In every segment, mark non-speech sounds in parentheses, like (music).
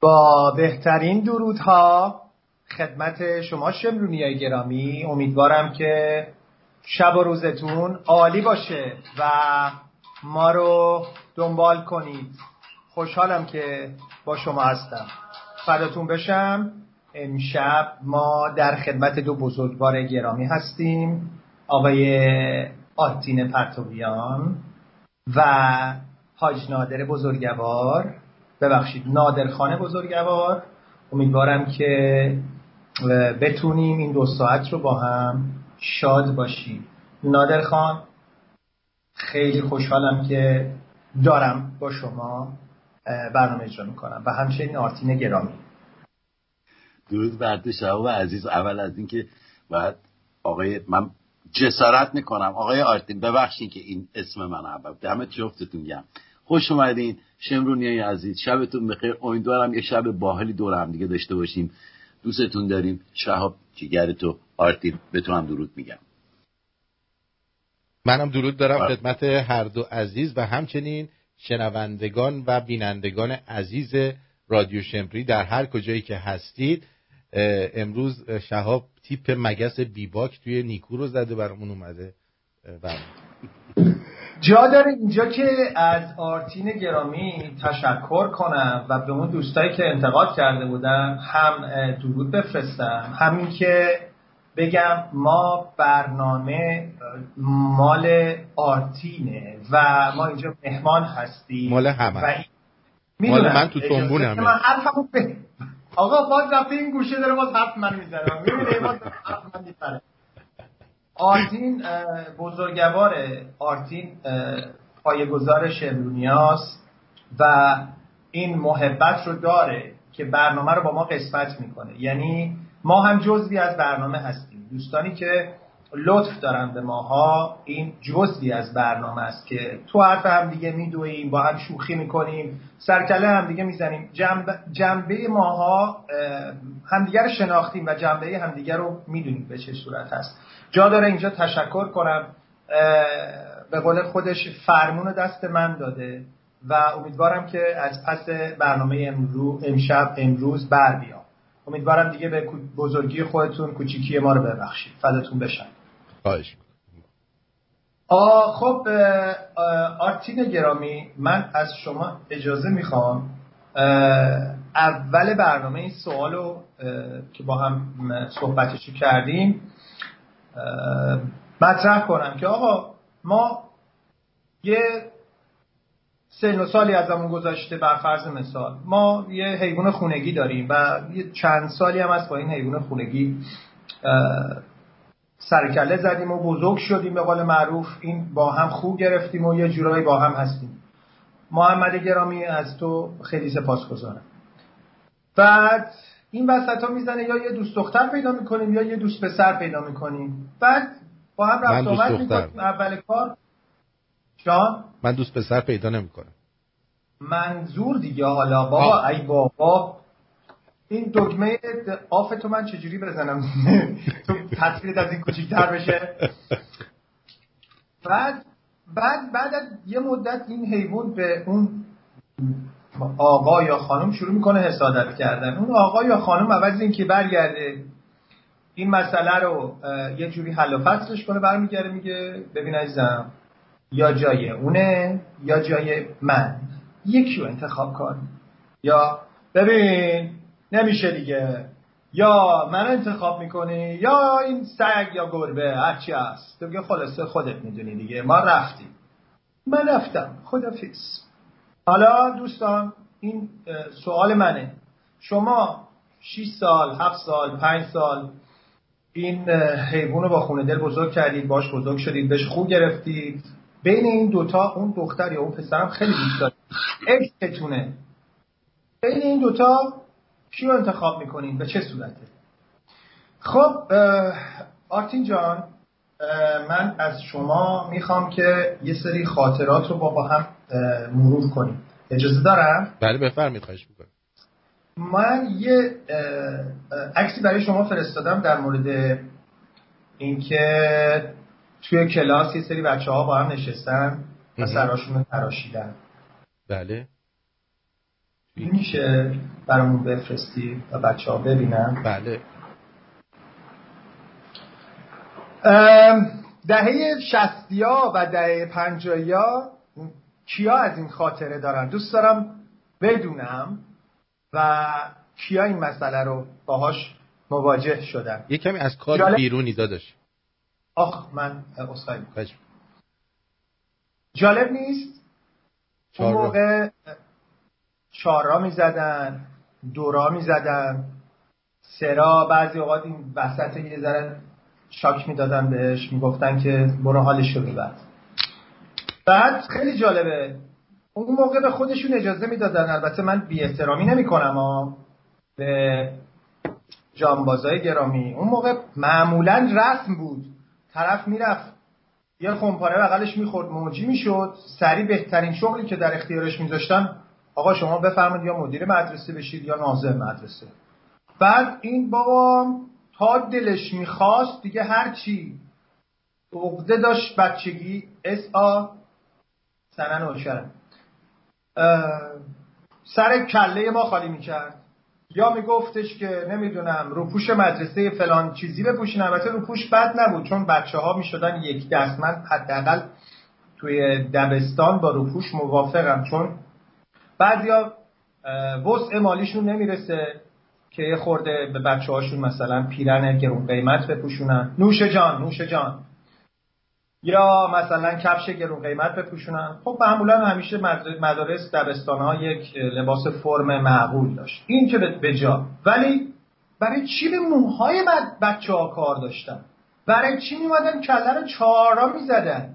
با بهترین درودها خدمت شما شمرونی گرامی. امیدوارم که شب و روزتون عالی باشه و ما رو دنبال کنید. خوشحالم که با شما هستم. فداتون بشم. امشب ما در خدمت دو بزرگوار گرامی هستیم آقای آتین پرتویان و حاج نادر بزرگوار. ببخشید نادرخانه بزرگوار. امیدوارم که بتونیم این دو ساعت رو با هم شاد باشیم. نادرخان خیلی خوشحالم که دارم با شما برنامه اجرا می‌کنم و همچنین آرتین گرامی. درود بر تو عزیز. اول از اینکه بعد آقای من جسارت می‌کنم. آقای آرتین ببخشید که این اسم من اول دمت جفتتون گم خوش اومدین. شمرونی عزیز شبتون بخیر. امیدوارم یه شب باحالی دور هم دیگه داشته باشیم. دوستتون داریم. شهاب جیگر تو آرتین به تو هم درود میگم. منم درود دارم. خدمت هر دو عزیز و همچنین شنوندگان و بینندگان عزیز رادیو شمری در هر کجایی که هستید. امروز شهاب تیپ مگس بیباک توی نیکو رو زده برامون اومده. جا داره اینجا که از آرتین گرامی تشکر کنم و به اون دوستایی که انتقاد کرده بودن هم درود بفرستم. همین که بگم ما برنامه مال آرتینه و ما اینجا مهمان هستیم. مال همه. مال من تو تنبون همه من آقا باز رفته این گوشه داره باز حرف من می‌زنه. می‌بینه باز حرف من می‌زنه. آرتین بزرگوار آرتین پایگزار شمرونیاست و این محبت رو داره که برنامه رو با ما قسمت می‌کنه. یعنی ما هم جزوی از برنامه هستیم. دوستانی که لطف دارن به ماها. این جزوی از برنامه است که تو حرف هم دیگه میدویم با هم شوخی می‌کنیم سرکله هم دیگه می‌زنیم. جنبه, جنبه ماها همدیگر شناختیم و جنبه همدیگر رو می‌دونیم به چه صورت هست جا داره اینجا تشکر کنم. به قول خودش فرمون دست من داده و امیدوارم که از پس برنامه امرو امشب امروز بر بیام. امیدوارم دیگه به بزرگی خودتون کوچیکی ما رو ببخشید. فداتون بشن خواهش خب آرتین گرامی من از شما اجازه می‌خوام اول برنامه این سوال رو که با هم صحبتشی کردیم مطرح کنم که آقا ما یه سن و سالی از همون گذاشته بر فرض مثال. ما یه حیوان خونگی داریم و یه چند سالی هم از با این حیوان خونگی سرکله زدیم و بزرگ شدیم به قول معروف. این با هم خوب گرفتیم و یه جورایی با هم هستیم. محمد گرامی از تو خیلی سپاس گذارم. بعد این وسط ها می‌زنه یا یه دوست دختر پیدا می‌کنیم یا یه دوست پسر پیدا می‌کنیم. بعد با هم رفت آمد می‌کنیم. اول کار. جان من دوست پسر پیدا نمی‌کنم. منظور دیگه. حالا بابا ای بابا. این دکمه آف تو من چجوری بزنم؟ (laughs) تو تصویرت از این بشه. بعد بعد بعد یه مدت این حیوان به اون آقا یا خانم شروع می‌کنه حسادت کردن. اون آقا یا خانم عوض این که برگرده این مسئله رو یه جوری حل و فصلش کنه برمیگرده میگه ببین عزیزم یا جای اونه یا جای من. یکی رو انتخاب کن. یا ببین نمیشه دیگه. یا من انتخاب می‌کنی یا این سگ یا گربه هرچی هست. تو خلاصه خودت می‌دونی دیگه. ما رفتیم. من رفتم. خدافیز حالا دوستان این سوال منه. شما 6 سال 7 سال 5 سال این حیوان رو با خونه دل بزرگ کردید باش بزرگ شدید بهش خوب گرفتید. بین این دوتا اون دختر یا اون پسرم خیلی دوست دارید. عشقتونه. بین این دوتا کیو انتخاب می‌کنین؟ به چه صورته؟ خب آرتین جان من از شما می‌خوام که یه سری خاطرات رو با, با هم مرور کنیم. اجازه دارم؟ بله بفرمید خواهش می‌کنم. من یه عکسی برای شما فرستادم در مورد اینکه توی کلاس یه سری بچه ها با هم نشستن و سراشون رو تراشیدن. بله. میشه برامون بفرستی و بچه ها ببینن؟ بله. دهه شستی ها و دهه پنجایی ها کیا از این خاطره دارن؟ دوست دارم بدونم و کیا این مسئله رو باهاش مواجه شدن. یه کمی از کار بیرونی داداش. آخ من اصخایی جالب نیست؟ اون موقع چارا می زدن دورا می زدن. سرا بعضی اوقات این وسط یه ذره شاک می‌دادن بهش می‌گفتن که برو حالش رو ببر. بعد خیلی جالبه. اون موقع به خودشون اجازه می‌دادن البته من بی احترامی نمی کنم به جانبازای گرامی. اون موقع معمولا رسم بود. طرف می‌رفت یه خمپاره بغلش می‌خورد موجی می‌شد سریع بهترین شغلی که در اختیارش میذاشتن آقا شما بفرمایید یا مدیر مدرسه بشید یا ناظر مدرسه. بعد این بابا تا دلش می‌خواست دیگه هرچی عقده داشت بچگی اس آ سنن اوشن. سر کله ما خالی می‌کرد. یا میگفتش که نمی‌دونم روپوش مدرسه فلان چیزی بپوشین. البته روپوش بد نبود چون بچه ها می‌شدن یک دست من حداقل توی دبستان با روپوش موافقم چون بعضیا وسع مالیشون نمی‌رسه که یه خورده به بچه هاشون مثلا پیرن گرون قیمت بپوشونن. نوش جان نوش جان. یا مثلا کفش گرون قیمت بپوشونن. خب معمولا همیشه مدارس دبستان ها یک لباس فرم معقول داشت. این که به جا. ولی برای چی به موهای بچه ها کار داشتن؟ برای چی میمادن کله رو چهارا می‌زدن؟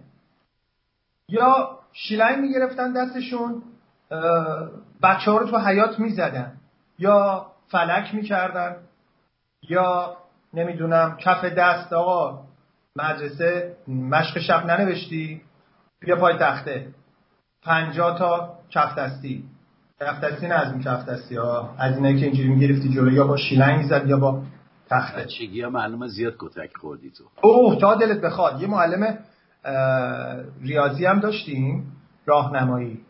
یا شیلنگ می‌گرفتن دستشون؟ بچه ها رو تو حیات می‌زدن. یا فلک می‌کردن یا نمی‌دونم کف دست آقا مدرسه مشق شب ننوشتی بیا پای تخته. پنجا تا کف دستی. کف دستی نه از این کف دستی ها. از اینایی که اینجوری می‌گرفتی جلو یا با شیلنگ زد یا با تخته. چیگی ها معلومه زیاد کتک خوردی تو. اوه تا دلت بخواد. یه معلم ریاضی هم داشتیم راهنمایی.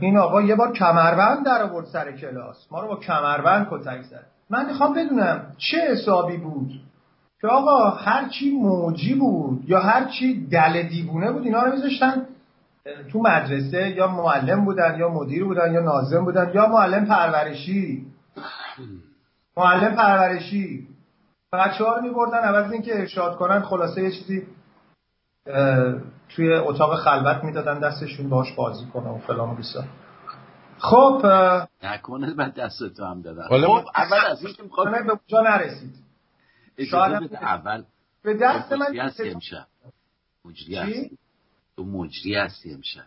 این آقا یه بار کمربند در آورد سر کلاس. ما رو با کمربند کتک زد. من می‌خوام بدونم چه حسابی بود که آقا هر چی موجی بود یا هر چی دل دیوونه بود اینا رو میذاشتن تو مدرسه یا معلم بودن یا مدیر بودن یا ناظم بودن یا معلم پرورشی. معلم پرورشی. بچه ها رو میبردن عوض اینکه ارشاد کنن خلاصه یه چیزی توی اتاق خلوت می‌دادن دستشون باش بازی کنه و فلان و بیسا خب نکنه بعد دست تو هم دادن. خب اول از این که می‌خواد به اونجا نرسید. شاید اول. به دست من هستی امشب. مجری هستی. تو مجری هستی امشب.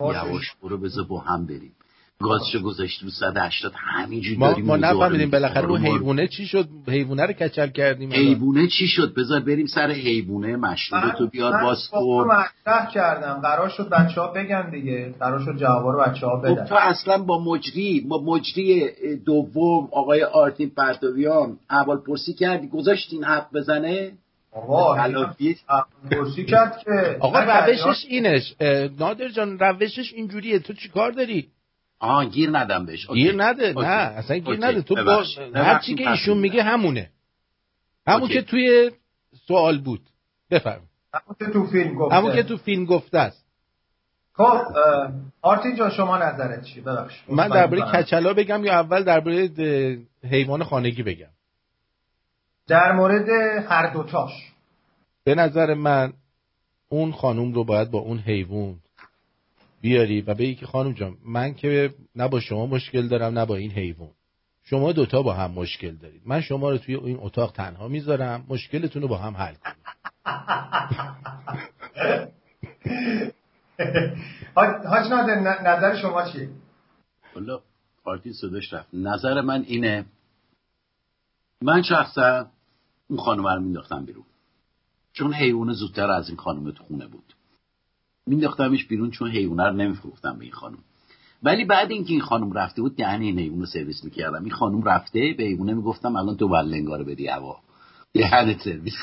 یواش برو بذار با هم بریم. گازشو گذاشتیم 180 همینجوری ما ما نفهمیدیم بالاخره اون حیوانه چی شد؟ حیوانه رو کچل کردیم حیوانه چی شد؟ بذار بریم سر حیوانه. مشروب تو بیار باز کن مطرح کردم. قرار شد بچه‌ها بگن دیگه. قرار شد جوابا رو بچه‌ها خب بدن تو اصلا با مجری با مجری دوم آقای آرتین پرتویان اول پرسی کردی؟ گذاشتین حرف بزنه؟ آقا پرسی کرد که آقا روشش اینش. نادر جان روشش اینجوریه. تو چیکار داری؟ آه گیر ندم بهش. گیر نده نه اصلا گیر نده. تو با هر چی که ایشون میگه همونه. همون که توی سوال بود. بفرم همون که تو فیلم گفته. همون که تو فیلم گفته است. خب آرتین جان شما نظرت چی ببخش من درباره کچلا بگم یا اول درباره حیوان خانگی بگم؟ در مورد هر دوتاش به نظر من اون خانوم رو باید با اون حیوان بیاری و بگی که خانم جان من که نه با شما مشکل دارم نه با این حیوان. شما دوتا با هم مشکل دارید. من شما رو توی این اتاق تنها می‌ذارم مشکلتون رو با هم حل کنیم (laughs) حاج نادر نظر شما چیه؟ والا پارتی صداش رفت. نظر من اینه من شخصا اون خانم رو مینداختم بیرون. چون حیوان زودتر از این خانم تو خونه بود. مینداختمش بیرون چون حیوانه رو نمیفروختم به این خانم. ولی بعد اینکه این خانم رفته بود دهن این حیوان رو سرویس می‌کردم. این خانم رفته به حیوانه می‌گفتم الان تو ولنگا رو بدی هوا. دهن سرویس.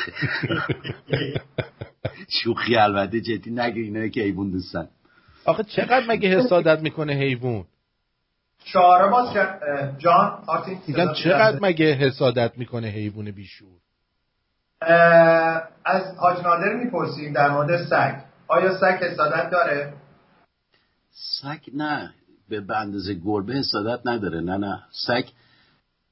شوخی البته جدی نگه اینه که حیوان دوستن. آخه چقدر مگه حسادت می‌کنه حیوان؟ چهار باز جان آرتین چقدر مگه حسادت می‌کنه حیوان بیشور؟ از حاج نادر می‌پرسیم در مورد سگ. آیا سگ حسادت داره؟ سگ نه به اندازه گربه حسادت نداره نه نه. سگ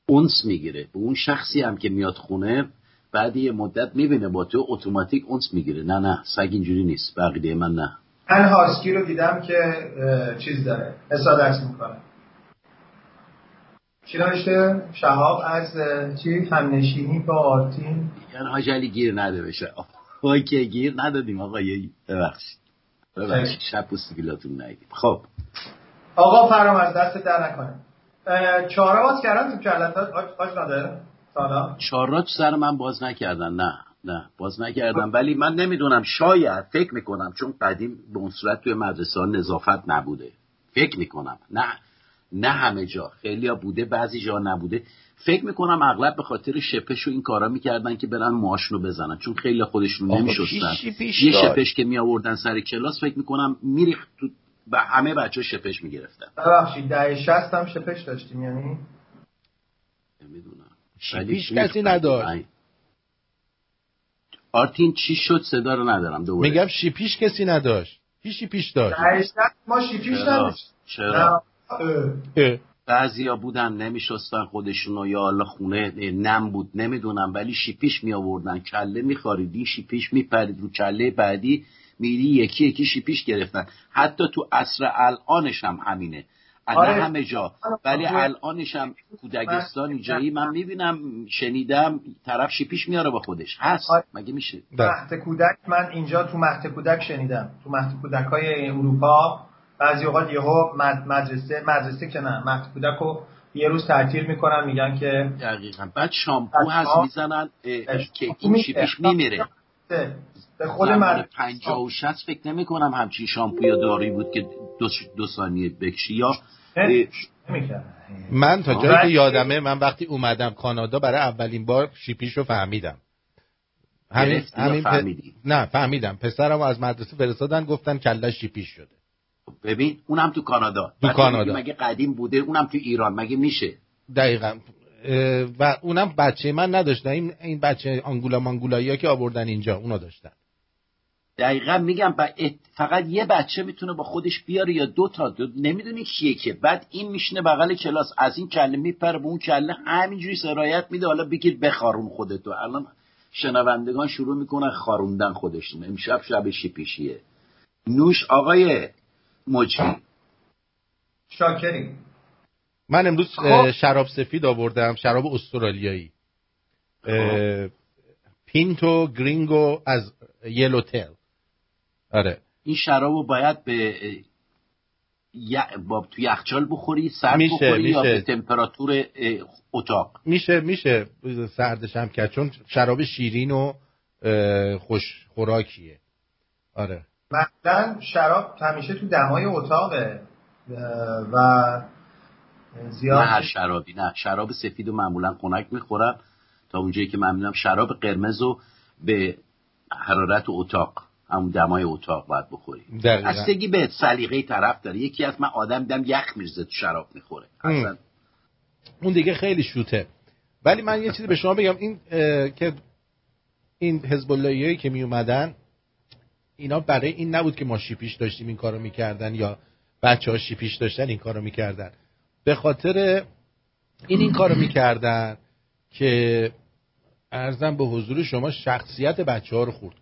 اونس می‌گیره. به اون شخصی هم که میاد خونه بعد یه مدت می‌بینه با تو اتوماتیک اونس می‌گیره. نه نه سگ اینجوری نیست. بقیده من نه. من هاسکی رو دیدم که چیز داره حسادت می‌کنه. چی نوشته؟ شهاب از چی؟ همنشینی با آرتین. یعنی حاجلی گیر نده بشه. که گیر ندادیم آقا یه ببخشید. ببخشید شب پوستگیلاتون نگید خب. آقا فرام از دست در نکنه. چهارا باز کردن تو کلت آج نادر چهارا سر من باز نکردن. نه نه باز نکردم. ولی من نمی‌دونم شاید فکر می‌کنم چون قدیم به اون صورت توی مدرسه ها نظافت نبوده. فکر می‌کنم. نه نه همه جا. خیلی ها بوده بعضی جا نبوده. فکر می‌کنم اغلب به خاطر شپش و این کارا می‌کردن که برن موهاشونو بزنن. چون خیلی خودشون نمیشستن. یه شپش که می آوردن سر کلاس فکر می‌کنم میریخت تو به همه بچه شپش می‌گرفتن. ببخشید ده شست هم شپش داشتیم یعنی؟ نمی‌دونم. شپیش کسی نداشت. آرتین چی شد؟ صدا رو ندارم. دوباره. میگم شیپیش کسی نداشت. کی شیپیش داشت؟ ما شیپیش نداشت چرا؟ بعضیا بودن نمیشستن خودشونو یا الله خونه نم بود نمی‌دونم ولی شیپیش می آوردن کله میخاریدی شیپیش میپرید رو کله بعدی میری یکی یکی شیپیش گرفتن. حتی تو عصر الانش هم همینه. آره. همه جا. ولی الانش هم کودکستان جایی من می‌بینم شنیدم طرف شیپیش میاره با خودش. هست. آره. مگه میشه؟ مهد کودک من اینجا تو مهد کودک شنیدم. تو مهد کودک های اروپا بعضی اوقات یهو مدرسه مدرسه که نه مهد کودک رو یه روز تعطیل می‌کنن میگن که دقیقا. بعد شامپو هست می‌زنن که این شیپیش میمیره. به خود من پنجاه و شست فکر نمی کنم همچین شامپو یا داری بود که دو, دو ثانیه بکشی یا من تا جایی که یادمه من وقتی اومدم کانادا برای اولین بار شیپیش رو فهمیدم. همین همین فهمیدی؟ نه فهمیدم. پسرم از مدرسه فرستادن گفتن کله شیپیش شده. ببین اونم تو کانادا. تو کانادا. مگه قدیم بوده؟ اونم تو ایران. مگه میشه؟ دقیقا. و اونم بچه من نداشتن. این این بچه آنگولا مانگولایی ها که آوردن اینجا اونا داشتن. دقیقا میگم فقط یه بچه می‌تونه با خودش بیاره یا دو تا. دو نمی‌دونی کیه که. بعد این میشینه بغل کلاس. از این کله میپره به اون کله. همینجوری سرایت میده. حالا بگیر بخارون خودتو. الان شنوندگان شروع می‌کنن خاروندن خودشون. امشب شب پیشیه. نوش آقای مجری. شاکری من امروز خب. شراب سفید آوردم شراب استرالیایی. خب. پینتو گرینگو از یلوتل آره. این شراب رو باید به با تو یخچال بخوری سرد میشه، بخوری میشه. یا به تمپراتور اتاق؟ میشه میشه. سردش هم کرد چون شراب شیرین و خوش خوراکیه. آره. مثلا شراب همیشه تو دمای اتاقه و زیاد نه هر شرابی نه. شراب سفید و معمولا خنک می‌خورم تا اونجایی که من شراب قرمز رو به حرارت اتاق همون دمای اتاق باید بخوری بستگی به سلیقه طرف داره. یکی از من آدم دم یخ میرزه تو شراب می‌خوره. اصلا. اون دیگه خیلی شوته. ولی من یه چیزی به شما بگم. این که این حزب که می اومدن اینا برای این نبود که ما شیپیش داشتیم این کارو می‌کردن یا بچه ها شیپیش داشتن این کارو می‌کردن. به خاطر این این کارو می‌کردن که ارزم به حضور شما شخصیت بچه ها رو خورد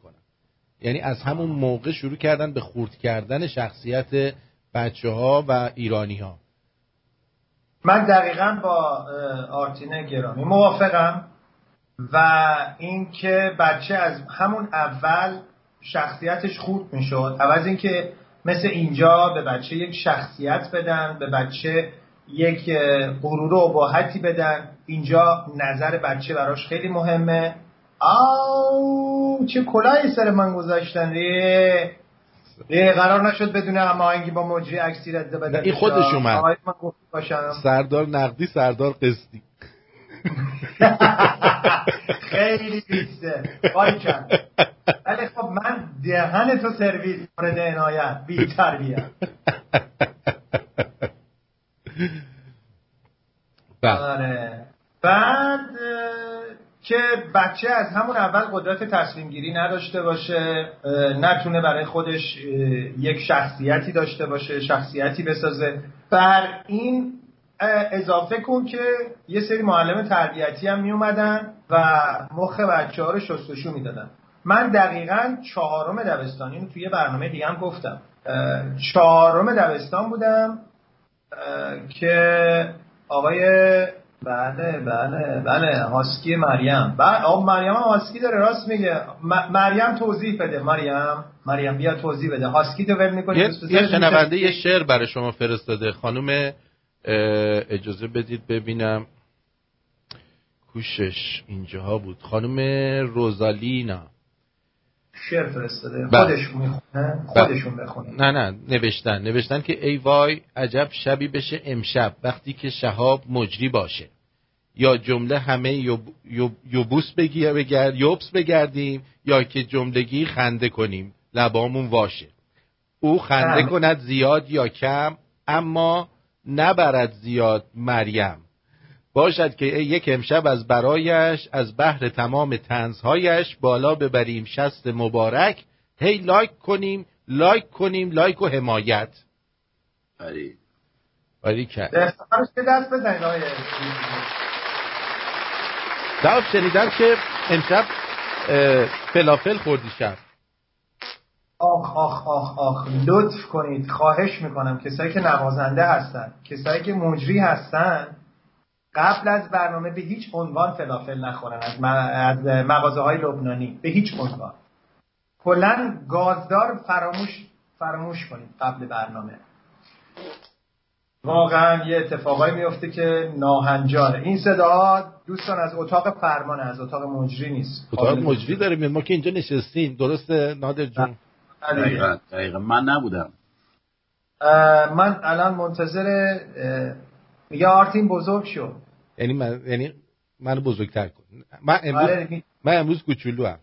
یعنی از همون موقع شروع کردن به خورد کردن شخصیت بچه ها و ایرانی ها من دقیقا با آرتین گرامی موافقم و اینکه بچه از همون اول شخصیتش خورد می‌شد. عوض اینکه مثل اینجا به بچه یک شخصیت بدن به بچه یک غرور و اباحتی بدن. اینجا نظر بچه براش خیلی مهمه. آو چه کلاهی سر من گذاشتن ریه ریه قرار نشد بدون هماهنگی با مجری عکسی رد بدن. این خودش اومد. سردار نقدی سردار قسطی خیلی بیسته ولی خب من دهن تو سرویس مورد عنایت بی تربیت بله. آره. بعد که بچه از همون اول قدرت تصمیم گیری نداشته باشه نتونه برای خودش یک شخصیتی داشته باشه شخصیتی بسازه. بر این اضافه کن که یه سری معلم تربیتی هم می اومدن و مخ بچه ها رو شستشو می‌دادن. من دقیقا چهارم دبستان اینو توی برنامه دیگه هم گفتم. چهارم دبستان بودم که آقای بله بله بله هاسکی مریم. بله آقا مریم هم هاسکی داره راست میگه. مریم توضیح بده. مریم مریم بیا توضیح بده. هاسکی تو ول می‌کنی؟ یه شنونده یه شعر برای شما فرستاده خانم اجازه بدید ببینم. کوشش اینجاها بود. خانم روزالینا. شعر فرستاده. بله. خودشون می‌خونه بله. خودشون بخونه نه نه نوشتن. نوشتن که ای وای عجب شبی بشه امشب وقتی که شهاب مجری باشه. یا جمله همه یوبوس بگیر یوبس بگردیم یا که جملگی خنده کنیم. لبامون واشه. او خنده هم. کند زیاد یا کم اما نبرد زیاد مریم. باشد که یک امشب از برایش از بحر تمام تنزهایش بالا ببریم شست مبارک. هی لایک کنیم لایک کنیم لایک و حمایت. بری بری کرد دست بزنید شنیدم که امشب فلافل خوردی شب. آخ آخ آخ آخ. لطف کنید. خواهش می‌کنم. کسایی که نوازنده هستن کسایی که مجری هستن قبل از برنامه به هیچ عنوان فلافل نخورن. از, از مغازه های لبنانی. به هیچ عنوان. کلا گازدار فراموش فراموش کنید قبل برنامه. واقعا یه اتفاقایی میفته که ناهنجاره. این صدا دوستان از اتاق فرمانه از اتاق مجری نیست. اتاق مجری داریم. ما که اینجا نشستیم. درسته؟ نادر جون؟ دقیقا, دقیقا. من نبودم. من الان منتظر میگه آرتین بزرگ شد یعنی من یعنی منو بزرگتر کن. من امروز آره من امروز کوچولو هم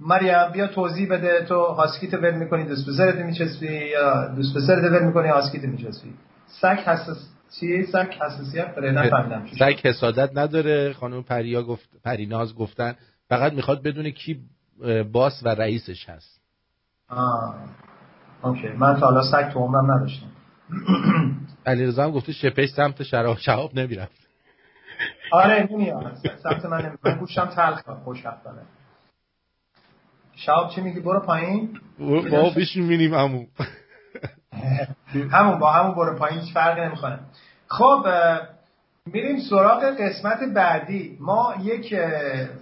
مریم بیا توضیح بده. تو هاسکیت ول می‌کنی دوست پسرت میچسبی یا دوست پسرت ول می‌کنی هاسکیت میچسبی؟ سگ حساس چی؟ سگ حساسیت داره نفهمیدم سگ حسادت نداره. خانم پریا گفت پریناز گفتن فقط می‌خواد بدونه کی باس و رئیسش هست. آه. اوکی. من تا حالا سگ تو عمرم نداشتم. علیرضا هم گفته شپش سمت شراب شهاب نمی‌رفت. آره نمیاد. سمت من من گوشم تلخ خوشبختانه شهاب چی میگی؟ برو پایین. با بیش می‌بینیم همون (laughs) همون با همون برو پایین. هیچ فرقی نمی‌کنه. خب میریم سراغ قسمت بعدی. ما یک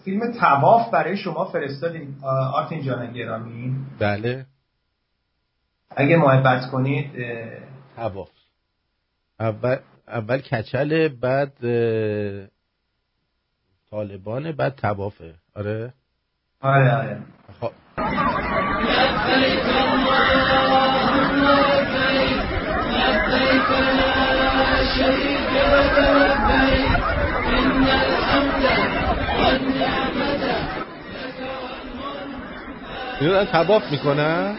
فیلم تواف برای شما فرستادیم آرتین جان گرامی. بله. اگه محبت کنید تواف اول اول کچل بعد طالبان بعد توافه آره؟ آره آره. خب. اینو تواف می‌کنن؟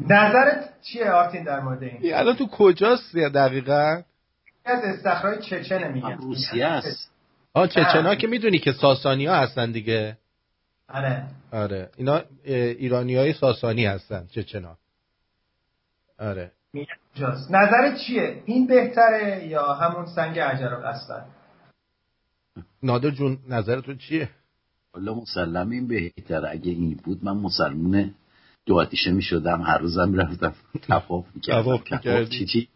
نظرت چیه آرتین در مورد این الان تو کجاست دقیقا؟ از استخرای چچنه میگن. روسیه است. آه چچنا که می‌دونی که ساسانی ها هستن دیگه. آره. آره. اینا ایرانی های ساسانی هستن چچنا. آره. نظرت چیه؟ این بهتره یا همون سنگ عجر و نادر جون نظرتون چیه؟ والا مسلم این بهتره. اگه این بود من مسلمونه دو آتیشه می شدم هر روزم رفتم تفاف می کردم چی چی؟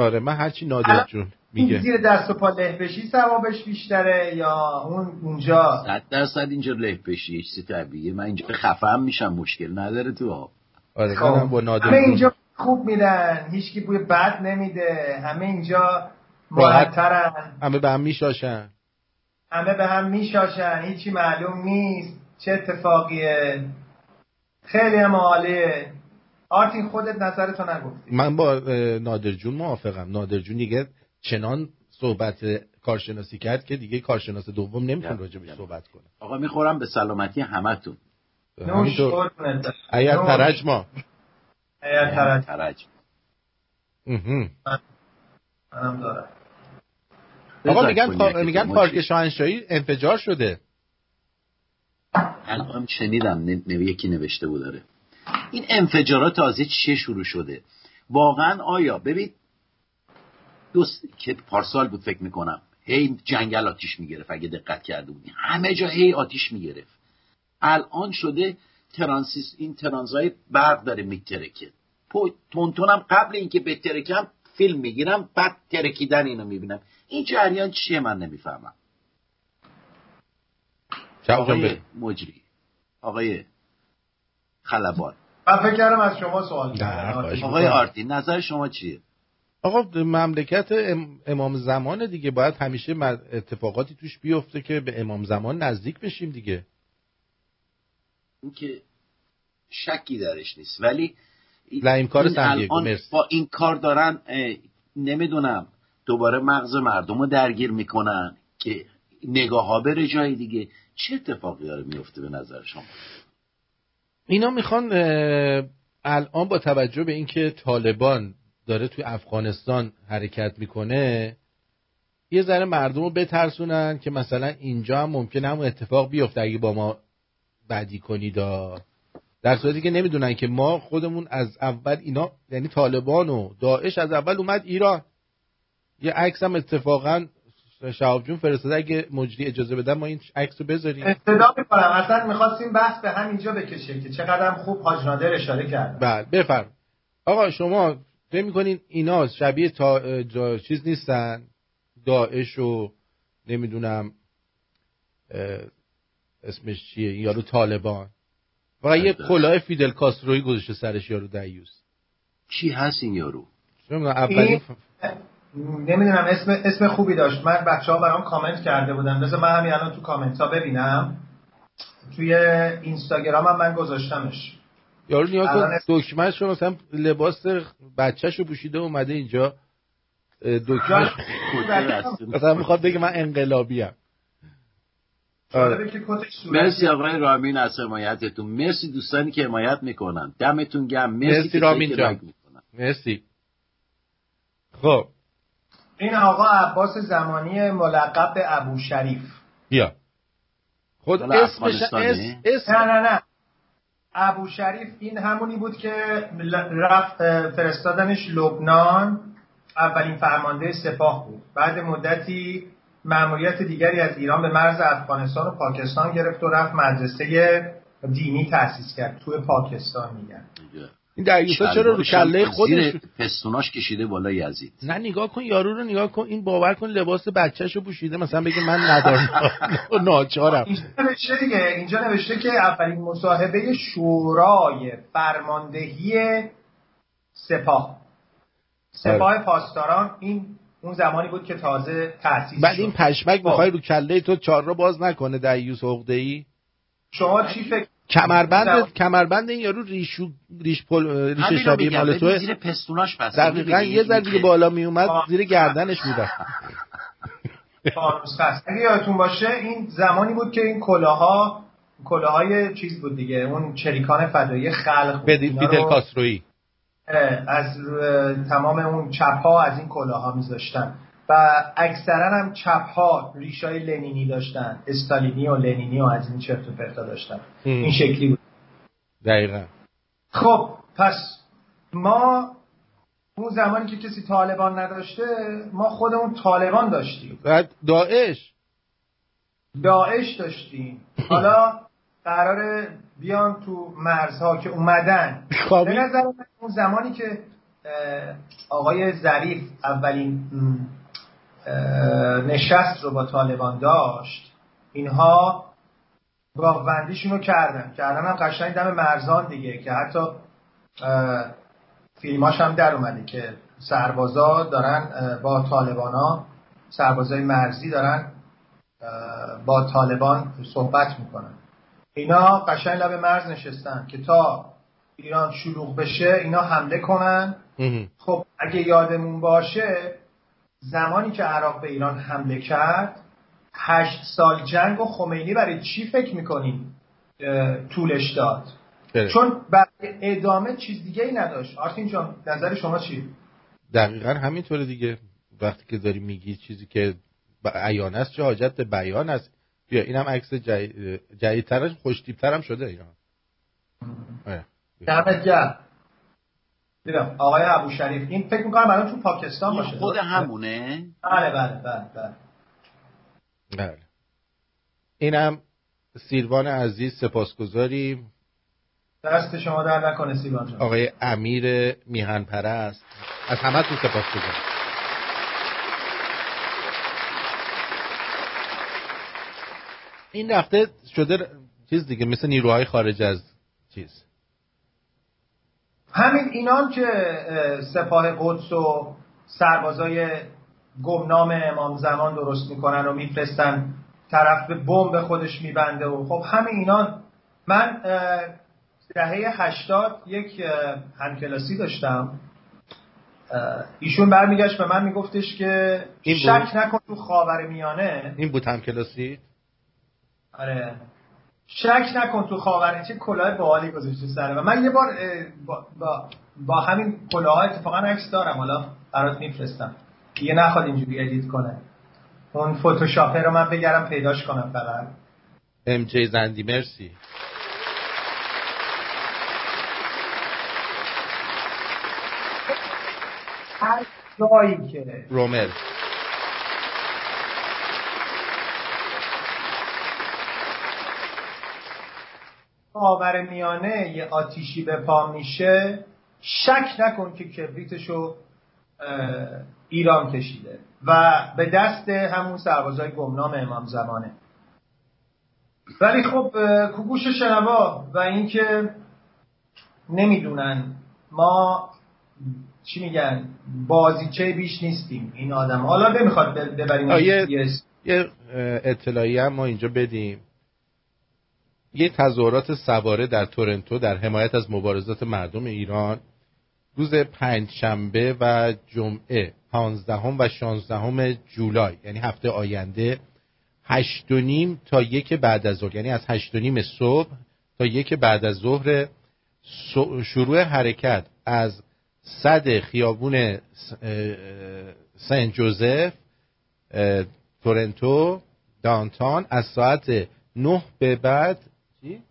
آره من هرچی نادر جون میگه. زیر دست و پا له بشی ثوابش بیشتره یا اون اونجا؟ صد درصد اینجا له بشی یه چیزی طبیعیه. من اینجا خفم میشم مشکل نداره تو آره خب. با نادر همه اینجا خوب میرن هیچکی بوی بد نمیده همه اینجا مرترن همه به هم میشاشن. همه به هم میشاشن هیچی معلوم نیست چه اتفاقیه؟ خیلی هم عالیه. آرتین خودت نظرتو نگفتی. من با نادر جون موافقم. نادر جون دیگه چنان صحبت کارشناسی کرد که دیگه کارشناس دوم نمی‌تونه راجع به صحبت کنه. آقا می‌خورم به سلامتی همتون. همینطور. اگر ترج ما. اگر ترج. ترج. منم دارم. آقا میگن میگن پارک شاهنشاهی انفجار شده. الان شنیدم یکی نوشته بود داره این انفجارات تازه چه شروع شده؟ واقعا آیا ببین دوست که پارسال بود فکر می‌کنم. هی جنگل آتیش می‌گرفت اگه دقت کرده بودی. همه جا هی آتیش می‌گرفت. الان شده ترانسیس این ترانزای برق داره میترکه. تونتونم قبل اینکه بترکم فیلم می‌گیرم بعد ترکیدن اینو می‌بینم. این جریان چیه من نمی‌فهمم. آقای مجری آقای خلبان. من فکر کردم از شما سوال آقای آرتی نظر شما چیه؟ آقا مملکت امام زمان دیگه. باید همیشه اتفاقاتی توش بیفته که به امام زمان نزدیک بشیم دیگه. این که شکی درش نیست. ولی این کار با این کار دارن نمی‌دونم دوباره مغز مردم رو درگیر می‌کنن که نگاه ها بره جای دیگه. چه اتفاقی داره میفته به نظر شما؟ اینا می‌خوان الان با توجه به اینکه طالبان داره توی افغانستان حرکت می‌کنه یه ذره مردم رو بترسونن که مثلا اینجا هم ممکنه همون اتفاق بیفته اگه با ما بدی کنید در صورتی که نمی‌دونن که ما خودمون از اول اینا یعنی طالبان و داعش از اول اومد ایران. یه عکس هم اتفاقا شهاب جون فرستاده اگه مجری اجازه بدن ما این عکس رو بذاریم. ابتدا می‌کنم. اصلا می‌خواستیم بحث به همینجا بکشه که چقدر خوب حاج نادر اشاره کرد. بله بفرم آقا شما فکر می‌کنین اینا شبیه تا جا... چیز نیستن؟ داعش و نمی‌دونم اسمش چیه؟ یارو طالبان. و یه کلاه فیدل کاستروی گذاشته سرش یارو دیوس چی هست این یارو؟ اولین نمی‌دونم اسم اسم خوبی داشت. من بچه ها برام کامنت کرده بودن. بذار من همین الان تو کامنت ها ببینم. توی اینستاگرام هم من گذاشتمش. یارو نیا کن. دکمه شو مثلا لباس بچه شو پوشیده اومده اینجا. دکمه مثلا می‌خواد بگه من انقلابی هم آره. مرسی آقای رامین از حمایتتون. مرسی دوستانی که حمایت می‌کنن. دمتون گرم. مرسی, مرسی رامین جان. مرسی. خب. این آقا عباس زمانی ملقب به ابو شریف. بیا. خود اسمش اسم نه نه نه. ابو شریف این همونی بود که رفت فرستادنش لبنان. اولین فرمانده سپاه بود. بعد مدتی معمولیت دیگری از ایران به مرز افغانستان و پاکستان گرفت و رفت مدرسه دینی تأسیس کرد. توی پاکستان میگن. این دریوسا چرا رو کله خودش؟ پستوناش کشیده بالا یزید. نه نگاه کن یارو رو نگاه کن. این باور کن لباس بچه‌شو پوشیده. مثلا بگه من ندارم. (laughs) (laughs) ناچارم. اینجا نوشته دیگه اینجا نوشته که اولین مصاحبه شورای فرماندهی سپاه. سپاه آره. پاسداران این اون زمانی بود که تازه تأسیس بعد این پشمک می‌خوای خب. رو کله تو چهار رو باز نکنه دیوس عقده ای شما چی فکر کمربند کمربند این یارو ریشو ریش پل ریش شبیه مال تو زیر پستوناش پس دقیقاً یه ذره دیگه بالا می اومد زیر گردنش می‌رفت اگه یادتون باشه این زمانی بود که این کلاها کلاهای چیز بود دیگه اون چریکان فدایی خلق بود. فیدل کاسترویی. از تمام اون چپ ها از این کلاها میذاشتن. و اکثرا هم چپ ها ریشای لنینی داشتن. استالینی و لنینی و از این چرت و پرتا داشتن. این شکلی بود. دقیقا. خب پس ما اون زمانی که کسی طالبان نداشته ما خودمون طالبان داشتیم. بعد داعش. داعش داشتیم. حالا قرار بیان تو مرزها که اومدن. به نظر اون زمانی که آقای ظریف اولین نشست رو با طالبان داشت. اینها باغوندیشون رو کردن. کردن هم قشنگ دم مرزان دیگه که حتی فیلماش هم در اومده که سربازا دارن با طالبان سربازای مرزی دارن با طالبان صحبت می‌کنن. اینا قشنگ لب مرز نشستن که تا ایران شلوغ بشه اینا حمله کنن. خب اگه یادمون باشه زمانی که عراق به ایران حمله کرد هشت سال جنگ و خمینی برای چی فکر می‌کنین طولش داد. بله. چون برای ادامه چیز دیگه ای نداشت. آرتین جان نظر شما چی؟ دقیقا همینطوره دیگه. وقتی که داری میگی چیزی که عیان است چه حاجت به بیان است. بیا اینم عکس جدیدترش خوشتیبتر شده ایران دمت گرم. دیدم آقای ابو شریف این فکر می‌کنم الان تو پاکستان باشه. خود همونه؟ بله بله بله بله. بله. اینم سیروان عزیز سپاسگزاریم دست شما در نکنه سیروان جان. آقای امیر میهن پرست از همه تو سپاسگزاریم این رفته شده چیز دیگه مثل نیروهای خارج از چیز. همین اینان که سپاه قدس و سربازای گمنام امام زمان درست می‌کنن و میفرستن طرف به بمب خودش میبنده و خب همین اینان من دهه هشتاد یک همکلاسی داشتم. ایشون برمیگشت به من میگفتش که شک نکن تو خاور میانه. این بود همکلاسی آره. شک نکن تو خاور چه کلاه باحالی گذاشته سر و من یه بار با, با, با همین کلاه اتفاقا عکس دارم. حالا برات میفرستم. یه نخواد اینجوری ادیت کنه. اون فوتوشاپر رو من بگرم پیداش کنم فقط ام جی زندی مرسی. هر جایی که رومل. خاور میانه یه آتیشی به پا میشه شک نکن که کبریتشو ایران کشیده و به دست همون سربازای گمنام امام زمانه. ولی خب کوگوش شنوا و اینکه نمی‌دونن ما چی میگن بازیچه بیش نیستیم این آدم. حالا نمی‌خواد ببریم یه اطلاعی هم ما اینجا بدیم. یه تظاهرات سواره در تورنتو در حمایت از مبارزات مردم ایران روز پنج شنبه و جمعه پانزدهم و شانزدهم جولای یعنی هفته آینده هشت و نیم تا یک بعد از ظهر یعنی از هشت و نیم صبح تا یک بعد از ظهر شروع حرکت از صد خیابون سنت جوزف تورنتو دانتان از ساعت نه به بعد چی؟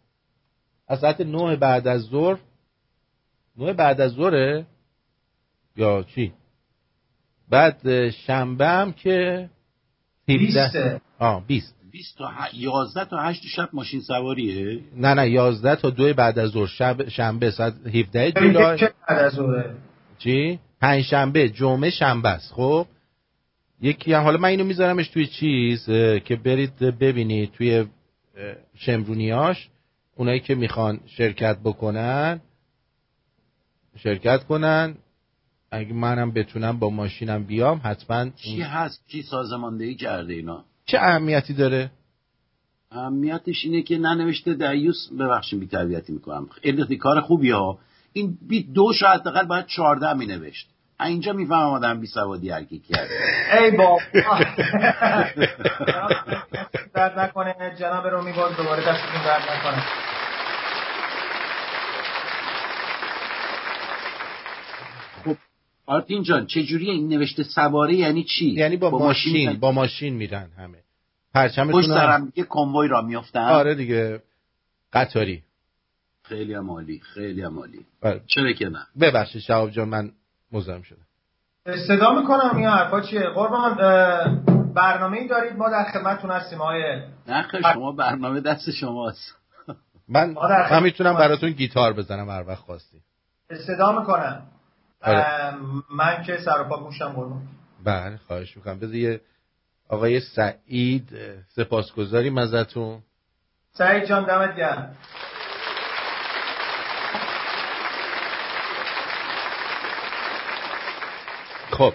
از ساعت نه بعد از ظهر نه بعد از ظهره؟ یا چی؟ بعد شنبه هم که 17 آه 20 20 تا 11 تا 8 شب ماشین سواریه؟ نه نه 11 تا 2 بعد از ظهر. شب شنبه ساعت 17 جولای چه بعد از ظهر چی؟ پنج شنبه جمعه شنبه است. خب یکی هم حالا من اینو میذارمش توی چیز که برید ببینید توی شمرونیاش اونایی که می‌خوان شرکت بکنن شرکت کنن. اگه منم بتونم با ماشینم بیام حتما چی هست؟ چی سازماندهی کرده اینا؟ چه اهمیتی داره؟ اهمیتش اینه که ننوشته دیوس ببخشید بی تربیتی می‌کنم. خیلی کار خوبی ها. این بی دو شاید حداقل باید 14 می نوشت اینجا می‌فهمم آدم بی سوادی هر کی کرده ای بابا. (laughs) درد نکنه. جناب رومی باز دوباره دستتون درد نکنه. خب آرتین جان چجوری این نوشته سواره یعنی چی؟ یعنی با, با ماشین, ماشین با ماشین میرن همه. پرچمتون پشت سرم یه کنوای را میافتن. آره دیگه. قطاری. خیلی عالی خیلی عالی بله. چرا که نه؟ ببخشید شهاب جان من مزاحم شدم صدا می‌کنم این حرفا چیه؟ قربان برنامه ای دارید؟ ما در خدمتتون هستیم آقای نه شما برنامه دست شماست. (laughs) من من می‌تونم براتون گیتار بزنم هر وقت خواستی. صدا می‌کنم. آره. من که سر و پا گوشم قربان. بله خواهش می‌کنم. بذار آقای سعید سپاسگزاریم ازتون. سعید جان دمت گرم خب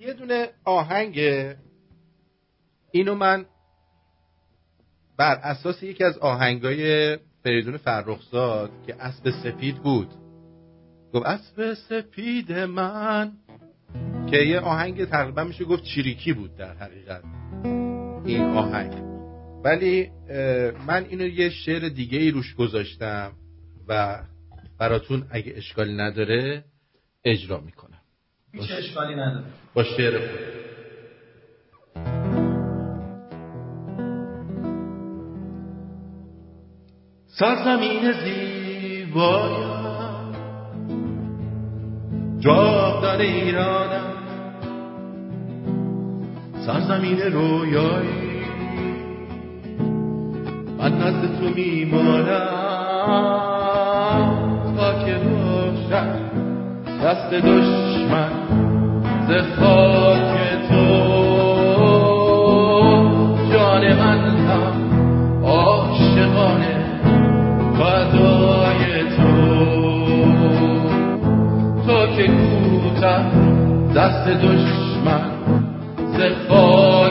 یه دونه آهنگ اینو من بر اساس یکی از آهنگای فریدون فرخزاد که اسب سپید بود گفت اسب سپید من که یه آهنگ تقریبا میشه گفت چریکی بود در حقیقت این آهنگ. ولی من اینو یه شعر دیگه ای روش گذاشتم و براتون اگه اشکالی نداره اجرا می‌کنم. هیچ اشکالی نداره. با شعر خود سرزمین زیبایم جاودان ایرانم سرزمین رویایی. من نزد تو میمانم. تا که روشن. دست دشمن ز خاک تو. جان من هم عاشقانه فدای تو. تا که کوتاه دست دشمن ز خاک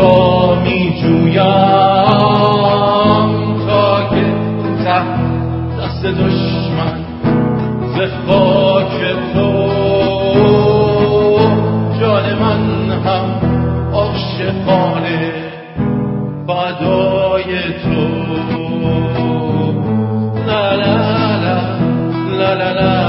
آن را میجویم. تا که ته دست دشمن ز خاک تو. جان من هم عاشقانه فدای تو. لا لا لا لا لا لا.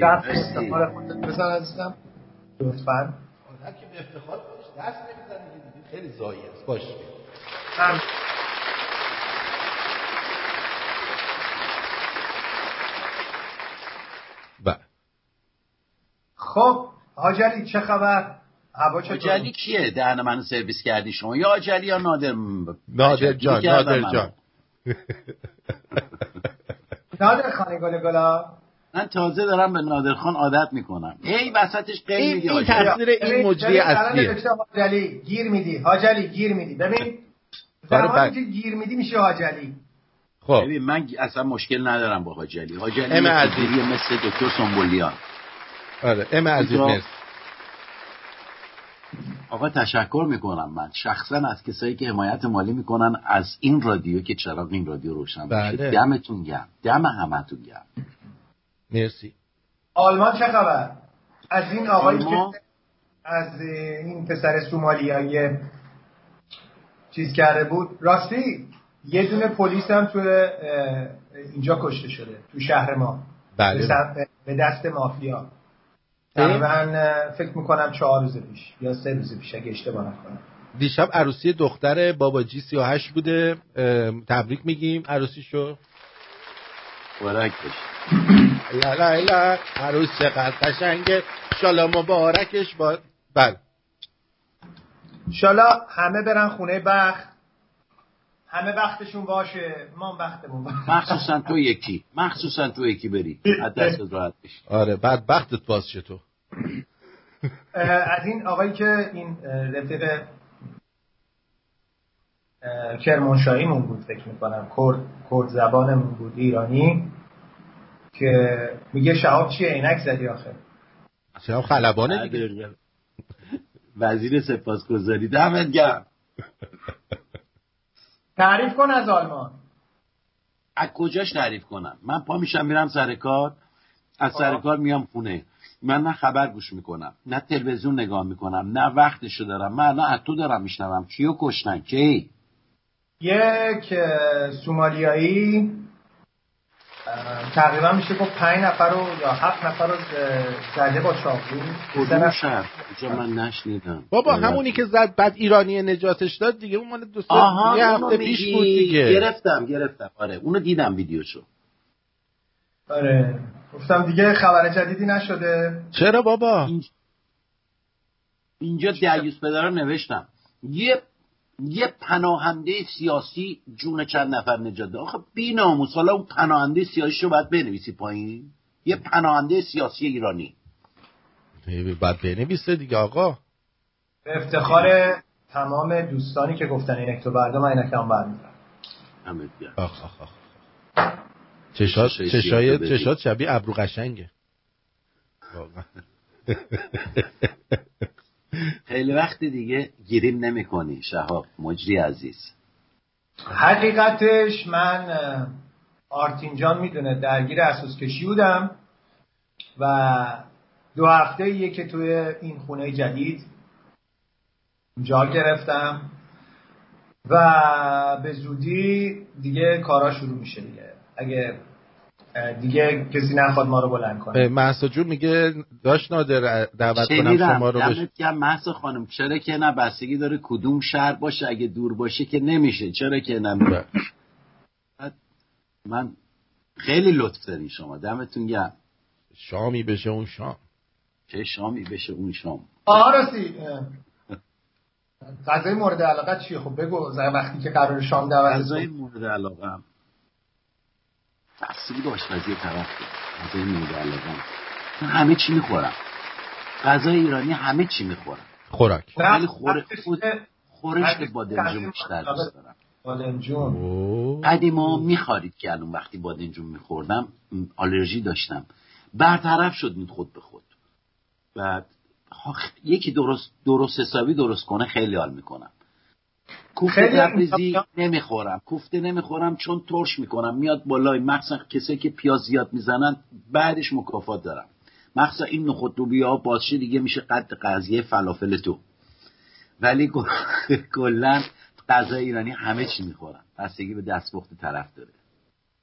مرسی. افتخار خودت. بزن عزیزم. لطفا. آدم که به افتخار خودش دست نمی‌زنه خیلی زایی است. باش. هم. بله. خب حاجری چه خبر؟ هوا آجلی کیه؟ دهن منو سرویس کردی شما؟ یا آجلی یا نادر؟ نادر جان نادر. جان. نادر خانه گل گلا. من تازه دارم به نادرخان عادت می‌کنم. هی وسطش قیل این- میدی این. تصویر این مجری اصلیه. حاجلی گیر میدی. حاجلی گیر میدی. ببین کار زمانی بد. که گیر میدی میشه حاجلی. خب. ببین من اصلا مشکل ندارم با حاجلی. حاجلی ام عزیز. مثل دکتر سنبولیان آره ام عزیز مرسی. آقا تشکر می‌کنم من. شخصا از کسایی که حمایت مالی می‌کنن از این رادیو که چراغ این رادیو روشن بله. باشه دمتون گرم. دم همتون گرم. مرسی. آلمان چه خبر؟ از این آقایی آلمان؟ که از این پسر سومالیایی چیز کرده بود. راستی یه دونه پلیس هم تو اینجا کشته شده تو شهر ما. بله. به دست مافیا. تقریبا فکر می‌کنم چهار روز پیش یا سه روز پیش اگه اشتباه نکنم. دیشب عروسی دختر باباجی 38 بوده. تبریک میگیم عروسیشو. مبارک باشه لا لا لا عروس چقدر قشنگه. شالا مبارکش با بله. انشالله همه برن خونه بخت. همه بختشون باشه. ما هم بختمون باشه. مخصوصا تو یکی. مخصوصا تو یکی بری. از دست راحت بشی. آره بعد بختت باز شه تو. از این آقایی که این رفیق اه، کرمانشاهیمون بود فکر می‌کنم. کرد کرد زبانمون بود ایرانی. که میگه شهاب چیه؟ عینک زدی آخه. اصلا خلبانه دیگه. وزیر سپاسگزاری. دمت گرم. تعریف کن از آلمان. از کجاش تعریف کنم؟ من پا میشم میرم سر کار. از سر. کار میام خونه. من نه خبر گوش می‌کنم نه تلویزیون نگاه می‌کنم نه وقتشو دارم. من نه تو دارم میشنوم. کیو کشتن؟ کی؟ یک سومالیایی. تقریبا میشه گفت پنج نفر رو یا هفت نفر رو زده با چاقو کدوم شهر؟ اینجا من نشنیدم. بابا همونی که زد بعد ایرانی نجاتش داد دیگه اون مال دو آها یه هفته پیش بود دیگه. گرفتم گرفتم. آره اونو دیدم ویدیوشو. آره. گفتم دیگه خبر جدیدی نشده. چرا بابا؟ اینجا, اینجا دیوز پدر نوشتم. یه یه پناهنده سیاسی جون چند نفر نجات ده آخه بی ناموس حالا اون پناهنده سیاسی رو باید بنویسی پایین. یه پناهنده سیاسی ایرانی. باید بنویسه دیگه آقا. به افتخار تمام دوستانی که گفتن اینک تو برده من اینک هم برمیدارم آخ آخ آخ. چشات چشای چشات شبیه ابرو قشنگه (laughs) خیلی وقت دیگه گیریم نمی کنی شهاب مجری عزیز. حقیقتش من آرتین جان می‌دونه درگیر اساس کشی بودم و دو هفته یه که توی این خونه جدید جا گرفتم و به زودی دیگه کارا شروع میشه دیگه. اگه دیگه کسی نخواد ما رو بلند کنه. محسا جون میگه داشت نادر دعوت کنم شما رو بش... محسا خانم. چرا که نه بستگی داره کدوم شهر باشه اگه دور باشه که نمیشه. چرا که نه؟ من خیلی لطف دارین شما. دمتون گرم. شامی بشه اون شام. چه شامی بشه اون شام؟ آرسی غذای مورد علاقه چیه؟ خب بگو وقتی که قرار شام دعوت غذای مورد علاقه بستگی به آشپزی طرف غذای مورد علاقه همه چی می‌خورم. غذای ایرانی همه چی می‌خورم. خوراک. ولی خور... خورش به بادمجون بیشتر دوست دارم. بادمجون. قدیما میخارید که الان وقتی بادمجون میخوردم آلرژی داشتم. برطرف شد این خود به خود. بعد یکی درست درست حسابی درست کنه خیلی حال می‌کنم. کوفته تبریزی نمی‌خورم. کوفته نمی‌خورم چون ترش می‌کنم. میاد بالای مخصوصا کسایی که پیاز زیاد می‌زنن بعدش مکافات دارم. مخصوصا این نخود ها بازشه دیگه میشه قد قضیه فلافل تو. ولی (laughs) کلا غذا ایرانی همه چی می‌خورم بستگی به دستپخت طرف داره.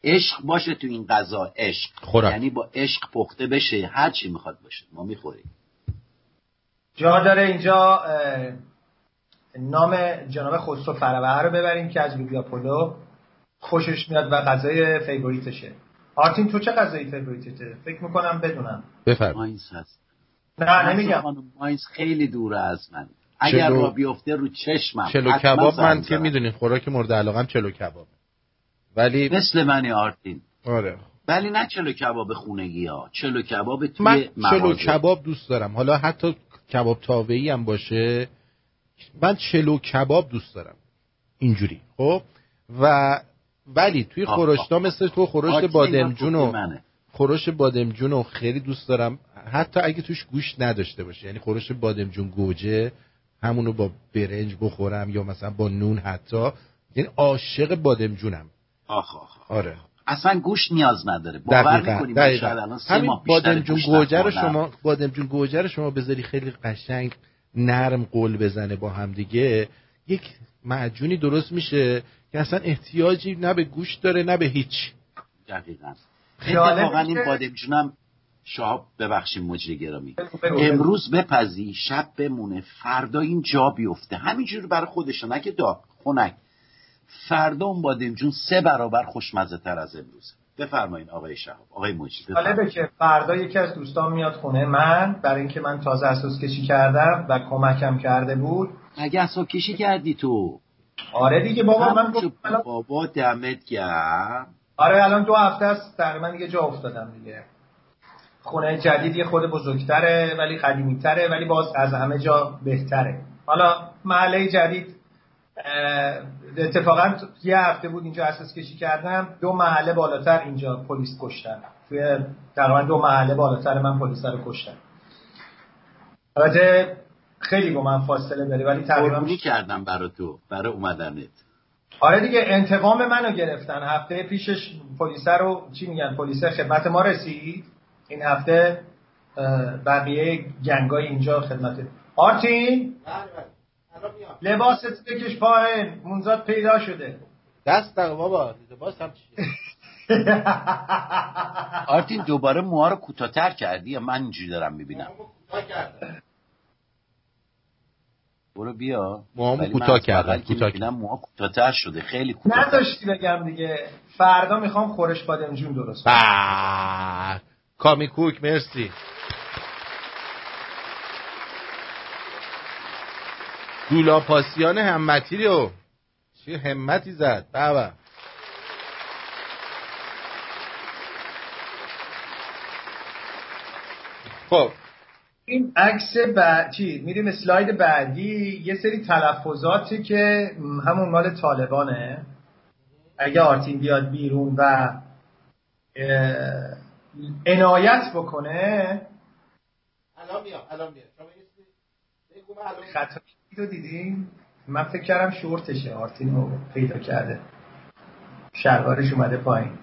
عشق باشه تو این غذا عشق. یعنی با عشق پخته بشه هر چی می‌خواد باشه. ما می‌خوریم. جا داره اینجا نام جناب خسرو فروه رو ببریم که از لوبیا پلو خوشش میاد و غذای favorite شه. آرتین تو چه غذایی favorite ته؟ فکر می‌کنم بدونم. بفرم ماینز هست. نه نمیگم. ماینز خیلی دوره از من. اگر چلو... را بیفته رو چشمم چلو کباب من که می‌دونین خوراک مورد علاقم چلو کباب. ولی مثل منی آرتین. آره. ولی نه چلو کباب خونگی ها چلو کباب توی من مغازه. چلو کباب دوست دارم. حالا حتی کباب تاوهی هم باشه. من چلو کباب دوست دارم. اینجوری. خب؟ و ولی توی خورشتا مثل تو خورش بادمجون و خورش بادمجون رو خیلی دوست دارم. حتی اگه توش گوشت نداشته باشه یعنی خورش بادمجون گوجه همونو با برنج بخورم یا مثلا با نون حتی یعنی عاشق بادمجونم. آخ آخ آره. اصلا گوشت نیاز نداره. باور می‌کنیم همین بادمجون گوجه رو شما بادمجون گوجه رو شما بذاری خیلی قشنگ. نرم قول بزنه با هم دیگه یک معجونی درست میشه که اصلا احتیاجی نه به گوشت داره نه به هیچ. دقیقا. اتفاقا این بادمجونم شهاب ببخشیم مجری گرامی. امروز بپزی شب بمونه فردا این جا بیفته. همینجور برای خودشون اگه داغ خنک. فردا اون بادمجون سه برابر خوشمزه تر از امروز. بفرمایین آقای شهاب. آقای مجری جالبه که فردا یکی از دوستان میاد خونه من برای اینکه من تازه اساس کشی کردم و کمکم کرده بود. مگه اساس کشی کردی تو؟ آره دیگه بابا من گفتم بابا دمت گرم. آره الان دو هفته است. تقریبا دیگه جا افتادم دیگه. خونه جدید یه خود بزرگتره ولی قدیمیتره ولی باز از همه جا بهتره. حالا محله جدید اتفاقا یه هفته بود اینجا اساس کشی کردم. دو محله بالاتر اینجا پلیس کشتن. توی تقریبا دو محله بالاتر من پلیس رو کشتن البته خیلی با من فاصله داره ولی تقریبا کردم برای تو برای اومدنت. آره دیگه انتقام منو گرفتن. هفته پیشش پلیس رو چی میگن پلیس خدمت ما رسید. این هفته بقیه گنگای اینجا خدمت. آرتین؟ لباست بکش پایین. منزاد پیدا شده. دست بابا لباس هم چیه؟ (laughs) آرتین دوباره موها رو کوتاه‌تر کردی یا من اینجوری دارم می‌بینم؟ برو بیا. موهامو کوتاه کردم کوتاه کردم. موها کوتاه‌تر شده خیلی کوتاه نداشتی بگم دیگه. فردا می‌خوام خورش بادمجون درست کنم. کامی کوک مرسی. دولاپاسیان همتی رو چه همتی زد. بابا خب. این عکس بعدی میریم اسلاید بعدی. یه سری تلفظاتی که همون مال طالبانه. اگه آرتین بیاد بیرون و عنایت بکنه. الان میام الان میام خطایی رو دیدیم. من فکر کردم شورتشه آرتین رو پیدا کرده. شلوارش اومده پایین.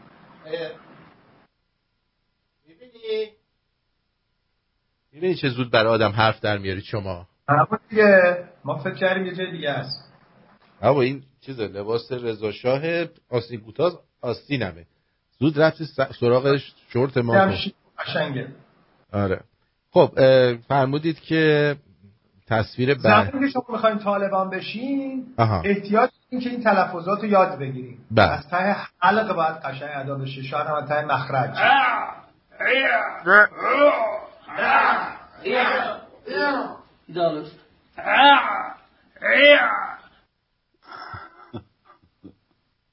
می‌بینی چه زود برای آدم حرف در میارید شما. همون دیگه ما فکر کردیم یه جای دیگه است. اما این چیز لباس رضا شاه آستین کوتاز آستینمه. زود رفتی سراغ شورت ما. قشنگه. آره. خب فرمودید که تصویر بعد زمانی که شما می‌خواین طالبان بشین احتیاج این که این تلفظات رو یاد بگیریم بله. از ته حلق باید قشنگ ادا بشه شاید هم ته مخرج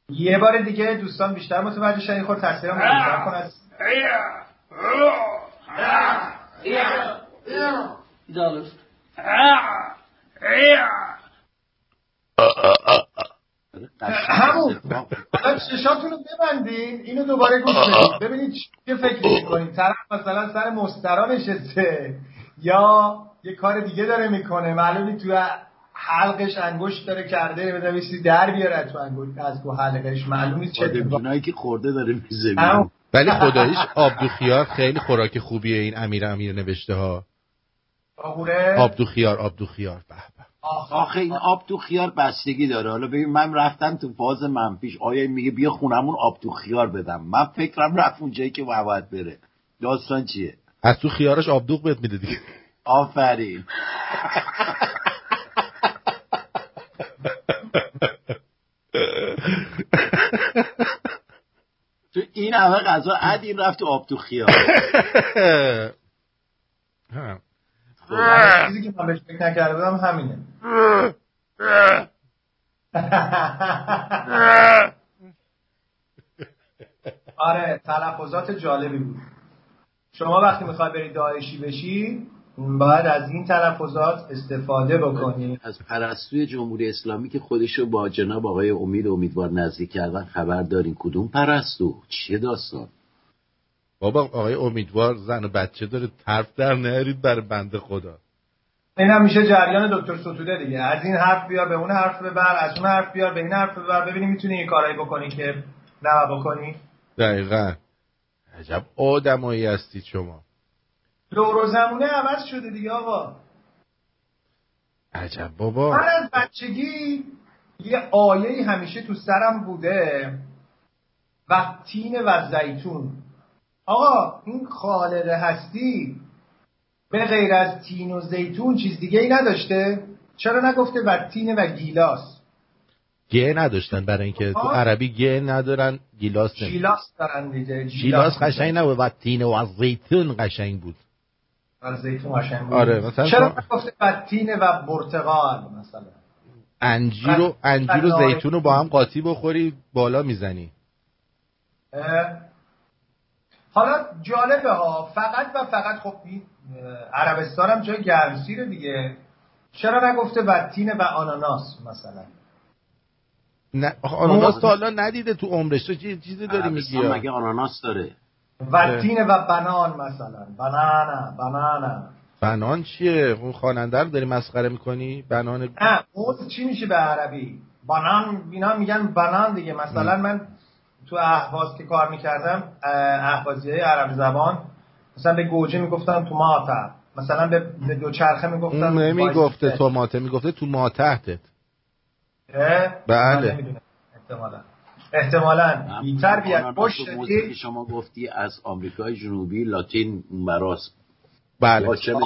یه بار دیگه دوستان بیشتر متوجه شدن خود تصویر هم کن از همون. رو ببندین اینو دوباره گوش بدید ببینید چه فکر می‌کنید طرف مثلا سر مسترا نشسته یا یه کار دیگه داره می‌کنه. معلومی تو حلقش انگشت داره کرده دویسی در بیاره تو انگشت از تو حلقش. معلومی چه اتفاقی که خورده داره میزه ولی خداییش آب خیار خیلی خوراک خوبیه این امیر امیر نوشته ها آب دو خیار آب دو خیار به آخه این آب تو خیار بستگی داره. حالا ببین من رفتم تو فاز منفیش آیا میگه بیا خونمون آب تو خیار بدم؟ من فکرم رفت اونجایی که باید بره. داستان چیه؟ از تو خیارش آبدوغ بهت میده دیگه. آفرین. تو این همه غذا عد این رفت تو آب تو خیار (laughs) چیزی که من بهش فکر نکرده بودم همینه آره تلفظات جالبی بود. شما وقتی می‌خوای بری داعشی بشی باید از این تلفظات استفاده بکنی. از پرستوی جمهوری اسلامی که خودشو با جناب آقای امید امیدوار نزدیک کردن خبر دارین. کدوم پرستو؟ چیه داستان؟ بابا آقای امیدوار زن و بچه داره طرف در نهرید بر بنده خدا. این هم میشه جریان دکتر ستوده دیگه. از این حرف بیار به اون حرف ببر از اون حرف بیار به این حرف ببر. ببینیم می‌تونی یه کارایی بکنی که نه بکنی. دقیقا. عجب آدمایی هستید شما. دور و زمونه عوض شده دیگه آقا. عجب بابا. من از بچگی یه آیه همیشه تو سرم بوده. و تین و زیتون. آقا این خالق هستی به غیر از تین و زیتون چیز دیگه ای نداشته؟ چرا نگفته و تین و گیلاس؟ گه نداشتن برای اینکه تو عربی گه ندارن گیلاس نمیدن گیلاس دارن دیگه گیلاس قشنگ نبود و تین و از زیتون قشنگ بود. از زیتون قشنگ بود. آره مثلا چرا نگفته و تین و برتقال مثلا؟ انجیر و انجیر و زیتون رو با هم قاطی بخوری بالا می‌زنی. حالا جالبه ها فقط و فقط خب عربستان هم جای گرمسیره دیگه. چرا نگفته وتین و آناناس مثلا؟ نه آناناس تا حالا ندیده تو عمرش. تو چیزی داری میگی مگه آناناس داره؟ وتین و بنان مثلا. بنانا بنانا. بنان چیه؟ اون خواننده رو داری مسخره می‌کنی؟ بنان نه اون چی میشه به عربی؟ بنان اینا میگن بنان دیگه. مثلا من تو اهواز که کار می‌کردم اهوازی های عرب زبان مثلا به گوجه می‌گفتن تو ماتا مثلا به, دوچرخه می‌گفتن اون نمی‌گفته بایسکل. توماته می‌گفته تو ما تحتت اه؟ بله. احتمالا. احتمالا. تو موضوعی که شما گفتی از آمریکای جنوبی لاتین مراست بله. تو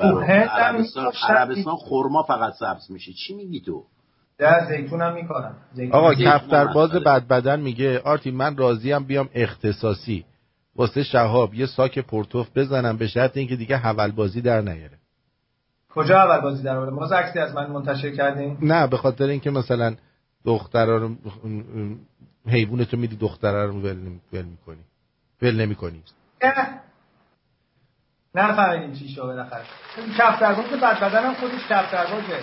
عربستان. عربستان خورما فقط سبز میشه. چی میگی تو؟ در زیتون هم می‌کنن آقا کفترباز. بد بدن میگه آرتی من راضیم بیام اختصاصی. واسه شهاب یه ساک پورتوف بزنم به شرط اینکه دیگه حول بازی در نیاره. کجا اول بازی در آورده؟ باز عکسی از من منتشر کردین نه به خاطر اینکه مثلا دخترا رو حیوان تو میدی دخترا رو ول می‌کنی. ول نمی‌کنی. اه. نفهمیدیم چی شو بالاخره. کفترباز بد بدن هم خودش کفتربازه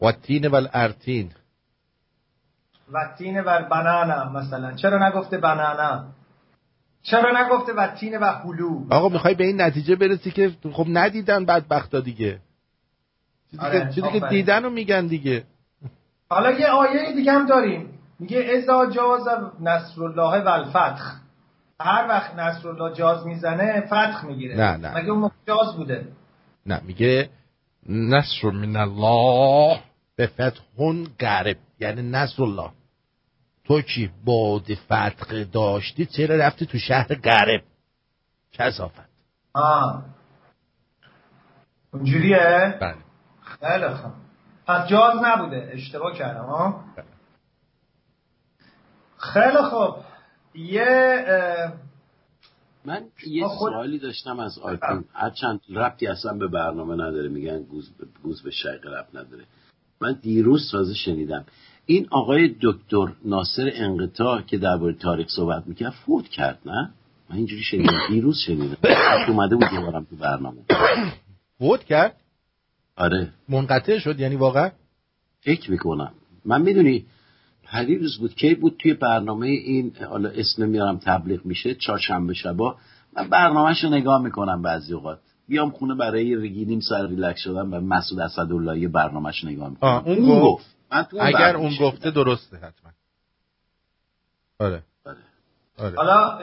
و تین و الارتین. و تین و بنانا مثلا. چرا نگفته بنانا؟ چرا نگفته و تین و هلو؟ آقا می‌خوای به این نتیجه برسی که خب ندیدن بدبختا دیگه. چیزی آره، که. دیدن رو میگن دیگه. حالا یه آیه دیگه هم داریم. میگه ازا جاز نصر الله و الفتح. هر وقت نصر الله جاز می‌زنه فتح می‌گیره. نه، نه. مگه اون جاز بوده؟ نه میگه نصر من الله به فتحون قرب یعنی نصر الله تو کی باد فتح داشتی چرا رفتی تو شهر قرب کسافت. آه. اونجوریه؟ بله. خیلی خوب. پس جاز نبوده اشتباه کردم ها خیلی خوب. یه من یه خود- سوالی داشتم از آیتون هرچند ربطی اصلا به برنامه نداره میگن گوز به, گوز به شرق رب نداره. من دیروز تازه شنیدم. این آقای دکتر ناصر انقطاع که درباره تاریخ صحبت می‌کرد فوت کرد نه؟ من اینجوری شنیدم. دیروز شنیدم. اومده بود یه بارم تو برنامه. فوت کرد؟ آره. منقطع شد؟ یعنی واقعا؟ فکر می‌کنم. من می‌دونی پریروز بود کی بود توی برنامه این حالا اسم میارم تبلیغ میشه چهارشنبه شبا. من برنامهش رو نگاه می‌کنم بعضی اوقات. بیام خونه برای ریگی نیم سر ریلکس شدن و مسعود اسدالله یه برنامهش نگاه می‌کنم. آه، اون گفت. من تو اون اگر اون. گفته درسته حتما. آره. آره. آره. حالا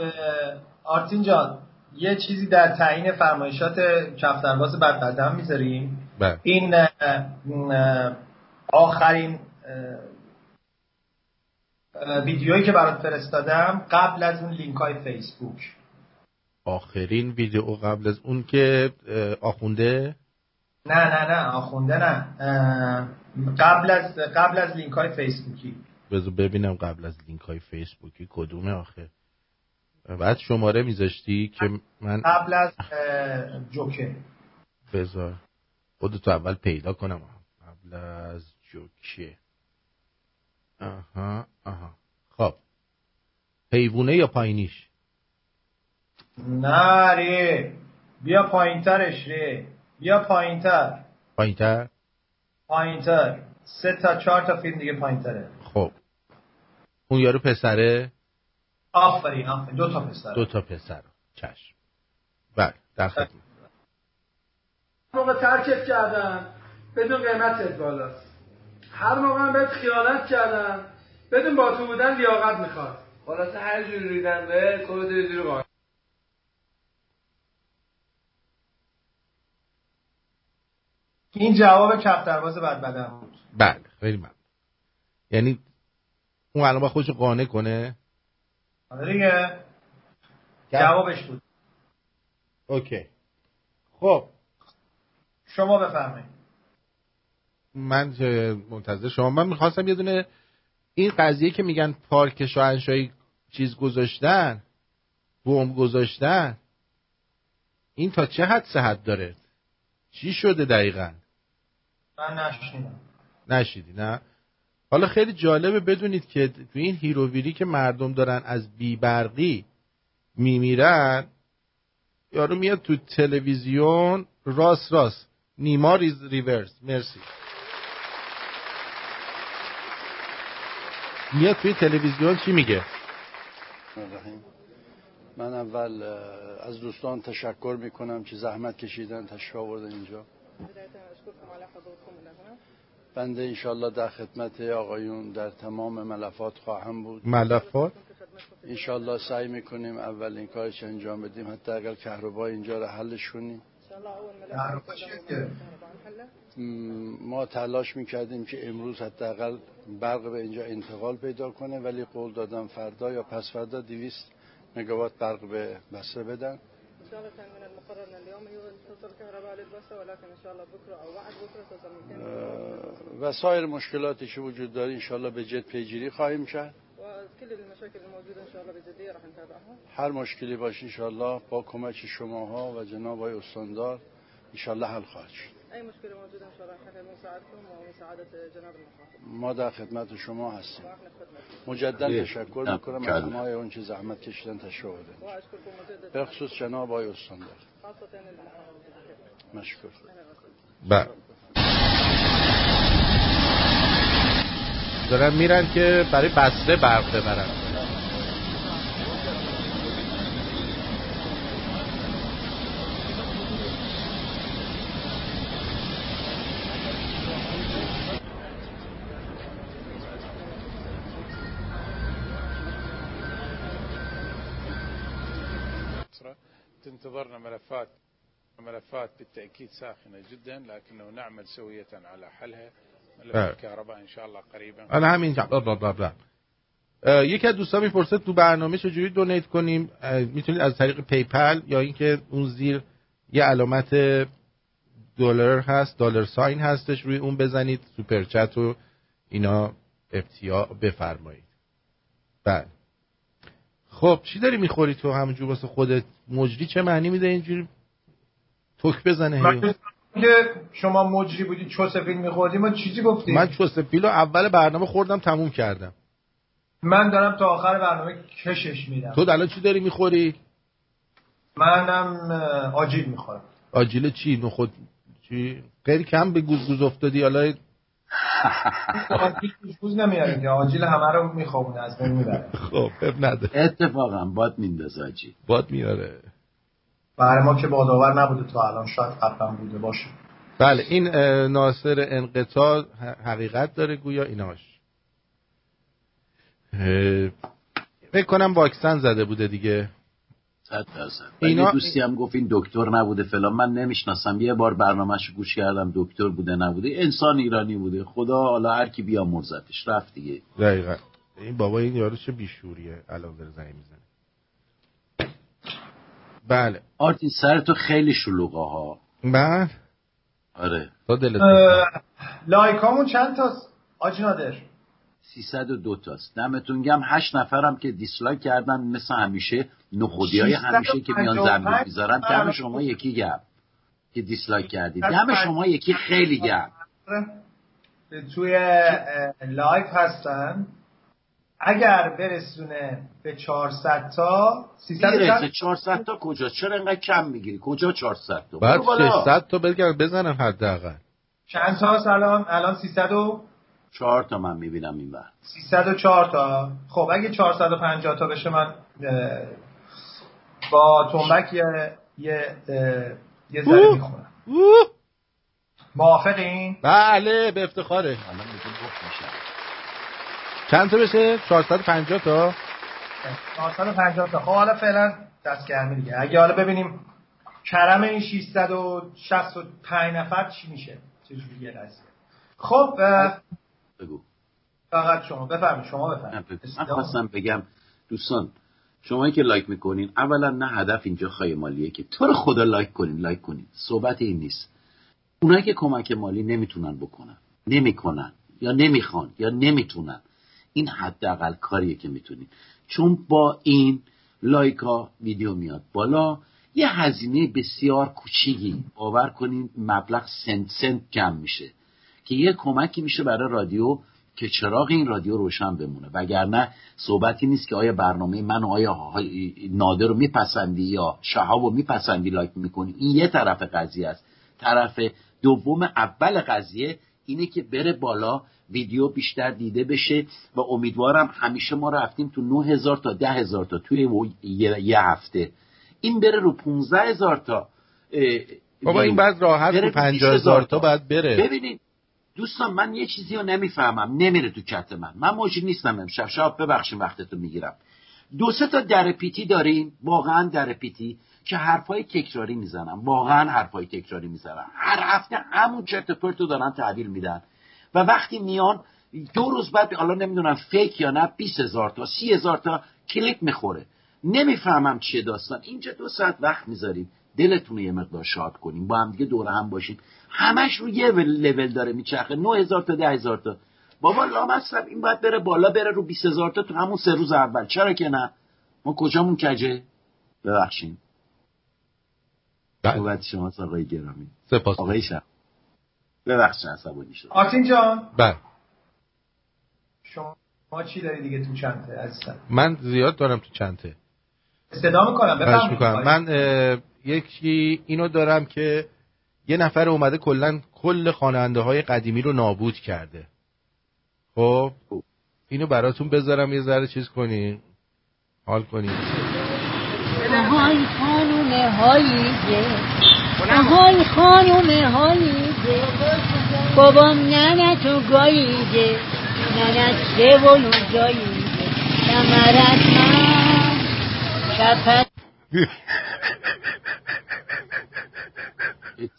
آرتین جان یه چیزی در تعیین فرمایشات کفترباز بد بدن می‌ذاریم. بله. این آخرین ویدیویی که برات فرستادم قبل از اون لینک های فیسبوک. آخرین ویدیو قبل از اون که آخونده؟ نه نه نه آخونده نه. قبل از قبل از لینک های فیسبوکی. بذار ببینم قبل از لینک های فیسبوکی کدومه آخه. بعد شماره میذاشتی که من قبل از جوکه بذار. خودتو اول پیدا کنم. قبل از جوکه آها آها. خب. حیوونه یا پایینیش؟ نه ری. بیا پایینترش ری. بیا پایینتر. پایینتر؟ پایینتر. سه تا چهار تا فیلم دیگه پایینتره. خب. اون یارو پسره؟ آفرین آفرین. دو تا پسر دو تا پسر. چشم. بله در خدمت. موقع ترکت کردن. بدون قیمتت بالاست. هر موقع هم بهت خیانت کردن بدون با تو بودن لیاقت می‌خواد. خلاصه هر جوری ریدن به کد زیر قانون این جواب بد بدن بود. بله خیلی ممنون. یعنی اون الان با خودشو قانع کنه؟ آره دیگه. جوابش بود. اوکی. خب. شما بفرمایید. من منتظر شما. من می‌خواستم یه دونه این قضیه که میگن پارک شاهنشاهی چیز گذاشتن بوم گذاشتن این تا چه حد صحت داره؟ چی شده دقیقا؟ من نشنیدم. نشیدی نه؟ حالا خیلی جالبه بدونید که تو این هیروویری که مردم دارن از بیبرقی میمیرن یارو میاد تو تلویزیون راست راست نیما ریز ریورس. مرسی. میاد توی تلویزیون چی میگه. من اول از دوستان تشکر می‌کنم که زحمت کشیدن تشریف آوردن اینجا. بنده انشالله در خدمت آقایون در تمام ملفات خواهم بود. ملفات؟ انشالله سعی می‌کنیم اولین کارش انجام بدیم. حتی اگر کهربا اینجا رو حلش کنیم. ما تلاش می‌کردیم که امروز حداقل برق به اینجا انتقال پیدا کنه ولی قول دادم فردا یا پس فردا 200 مگاوات برق به بسره بدن. و سایر مشکلاتی که وجود داره انشالله به جد پیگیری خواهیم کرد. هر مشکلی باشه انشالله با کمک شماها و جناب های استاندار انشالله حل خواهد شد. اي مشكله موجوده ان شاء الله نحن مساعدكم ومساعده جناب المخاطب. ما در خدمت شما هستیم. مجددا تشکر می‌کنم از همه اون چه زحمت کشیدن آوردن به خصوص جناب آقای استاندار. مشکور. بله. دارن میرن که برای بسته برق ببرن. تنتظرنا ملفات ملفات بالتأكيد ساخنة جدا لكنه نعمل سوية على حلها. الكهرباء ان شاء الله قريبا انا همین یکی از دوستان می‌پرسه تو برنامه چجوری donate کنیم؟ می‌تونید از طریق PayPal یا اینکه اون زیر یه علامت دلار هست dollar sign هستش روی اون بزنید super chat و اینا ابتیاع بفرمایید. بله. خب چی داری می‌خوری تو همونجور واسه خودت؟ مجری چه معنی میده اینجوری؟ توک بزنه که شما مجری بودی چوسفیل میخوردی ما چیزی گفتی من چوسفیل رو اول برنامه خوردم تموم کردم. من دارم تا آخر برنامه کشش میدم. تو الان چی داری می‌خوری؟ منم آجیل می‌خورم. آجیل چی؟ نخود چی؟ غیر کم به گوز گوز افتادی حالا گوز نمیاره که آجیل همه رو میخوابونه از بین می‌بره. خب نده اتفاقا باد میندازه آجیل. باد میاره برای ما که بادآور نبوده تا الان شاید قبلا بوده باشه. بله این ناصر انقطاع حقیقت داره گویا ایناش فکر کنم واکسن زده بوده دیگه. صد درصد. اینا... دوستی هم گفت این دکتر نبوده فلان. من نمی‌شناسم. یه بار برنامهش گوش کردم دکتر بوده نبوده. انسان ایرانی بوده. خدا حالا هر کی بیا مرزتش رفت دیگه. دقیقا. این بابا این یارو چه بیشوریه. الان داره زنگ می‌زنه. بله. آرتین سر تو خیلی شلوغه ها. بله. آره. لایکامون چند تاست؟ حاج نادر. 302 تاست. دمتون گرم 8 نفرم که dislike کردن مثل همیشه نخودی های همیشه که میان زمین می‌ذارن. دم شما یکی گرم که dislike کردید. دم شما یکی خیلی گرم توی لایف هستن. اگر برسونه به 400 تا 300 400 تا کجا چرا اینقدر کم می‌گیری؟ کجا 400 تا؟ بعد 600 تا بگم بزنن حداقل. چند تا الان الان 300 و 4 تا من می‌بینم این وقت 304 تا. خب اگه 450 تا بشه من با تنبک یه یه یه ذره می‌خورم. موافقین بله به افتخاره. الان چند تا بشه؟ 450 تا. 450 تا. خب حالا فعلا دست گرمی دیگه. اگه حالا ببینیم کرم این 665 نفر چی میشه؟ چجوری یه قضیه خب بگو. فقط شما. بفرمایید شما بفرمایید. من خواستم بگم دوستان شما که لایک می‌کنین اولا نه هدف اینجا خواهی مالیه که تو رو خدا لایک کنین لایک کنین صحبت این نیست. اونایی که کمک مالی نمی‌تونن بکنن نمی‌کنن یا نمی‌خوان یا نمی‌تونن. این حداقل کاریه که می‌تونین چون با این لایکا ویدیو میاد بالا یه هزینه بسیار کوچیکی باور کنین مبلغ سنت سنت کم میشه که یه کمکی میشه برای رادیو که چراغ این رادیو روشن بمونه. وگرنه صحبتی نیست که آیا برنامه من و آیا نادر رو میپسندی یا شهاب رو میپسندی لایک می‌کنی. این یه طرف قضیه است. طرف دوم اول قضیه اینه که بره بالا ویدیو بیشتر دیده بشه و امیدوارم همیشه ما رفتیم تو 9000 تا 10000 تا توی یه هفته. این بره رو 15000 تا بابا این بعد راحت رو 50000 تا بعد بره. ببینید دوستان من یه چیزی رو نمی‌فهمم. نمیره تو کت من. من موجی نیستم امشب. شب ببخشید وقتتو می‌گیرم. دو سه تا در پیتی داریم. واقعا در پیتی که حرفای تکراری می‌زنن واقعا حرفای تکراری می‌زنن هر هفته همون چرت پرتو دارن تحویل میدن. و وقتی میان دو روز بعد حالا نمی‌دونم فیک یا نه 20 هزار تا سی هزار تا کلیک می‌خوره. نمی‌فهمم چیه داستان. اینجا دو ساعت وقت می‌ذاریم. دلتون رو یه مقدار شاد کنیم. با هم دیگه دور هم باشیم. همش رو یه لول داره میچرخه. 9000 تا 10000 تا. بابا لامصب این باید بره بالا بره رو 20000 تا تو همون سه روز اول. چرا که نه؟ ما کجامون کجه؟ ببخشید. بله. شما آقای گرامی. سپاس. آقای شب. ببخشید عصبانی شد آرتین جان. بله. شما چی داری دیگه تو چنته عزیزم؟ من زیاد دارم تو چنته. صدا می‌کنم بفرمایید. می‌کنم. من یکی اینو دارم که یه نفر اومده کلا کل خواننده های قدیمی رو نابود کرده. خب؟ اینو براتون بذارم یه ذره چیز کنین حال کنین آهای خانوم هاییده آهای خانوم هاییده بابام ننه تو گاییده ننه سه ولو جاییده کمرت من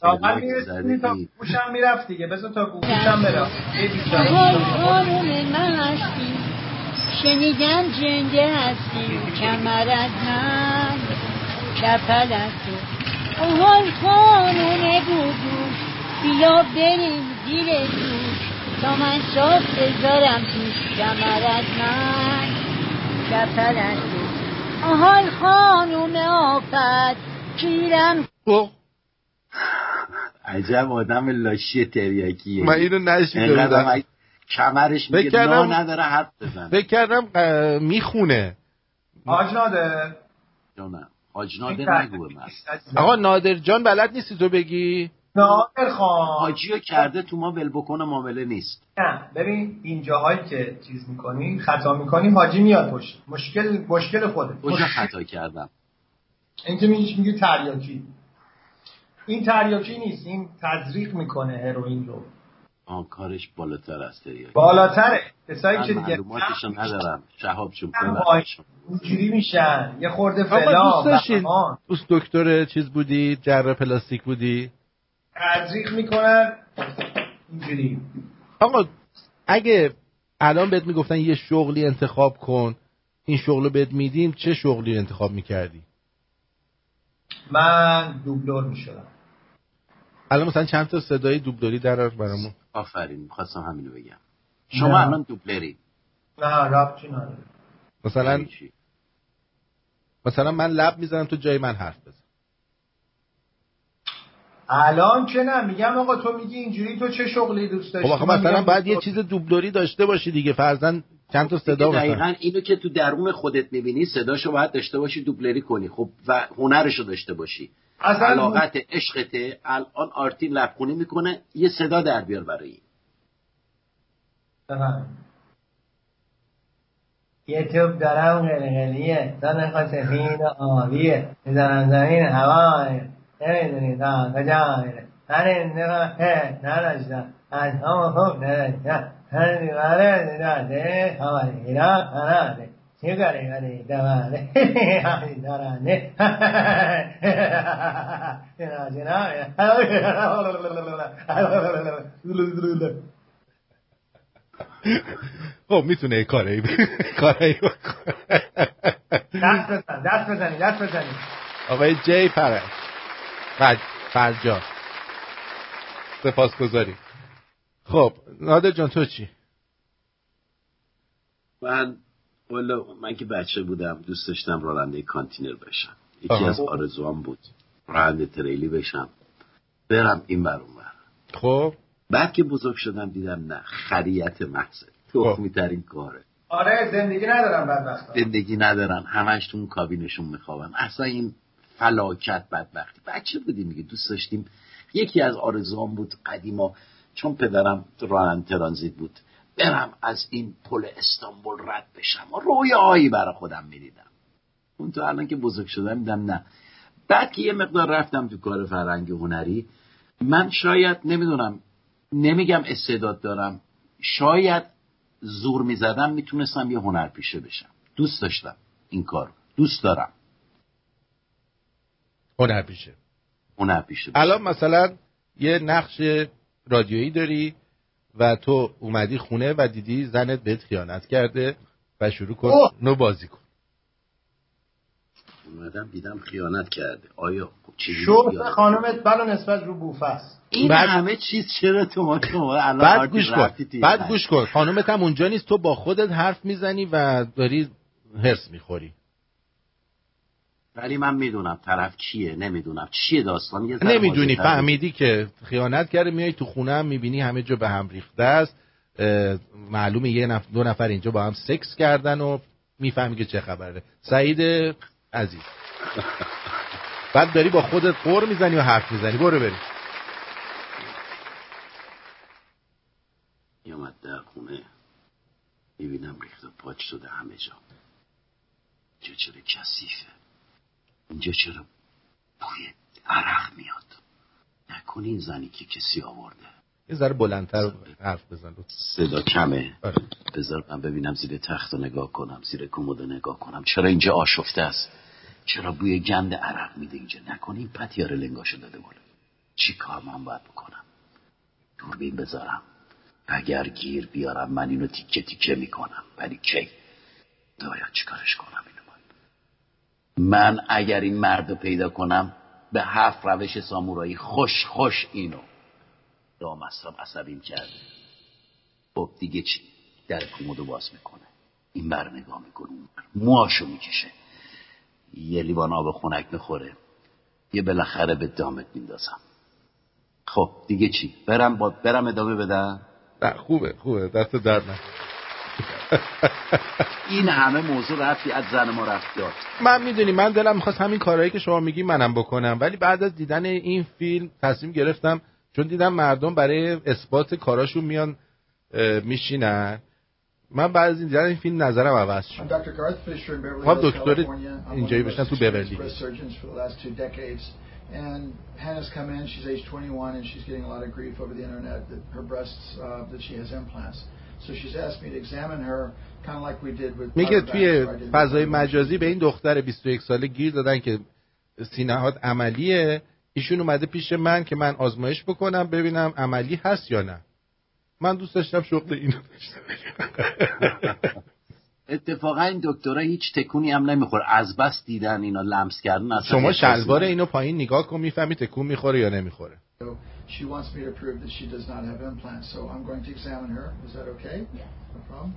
تا من میرسونی تا گوشم می‌رفت دیگه. بذار تا گوشم بیچاره. آهای خانوم مستی شنیدم جنده هستی. کمرت من کپلت تو. آهای خانوم بودوش. بیا بریم زیر دوش. تا من صاف بذارم توش کمرت من. کپلت تو آهای خانوم آفت کیرم خب. عجب آدم لاشی تریاکیه. من اینو نشیده کمرش میگه کردم- نا نداره حرف بزن فکر کردم اه، می‌خونه. آج ناده جانم حاج نادر نگو به من. آقا نادر جان بلد نیستی تو بگی؟ نادر خان حاجیو کرده تو ما ول بکن معامله نیست. نه ببین این جاهایی که چیز می‌کنی خطا می‌کنی حاجی میاد پشت. مشکل مشکل خوده کجا خطا کردم؟ این که میگی میگی تریاکی. این تریاکی نیست این تزریق می‌کنه هروئین رو. آن کارش بالاتر از تریاکی. بالاتره. کسایی که دیگه معلوماتشو ندارم. شهاب. وای- اینجوری میشن. یه خورده آقا فلا دوست داشتین؟ بهمان. دوست دکتر چیز بودی؟ جراح پلاستیک بودی؟ تزریق می‌کنن. اینجوری. آقا اگه الان بهت می‌گفتن یه شغلی انتخاب کن این شغل رو بهت میدیم چه شغلی انتخاب می‌کردی؟ من دوبلور می‌شدم. الان مثلا چند تا صدای دوبلوری در برامون؟ آفرین می‌خواستم همینو بگم. شما نه. الان دوبلری؟ نه ربطی نداره مثلا یعنی؟ مثلا من لب می‌زنم تو جای من حرف الان که نه میگم آقا تو میگی اینجوری تو چه شغلی دوست خب داشتی من مثلا باید یه. چیز دوبلوری داشته باشی دیگه فرزن چند تا صدا دیگه مثلا دقیقا اینو که تو درون خودت می‌بینی صداشو باید داشته باشی دوبلری کنی خب و هنرشو داشته باشی اصلا علاقت عشقته الان آرتین لبخونی می‌کنه یه صدا در بیار برای. یه توپ دارم قلقلیه دانه سفید آبیه می‌زنم زمین هوای نمی‌دونی تا کجا میره هر انده نداشتم از همه خوب نداشتم هر دیواره همه ایران هناده چه کاری کاری دماده همی دارنده خب می‌تونه کاری کاری. دست بزن دست بزنی دست بزنی. آقای جی فرج فرج فرجا سپاس گذاری خب نادر جان تو چی؟ من والا من که بچه بودم دوست داشتم راننده کانتینر بشم. یکی. از آرزوام بود راننده تریلی بشم. برم این بر اون بر خب. بعد که بزرگ شدم دیدم نه خریت محضه. خب. تخمی ترین کاره. آره زندگی ندارم بدبخت زندگی ندارن همش تو اون کابینشون میخوابن اصلا این فلاکت بدبختی. بچه بودیم دیگه دوست داشتیم. یکی از آرزوام بود قدیما چون پدرم راننده ترانزیت بود برم از این پل استانبول رد بشم و رویاهایی برای خودم می‌دیدم. اون تو الان که بزرگ شدم دیدم نه. بعد که یه مقدار رفتم تو کار فرهنگ و هنری من شاید نمی‌دونم نمیگم استعداد دارم شاید زور می‌زدم می‌تونستم یه هنر پیشه بشم. دوست داشتم این کار دوست دارم. هنر پیشه هنر پیشه الان مثلا یه نقش رادیویی داری و تو اومدی خونه و دیدی زنت بهت خیانت کرده و شروع کن نو بازی کن. اومدم دیدم خیانت کرده. آیا چیزی خانمت بلا نسبت رو بوفه است. این بعد- همه چیز چرا تو ما الان بعد گوش کن. بعد گوش کن. خانومت هم اونجا نیست. تو با خودت حرف می‌زنی و داری هرس می‌خوری. ولی من می‌دونم طرف کیه نمی‌دونم. چیه داستان؟ یه نمی‌دونی فهمیدی که خیانت کرده میای تو خونه هم می‌بینی همه جا به هم ریخته است. معلومه یه نفر دو نفر اینجا با هم سکس کردن و می‌فهمی که چه خبره. سعید عزیز. (laughs) بعد داری با خودت قور می‌زنی و حرف می‌زنی. برو بریم. میامد در خونه. می‌بینم ریخت و پاچ شده همه جا. اینجا چرا کثیفه. اینجا چرا بوی عرق میاد؟ نکنی این زنی که کسی آورده. یه ذره بلندتر حرف بزن. صدا کمه. آره. بذار من ببینم زیر تخت رو نگاه کنم زیر کمد نگاه کنم. چرا اینجا آشفته است؟ چرا بوی گند عرق میده اینجا؟ نکنی این پتیاره لنگاشو داده بالا. چی کار من باید بکنم؟ دوربین بذارم. اگر گیر بیارم من اینو تیکه تیکه می‌کنم. ولی کی؟ باید چیکارش کنم؟ من اگر این مرد پیدا کنم به هفت روش سامورایی خوش خوش اینو رامستم عصبیم کرده. خب دیگه چی؟ در کمدو باز می‌کنه. این بر نگاه می‌کنه. موهاشو می‌کشه. یه لیوان آب خنک می‌خوره. یه بالاخره به دامت میندازم. خب دیگه چی؟ برم با برم ادامه بدم؟ نه خوبه خوبه. دست درد نکنه. (laughs) این همه موضوع رفتی از زن ما رفت داد من می‌دونی من دلم می‌خواست همین کارهایی که شما میگی منم بکنم ولی بعد از دیدن این فیلم تصمیم گرفتم چون دیدم مردم برای اثبات کاراشون میان میشینن من بعد از این دیدن این فیلم نظرم عوض شد خب دکتر اینجایی بشن تو بیورلی. And Hannah's come in. She's age 21, and she's getting a lot of grief over the internet that her breasts uh, that she has implants. So she's asked me to examine her, kind of like we did with. میگه other توی فضای مجازی به این دختر 21 ساله گیر دادن که سینهات عملیه ایشون اومده پیش من که من آزمایش بکنم ببینم عملی هست یا نه من دوست داشتم شغل اینو داشته. اتفاقا این دکترها هیچ تکونی هم نمی‌خوره از بس دیدن اینا لمس کردن شما شلوار. اینو پایین نگاه کن می‌فهمی تکون می‌خوره یا نمی‌خوره she wants me to prove that she does not have implants. So I'm going to examine her. Is that okay? Yes. No problem.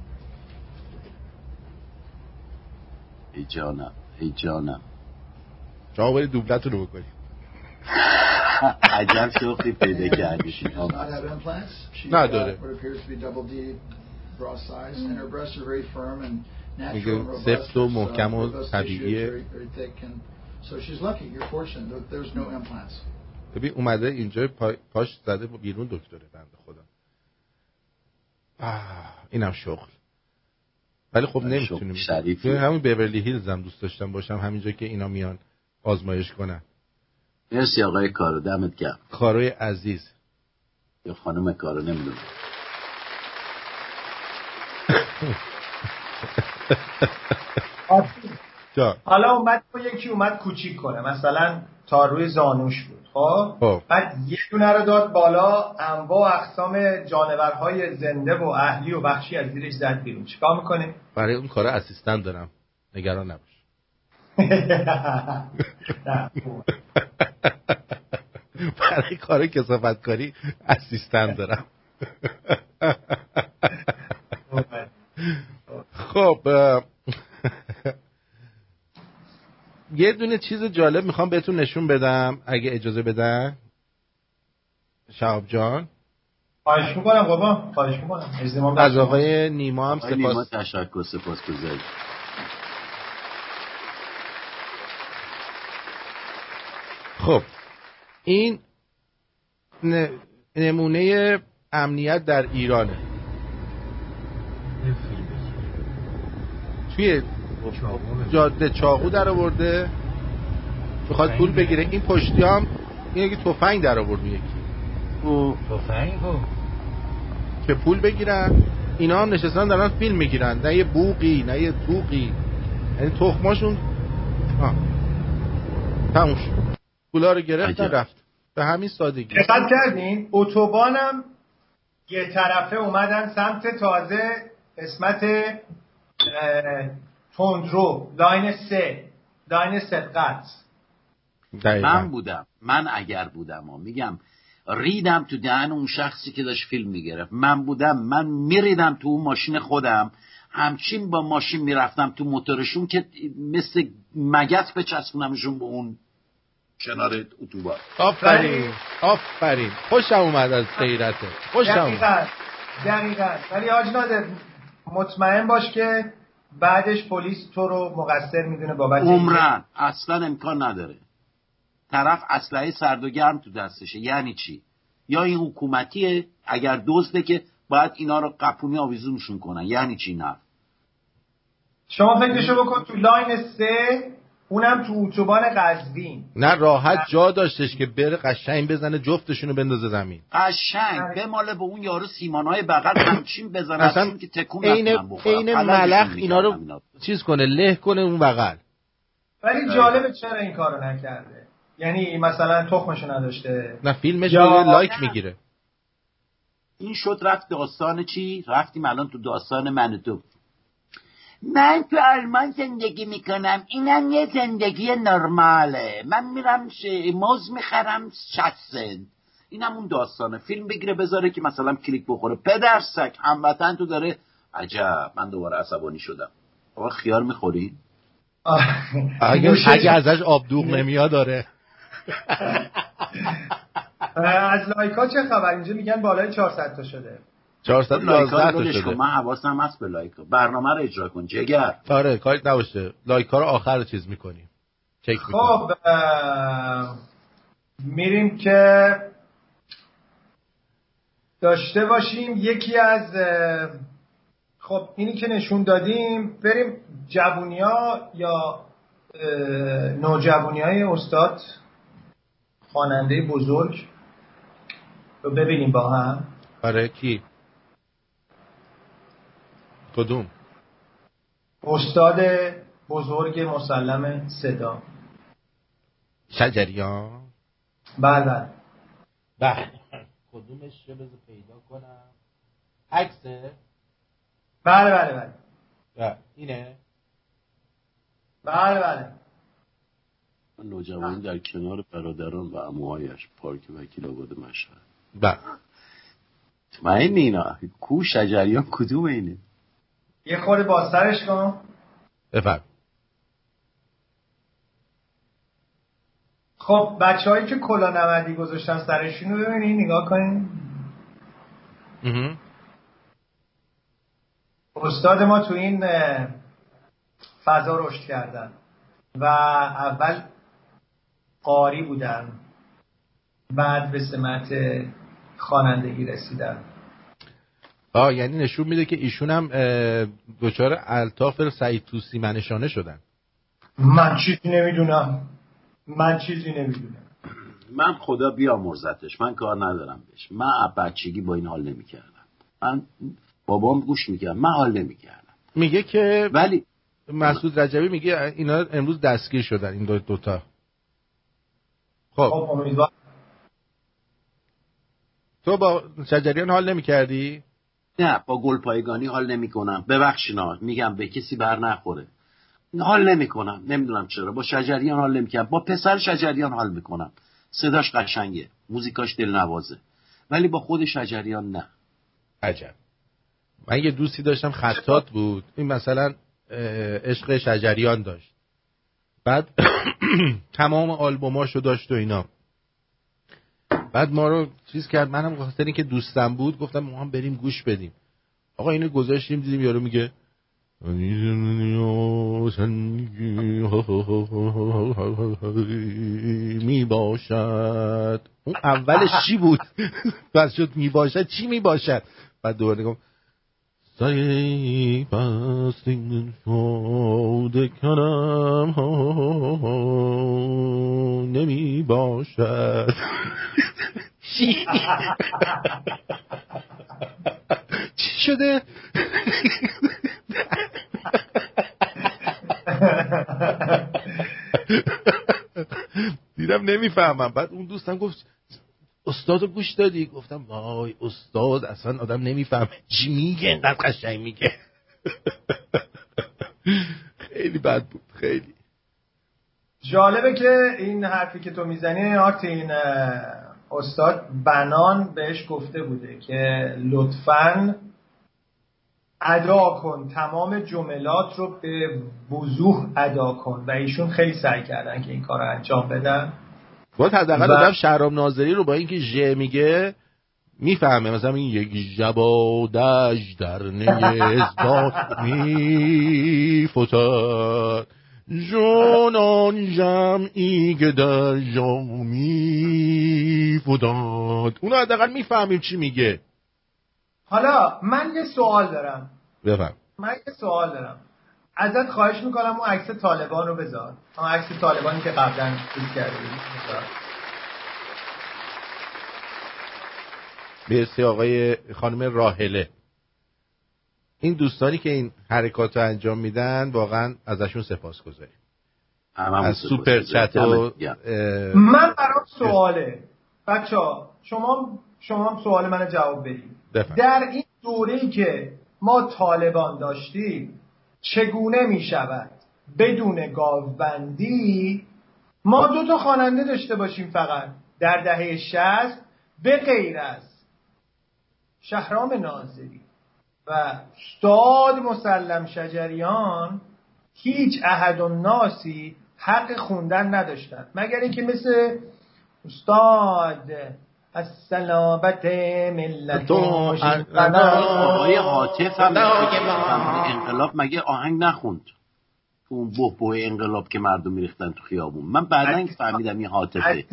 ای جانم ای جانم شما باید دوبلتون رو بکنی عجب شغلی پیدا And کردی She does not have implants. She's No, got dude. what appears to be double D bra size, and her breasts are very firm and natural میگه and robust. سفت و It's, uh, محکم و robust طبیعیه. tissue, very, very thick, and so she's lucky. You're fortunate. that There's no implants. ببین اومده اینجا پا- پاش زده بیرون دکتره بنده خدا. اینم شغل. ولی خب نمی‌تونیم. شریفی. همین بیورلی هیلز هم دوست داشتم باشم همینجا که اینا میان آزمایش کنن. مرسی آقای کارو دمت گرم. کاروی عزیز. یا خانم کارو نمی‌دونم. حالا اومد یکی اومد کوچیک کنه. مثلا تا روی زانوش بود. خب؟ خب. بعد یه دونه رو داد بالا انواع و اقسام جانورهای زنده و اهلی و وحشی از زیرش زد بیرون. چیکار می‌کنه برای اون کار اسیستنت دارم. نگران نباش. (laughs) برای کار کسافت کاری اسیستنت دارم. (laughs) خب یه دونه چیز جالب می‌خوام بهتون نشون بدم اگه اجازه بدن. شهاب جان. خواهش می‌کنم بابا خواهش می‌کنم. از آقای نیما هم آقای نیما سپاس. تشکر سپاس خب این نمونه امنیت در ایرانه. توی جاده چاقو در آورده. می‌خواد پول بگیره. این پشتی هم این یکی تفنگ در آورد اون یکی تفنگ؟ که پول بگیرن. اینا هم نشستن دارن فیلم می‌گیرن. نه یه بوقی نه یه توقی. یعنی تخماشون تموم شد. پولا رو گرفتن رفت. به همین سادگی. دقت کردین؟ اتوبانم یه طرفه اومدن سمت تازه قسمت تندرو لاین سه لاین سبقت من بودم. من اگر بودم و میگم ریدم تو دهن اون شخصی که داشت فیلم می‌گرفت. من بودم. من میریدم تو اون ماشین خودم. همچین با ماشین می‌رفتم تو موتورشون که مثل مگت بچسبونمشون به اون کنار اتوبان. آفرین. آفرین. خوشم اومد از غیرته خوشم اومد. دقیقا. ولی آج نادر مطمئن باش که بعدش پلیس تو رو مقصر می‌دونه بابت عمرن. اصلا امکان نداره. طرف اسلحه سرد و گرم تو دستشه. یعنی چی؟ یا این حکومتیه اگر دزده که باید اینا رو قپونی آویزونشون کنن. یعنی چی نه شما فکرشو بکن تو لاین سه اونم تو اتوبان قزوین. نه راحت جا داشتش که بره قشنگ بزنه جفتشونو بندازه زمین. قشنگ. به مال به اون یارو سیمانهای بغل همچین بزنه اصلا که تکون عین عین ملخ اینا رو چیز کنه له کنه اون بغل. ولی جالبه چرا این کارو نکرده. یعنی مثلا تخمشو نداشته. نه فیلمش یا... لایک می‌گیره. این شد رفت داستان چی؟ رفتیم الان تو داستان من تو. من تو آلمان زندگی می‌کنم. اینم یه زندگی نرماله. من میرم ش... موز می‌خرم 60 سنت. اینم اون داستانه. فیلم بگیره بذاره که مثلا کلیک بخوره. پدر سک هموطن تو داره. عجب من دوباره عصبانی شدم. آقا خیار می‌خورین اگه, اگه ازش آبدوغ نمیاد (laughs) داره از لایکا چه خبر؟ اینجا میگن بالای 400 تا شده. 411 تا شده من حواسم هست به لایکا برنامه رو اجرا کن جگر. آره کاری نباشه. لایکا رو آخر چیز می‌کنیم. چک خب میریم که داشته باشیم. یکی از خب اینی که نشون دادیم بریم جوونیا یا نوجوانی های استاد خواننده بزرگ رو ببینیم با هم. برای کی؟ کدوم؟ استاد بزرگ مسلم صدا. شجریان؟ بله بله. بله. کدومش رو پیدا کنم؟ عکسه بله بله بله. بله. اینه؟ بله بله. نوجوانی در کنار برادران و اموهایش پارک وکیل آباد مشهد. بله. مطمئن اینا؟ کو شجریان کدوم اینه؟ یه خورده بازترش کن. بفرم. خب بچه هایی که کلا نمدی گذاشتن سرشون رو ببینید نگاه کنید استاد ما تو این فضا رشد کردن و اول قاری بودن بعد به سمت خوانندگی رسیدن. آه یعنی نشون میده که ایشون هم دچار الطاف سعید توسی منشانه شدن. من چیزی نمی‌دونم. من چیزی نمی‌دونم. من خدا بیامرزتش. من کار ندارم بهش. من بچگی با این حال نمی‌کردم. من بابام گوش می‌کردم من حال نمی‌کردم. میگه که ولی مسعود رجبی میگه اینا امروز دستگیر شدن این دو دوتا. خب, خب، تو با شجریان حال نمی کردی؟ نه با گل پایگانی حال نمی کنم ببخشینا میگم به کسی بر نخوره. حال نمی کنم نمی‌دونم چرا. با شجریان حال نمی کنم با پسر شجریان حال می‌کنم. صداش قشنگه موزیکاش دل نوازه ولی با خود شجریان نه. عجب. من یه دوستی داشتم خطات بود. این مثلا عشق شجریان داشت. بعد (coughs) تمام آلبوماشو داشت و اینا. بعد ما رو چیز کرد منم خاطر که دوستم بود گفتم ما هم بریم گوش بدیم. آقا اینو گذاشتیم دیدیم یارو میگه می باشد اون اولش چی بود؟ (laughs) پس شد می باشد چی می باشد بعد دوباره نگم سایه پس شده کنم. (laughs) نمی باشد چی چی شده دیدم نمی‌فهمم بعد اون دوستم گفت استاد گوش دادی گفتم وای استاد اصلا آدم نمی‌فهمه چی میگه اینقدر قشنگ میگه خیلی بد بود خیلی جالبه که این حرفی که تو می‌زنی آرتین استاد بنان بهش گفته بوده که لطفا ادا کن تمام جملات رو به وضوح ادا کن. و ایشون خیلی سعی کردن که این کار رو انجام بدن. باید حداقل آدم شهرام ناظری رو با اینکه ژ میگه می‌فهمه. مثلا این یک جبادش در نیزداد میفتد جانان جمعی که در جامی فداد اونو حداقل می‌فهمیم چی میگه. حالا من یه سوال دارم. بفهم من یه سوال دارم. ازت خواهش می‌کنم اون عکس طالبان رو بذار. اون عکس طالبانی که قبلا چیز کردی مرسی آقای خانم راهله این دوستانی که این حرکات رو انجام میدن واقعا ازشون سپاس گذاریم. از سوپر چت و من برام سواله. بچه ها شما شما سوال من جواب بدید. در این دوره که ما طالبان داشتیم چگونه می شود بدون گاوبندی ما دو تا خواننده داشته باشیم فقط در دهه شست به غیر از شهرام ناظری. و استاد مسلم شجریان هیچ احد و ناسی حق خوندن نداشتن. مگر اینکه مثل استاد از سلابت ملت آقای حاطف هم انقلاب مگه آهنگ نخوند؟ تو اون بوه انقلاب که مردم میریختن تو خیابون. من بعدا فهمیدم این حاطفه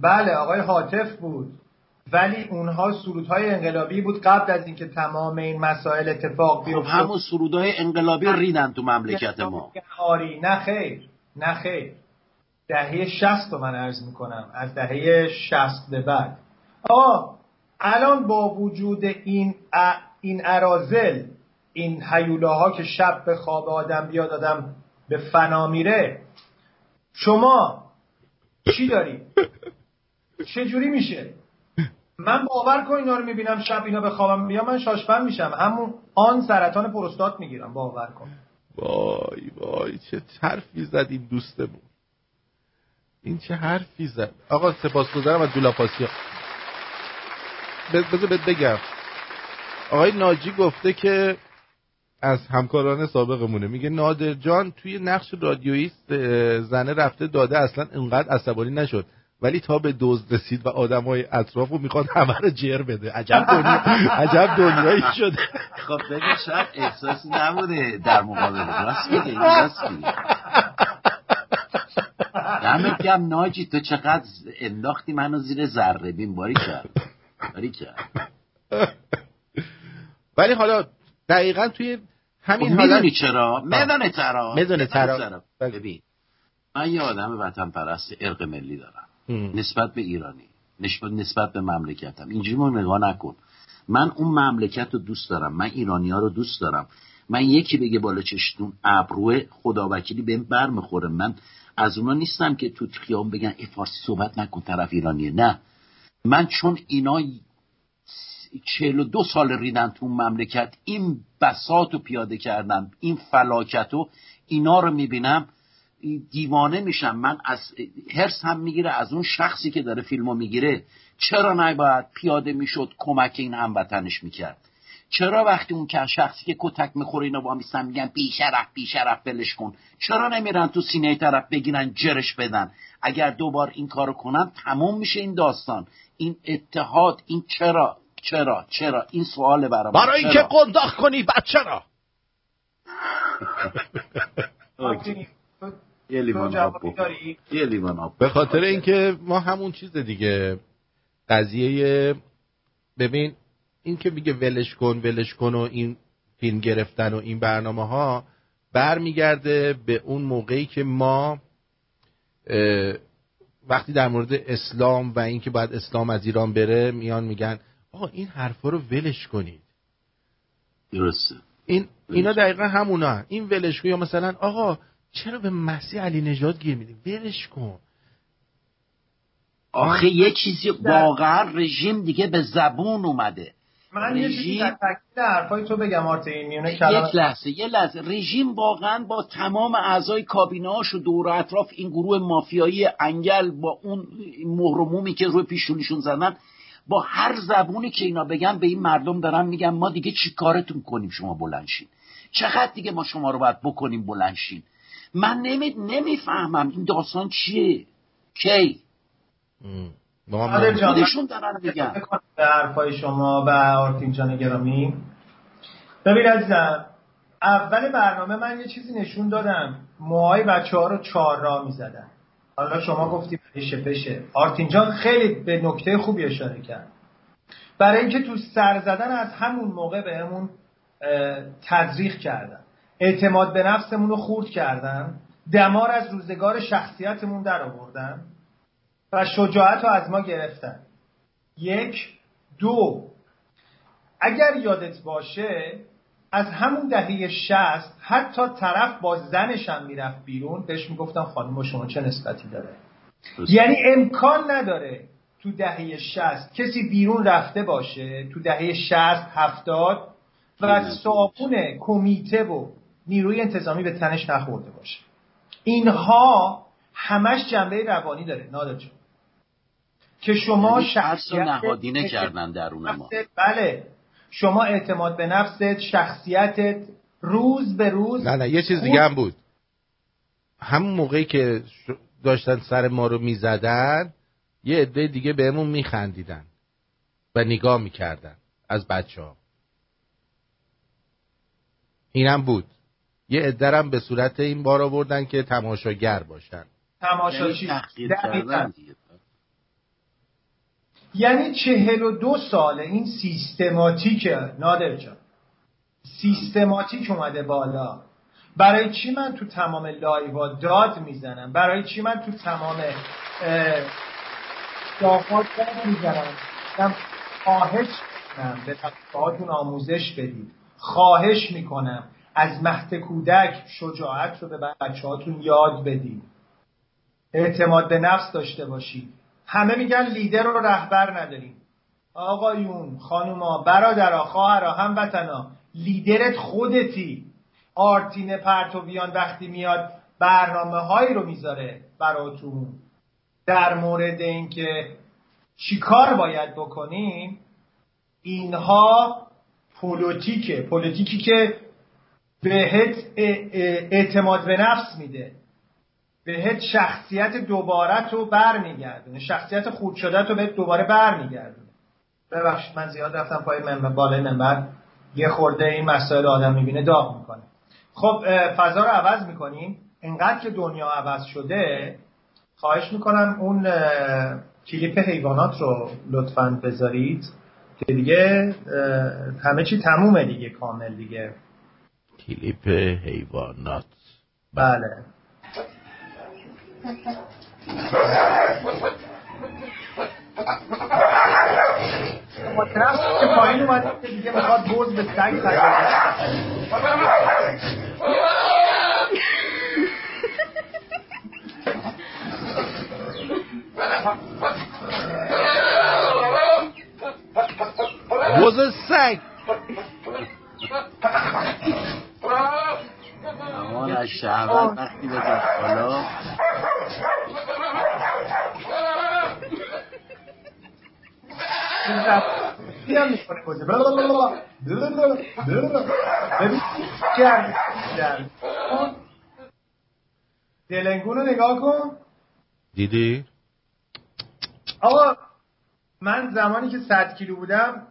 بله آقای حاطف بود. ولی اونها سرودهای انقلابی بود قبل از اینکه تمام این مسائل اتفاق بیفته. خب همون سرودهای انقلابی ریدن تو مملکت ما. آری نه خیر نه خیر. دهه شست رو من عرض می‌کنم از دهه شست به بعد. آه الان با وجود این ا... این ارازل این حیولاها که شب به خواب آدم بیاد آدم به فنا میره. شما چی داری؟ چجوری میشه؟ من باور کن اینا رو می‌بینم شب اینا به خوابم بیا من شاشفن میشم. همون آن سرطان پروستات می‌گیرم. باور کن. وای وای چه حرفی زد این دوستمون. این چه حرفی زد. آقا سپاسگزارم از دولاپاسیا بذار بهت بگم. آقای ناجی گفته که از همکاران سابقمونه. میگه نادر جان توی نقش رادیویست زنه رفته داده اصلا انقدر عصبانی نشد. ولی تا به دوز رسید و آدمای اطراف رو می‌خواد همه رو جر بده. عجب دنیا عجب دنیایی شده. خب بگه شاید احساسی نبوده در مقابل. راست میگه راست میگه دمت گم ناجی تو چقدر انداختی منو زیر ذره بین باری کرد. باری کرد. ولی حالا دقیقا توی همین خب می‌دونی چرا؟ می‌دونه چرا. می‌دونه چرا. ببین من یه آدم وطن پرست ارق ملی دارم. نسبت به ایرانی. نسبت نسبت به مملکتم. اینجوری ما نگاه نکن. من اون مملکت رو دوست دارم. من ایرانی ها رو دوست دارم. من یکی بگه بالا چشتون ابروه خدا وکیلی بهم بر می‌خوره من از اونا نیستم که تو خیام بگن ای فارسی صحبت نکن طرف ایرانیه. نه. من چون اینا چهل و دو سال ریدن تو مملکت این بسات رو پیاده کردن این فلاکت رو اینا رو می‌بینم دیوانه میشم. من از هرس هم می‌گیره از اون شخصی که داره فیلمو می‌گیره. چرا نباید پیاده می‌شد کمک این هموطنش می‌کرد؟ چرا وقتی اون که شخصی که کتک می‌خوره اینا با میستن میگن بیشرف بیشرف بلش کن. چرا نمیرن تو سینه طرف بگیرن جرش بدن؟ اگر دوبار این کارو کنن تموم میشه این داستان. این اتحاد این چرا چرا چرا؟ این سوال برام برای اینکه قنداق کنی بعد چرا؟ (laughs) یه لیوان آب یه لیوان آب به خاطر اینکه ما همون چیز دیگه. قضیه ببین این که میگه ولش کن ولش کن و این فیلم گرفتن و این برنامه ها برمیگرده به اون موقعی که ما وقتی در مورد اسلام و اینکه باید اسلام از ایران بره میان میگن آقا این حرفا رو ولش کنید. درسته. این اینا دقیقا همونا. این ولش یا مثلا آقا چرا به مسیح علی نجات گیر میدیم؟ برش کن. آخه یه چیزی واقعا رژیم دیگه به زبون اومده. من یه چیزی در تکمیل حرفای تو بگم آرتین میونه یک لحظه یه لحظه. رژیم واقعا با تمام اعضای کابینه‌هاش و دور و اطراف این گروه مافیایی انگل با اون مهرمومی که روی پیشونیشون زدن با هر زبونی که اینا بگن به این مردم دارن میگن ما دیگه چی کارتون کنیم شما بلنشین چقدر دیگه ما شما رو باید بکنیم بلنشین من نمی... نمی‌فهمم این داستان چیه. کی؟ خودشون دارن میگن. به حرفای شما و آرتین جان گرامی. ببین عزیزم اول برنامه من یه چیزی نشون دادم. موهای بچه ها رو چهار را می‌زدن. حالا شما گفتی پشه پشه آرتین جان خیلی به نکته خوبی اشاره کرد. برای اینکه تو سر زدن از همون موقع بهمون تزریق کردن. اعتماد به نفسمون رو خورد کردن دمار از روزگار شخصیتمون در آوردن و شجاعت رو از ما گرفتن. یک دو اگر یادت باشه از همون دهه شست حتی طرف با زنش هم می‌رفت بیرون. بهش می‌گفتم خانم شما چه نسبتی داره؟ یعنی امکان نداره تو دهه شست کسی بیرون رفته باشه تو دهه شست هفتاد و صابون کمیته و نیروی انتظامی به تنش نخورده باشه. اینها همش جنبه روانی داره نادر جان. که شما یعنی شخصیت نهادینه کردن درون ما. بله. شما اعتماد به نفست شخصیتت روز به روز نه نه یه چیز دیگه هم بود. همون موقعی که داشتن سر ما رو می‌زدن یه عده دیگه بهمون میخندیدن و نگاه می‌کردن از بچه ها اینم بود. یه عدرم به صورت این بار آوردن که تماشاگر باشن. تماشاچی یعنی چهل و دو ساله این سیستماتیکه نادر جان. سیستماتیک اومده بالا. برای چی من تو تمام لایوا داد می‌زنم؟ برای چی من تو تمام داخل داد می‌زنم؟ خواهش کنم به بچه‌هاتون آموزش بدید. خواهش می‌کنم. از مهد کودک شجاعت رو به بچه هاتون یاد بدید اعتماد به نفس داشته باشید همه میگن لیدر و رهبر نداریم. آقایون خانوما برادرها خواهرها هموطنا لیدرت خودتی. آرتین پرتویان وقتی میاد برنامه هایی رو می‌ذاره براتون. در مورد اینکه چیکار باید بکنیم اینها پولوتیکه. پولوتیکی که بهت اعتماد به نفس میده. بهت شخصیت دوباره تو برمیگردونه. شخصیت خود شده تو بهت دوباره برمیگردونه. ببخشید من زیاد رفتم پای منبر بالای منبر. یه خورده این مسائل آدم می‌بینه داغ می‌کنه. خب فضا رو عوض می‌کنیم. انقدر که دنیا عوض شده خواهش می‌کنم اون کلیپ حیوانات رو لطفا بذارید که دیگه همه چی تمومه دیگه کامل دیگه. کلیپ حیوانات بله مطرف که پایین اومده که دیگه می‌خواد بوز به سگ بوز سگ امان از شهوت وقتی به حالا. دلنگون رو نگاه کن. دیدی؟ آقا من زمانی که 100 کیلو بودم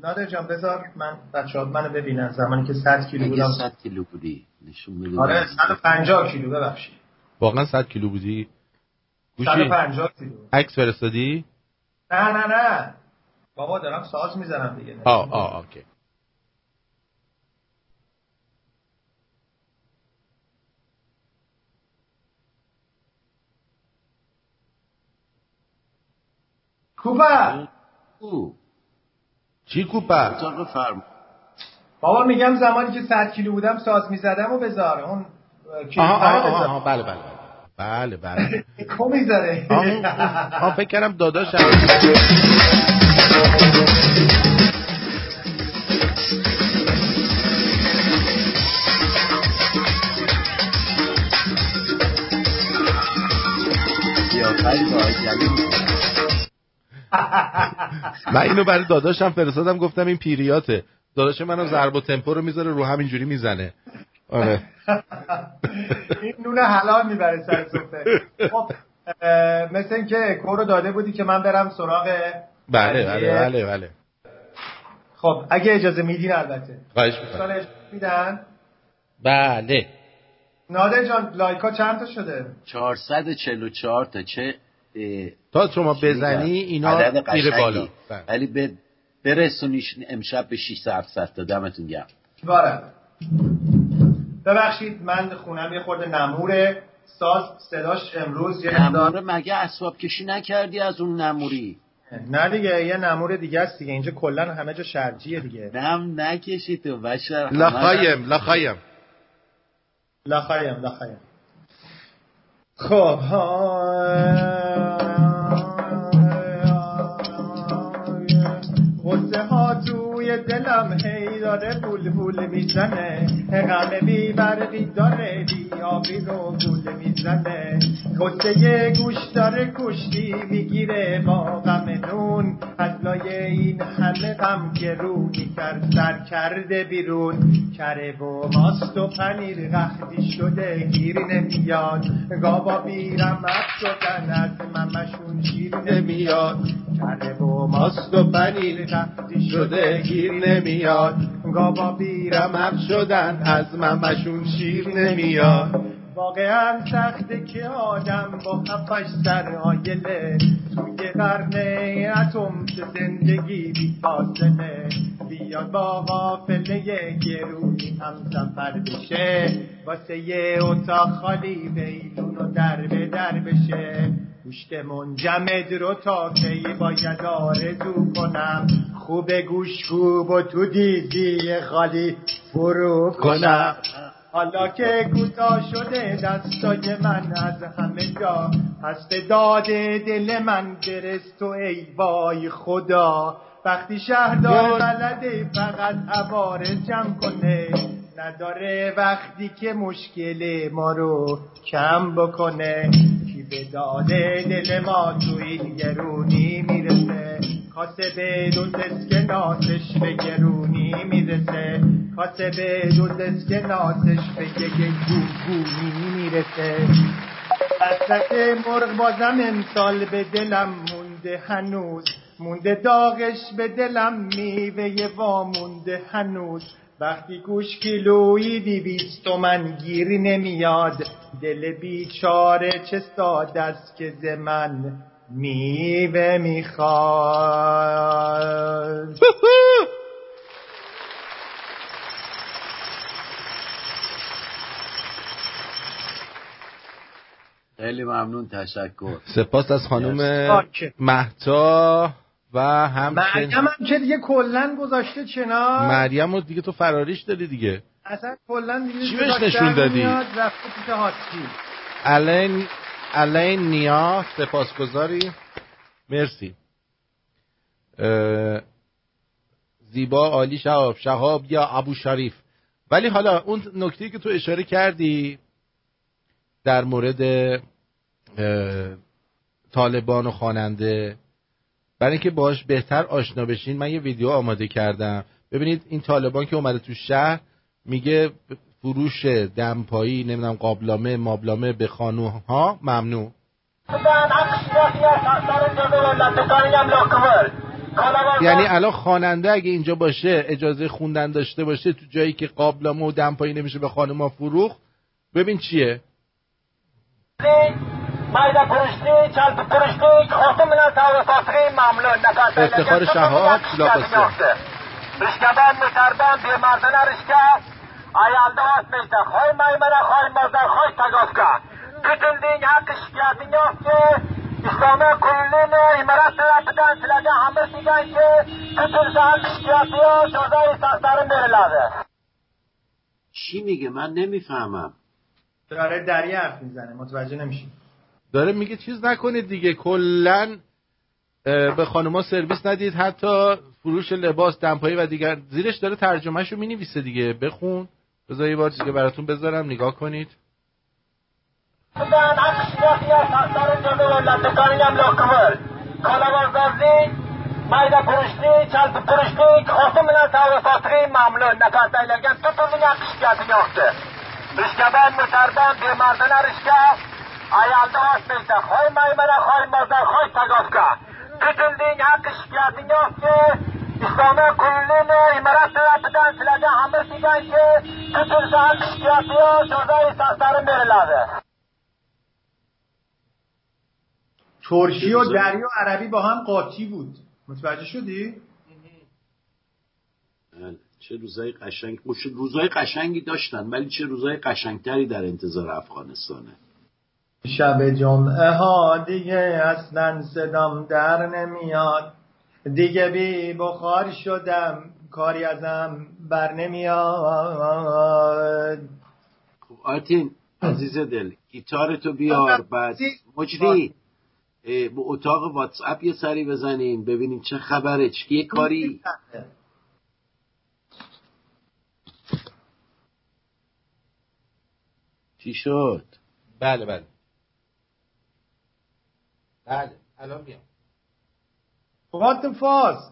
نادر جان بذار من بچه ها منو ببینن زمانی که 100 کیلو بودم. 100 کیلو بودی نشون بده آره 150 کیلو ببخشید. واقعا 100 کیلو بودی؟ 150 کیلو. عکس فرستادی؟ نه نه نه. بابا دارم ساز می‌زنم دیگه. آه آه اوکی. کوپا! چی کوپا؟ فرم بابا میگم زمانی که 100 کیلو بودم ساز می‌زدم و بذار. اون آها آها آها بله بله بله. بله (laughs) کو می‌ذاره؟ آها فکر کردم داداش (laughs) من اینو برای داداشم فرستادم گفتم این پیریاته. داداش منم ضرب و تمپو رو می‌ذاره رو همینجوری می‌زنه. آره. این نون حلال می‌بره سر سفره خب مثل اینکه کورو داده بودی که من برم سراغ بله بله بله بله. خب اگه اجازه میدین البته. خواهش میدن؟ بله. نادر جان لایکا چند تا شده؟ 444 تا. چه تا شما بزنی اینا میره بالا. ولی به برسونیش امشب به 600 700 تا. دمتون گرم. باره ببخشید من خونم یه خورده نموره. ساز صداش امروز یه نموره مگه اسباب کشی نکردی از اون نموری؟ نه دیگه یه نمور دیگه است دیگه. اینجا کلا همه جا شرجیه دیگه. نم نکشی تو بشر. لخایم لخایم لخایم لخایم خب غصه ها توی دلم هی داره بول بول می‌زنه غم بی برقی داره بی آبی رو گول می‌زنه. یه گوش داره کشتی می‌گیره با غم نون؟ از لای این همه غم گرونی کرد سر کرده بیرون. کره و ماست و پنیر قختی شده گیر نمیاد. گابا بیرم شدن از ممشون شیر نمیاد. کره و ماست و پنیر قختی شده گیر نمیاد. گابا بیرم شدن از ممشون شیر نمیاد. واقعا سخته که آدم با هفتش سر آیله توی قرن اتم زندگی بی فاصله. بیاد با غافله گرونی هم سفر بشه واسه یه اتاق خالی بیلون و در به در بشه. گوشت منجمد رو تا کی باید آرزو کنم. خوب گوش خوب و تو دیدی خالی فرو کنم. حالا که کوتاه شده دستای من از همه جا پس به داد دل من برس تو ای وای خدا. وقتی شهردار بلده فقط عوارض جمع کنه نداره وقتی که مشکل ما رو کم بکنه. کی به داد دل ما تو این گرونی می‌رسه. کاسه دو دست ناسش به گرونی می‌رسه. کاسه دو دست ناسش به گرونی می‌رسه. وسط مرغ بازم امسال به دلم مونده هنوز. مونده داغش به دلم میوه وامونده هنوز. وقتی گوش کیلویی دیویست و من گیری نمیاد. دل بیچاره چه ساده است که ز من میوه می‌خواد. خیلی ممنون تشکر. سپاس از خانم محتا و همچنین مریم هم که دیگه کلن گذاشته چنا مریم رو دیگه تو فراریش دادی دیگه. اصلا کلن دیگه چی بهش نشون دادی؟ رفته پیش هاتکی الین نیا سپاسگزاری. مرسی. زیبا عالی شهاب شهاب یا ابو شریف. ولی حالا اون نکته که تو اشاره کردی در مورد طالبان و خواننده برای اینکه باش بهتر آشنا بشین من یه ویدیو آماده کردم. ببینید این طالبان که اومده تو شهر میگه فروش دمپایی نمی‌دونم قابلامه مابلامه به خانوها؟ ممنوع یعنی الان خواننده اگه اینجا باشه اجازه خوندن داشته باشه تو جایی که قابلامه و دمپایی نمیشه به خانوما فروخ ببین چیه؟ افتخار شهاب سلاقسته آیا دوست میشه خوی مای مرا خوی مزار خوی تگوف کن کتل دین یا کشکی آدین یا که اسلام کلین و امرات سرات دان سلاگه همه سیگان که کتل دین یا کشکی آدین یا شوزای ساس لازه چی میگه؟ من نمی‌فهمم. داره دریا حرف می‌زنه متوجه نمیشی. داره میگه چیز نکنید دیگه کلن به خانوما سرویس ندید حتی فروش لباس دمپایی و دیگر. زیرش داره ترجمهشو می نویسه دیگه بخون. بذار یه بار دیگه براتون بذارم نگاه کنید mayda purishli chalpi purishli xotin bilan savdo mamnun nafas aylangan tutilgan qishkatini yoqdi rishkaban musarban bemardana rishka ayolni osmaydi hoy maymana hoy mozor hoy tagofka tutulding haqi shikoyating yo'qki islomda kullini imorat tarafidan sizlarga amr qilganki tutilsa haq shikoyati yo'q jazoi saslari beriladi ترکی و دری و عربی با هم قاطی بود. متوجه شدی؟ بله. چه روزای قشنگ روزای قشنگی داشتن ولی چه روزای قشنگتری در انتظار افغانستانه. شب جمعه ها دیگه اصلا صدام در نمیاد. دیگه بی بخار شدم کاری ازم بر نمیاد. خب آرتین عزیز دل گیتار تو بیار بعد مجدی به اتاق واتس اپ یه سری بزنیم ببینیم چه خبره چه کاری. چی شد؟ بله بله. بله الان میام. What فاز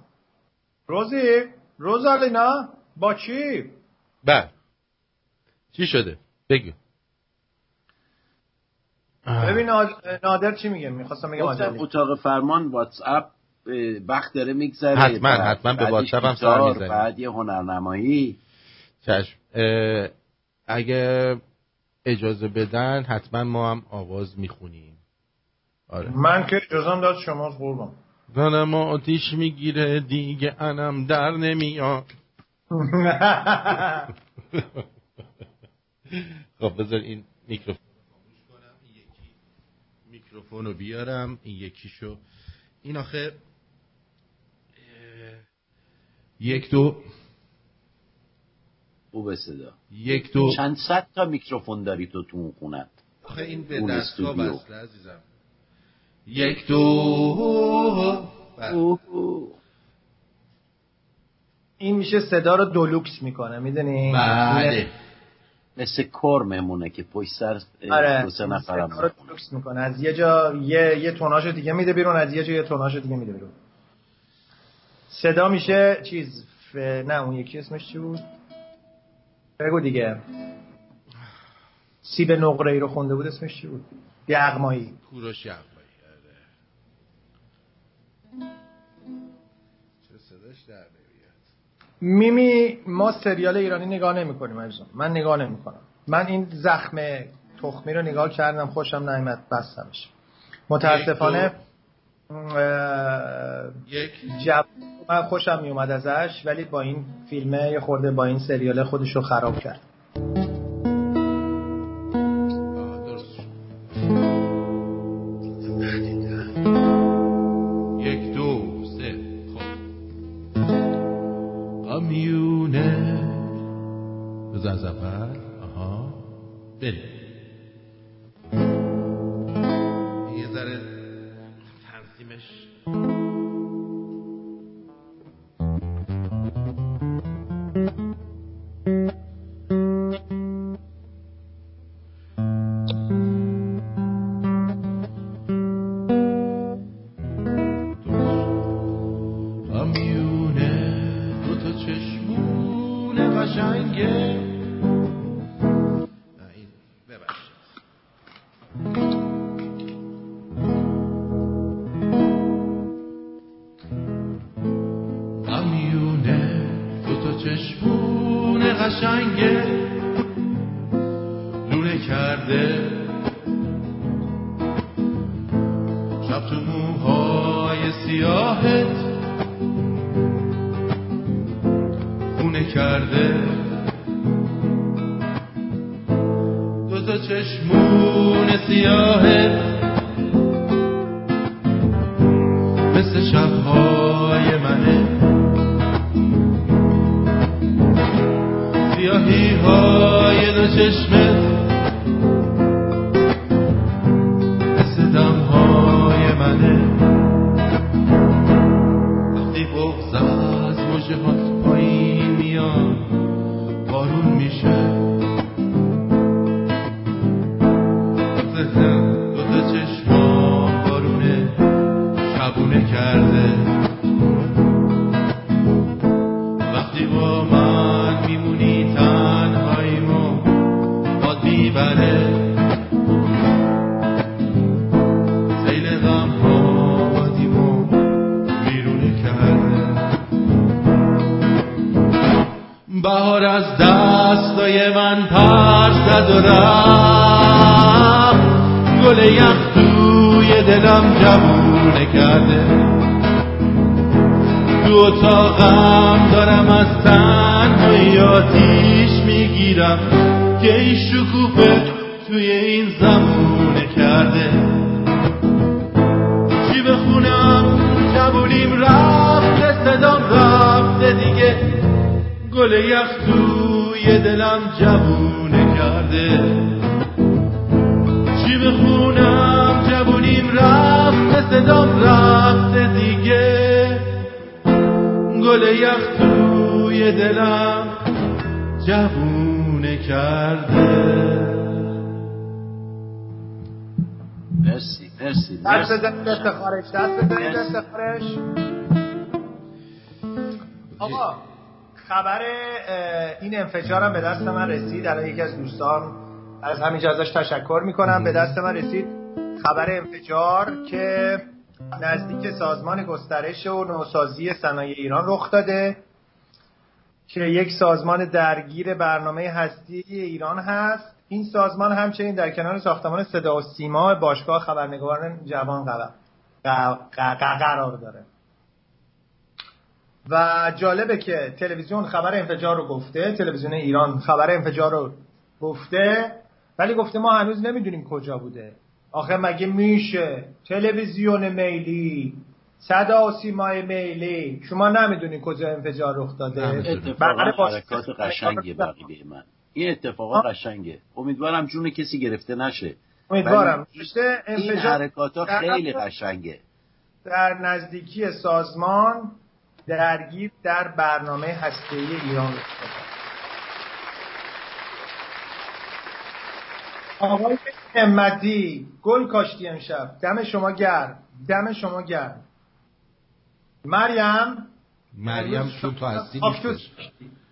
روزی؟ روزالینا با چی؟ بله. چی شده؟ بگو. ببین نادر چی میگه؟ می‌خواستم بگم اتاق فرمان واتس اپ وقت داره میگذره. حتما حتما به واتس اپ هم سر می‌زنیم بعد یه هنرنمایی. چشم. اگه اجازه بدن حتما ما هم آواز می‌خونیم. آره. من که اجازم داد شما قربان. دانم آتیش می‌گیره دیگه انم در نمیاد. (laughs) خب بذار این میکروفون میکروفون رو بیارم این یکیشو. این آخه یک دو. خوب صدا. یک دو. چند صد تا میکروفون داری تو تو اون خونت؟ آخه این به دستگاه بسته عزیزم. یک دو. بله. این میشه صدا رو دولوکس می‌کنه می‌دونی؟ بله. مثل کور میمونه که پشت سر آره. دو سه نفرم می‌کنه. از یه جا یه یه توناژ دیگه میده بیرون از یه جا یه توناژ دیگه میده بیرون. صدا میشه چیز ف... نه اون یکی اسمش چی بود؟ بگو دیگه. سیب نقره ای رو خونده بود اسمش چی بود؟ یغمایی کوروش چه صداش در میمی ما سریال ایرانی نگاه نمی کنیم من نگاه نمی کنم من این زخم تخمی رو نگاه کردم خوشم نیمت بستمش. متاسفانه یک جب من خوشم می اومد ازش ولی با این فیلمه یه خورده با این سریال خودش رو خراب کرد. دلم جوونه کرده. مرسی مرسی دست مرسی بزنید افتخارش دست بزنید افتخارش آقا خبر این انفجارم به دست من رسید. الان یکی از دوستان از همینجا ازش تشکر می‌کنم. به دست من رسید خبر انفجار که نزدیک سازمان گسترش و نوسازی صنایع ایران رخ داده. که یک سازمان درگیر برنامه هستی ایران هست. این سازمان همچنین در کنار ساختمان صدا و سیما باشگاه خبرنگاران جوان قرار- داره. و جالبه که تلویزیون خبر انفجار رو گفته تلویزیون ایران خبر انفجار رو گفته ولی گفته ما هنوز نمی‌دونیم کجا بوده. آخه مگه میشه؟ تلویزیون میلی صدا و سیمای میلی. شما نمی‌دونید کجا انفجار رخ داده. اتفاقا بغل باش- حرکات قشنگه بقیه من. این اتفاقا قشنگه. امیدوارم جون کسی گرفته نشه. امیدوارم. این حرکات ها خیلی قشنگه. در نزدیکی سازمان درگیر در برنامه هسته‌ای ایران. آقای همتی گل کاشتی امشب. دم شما گرم. دم شما گرم. مریم؟ مریم چون تو هستی کاکتوس.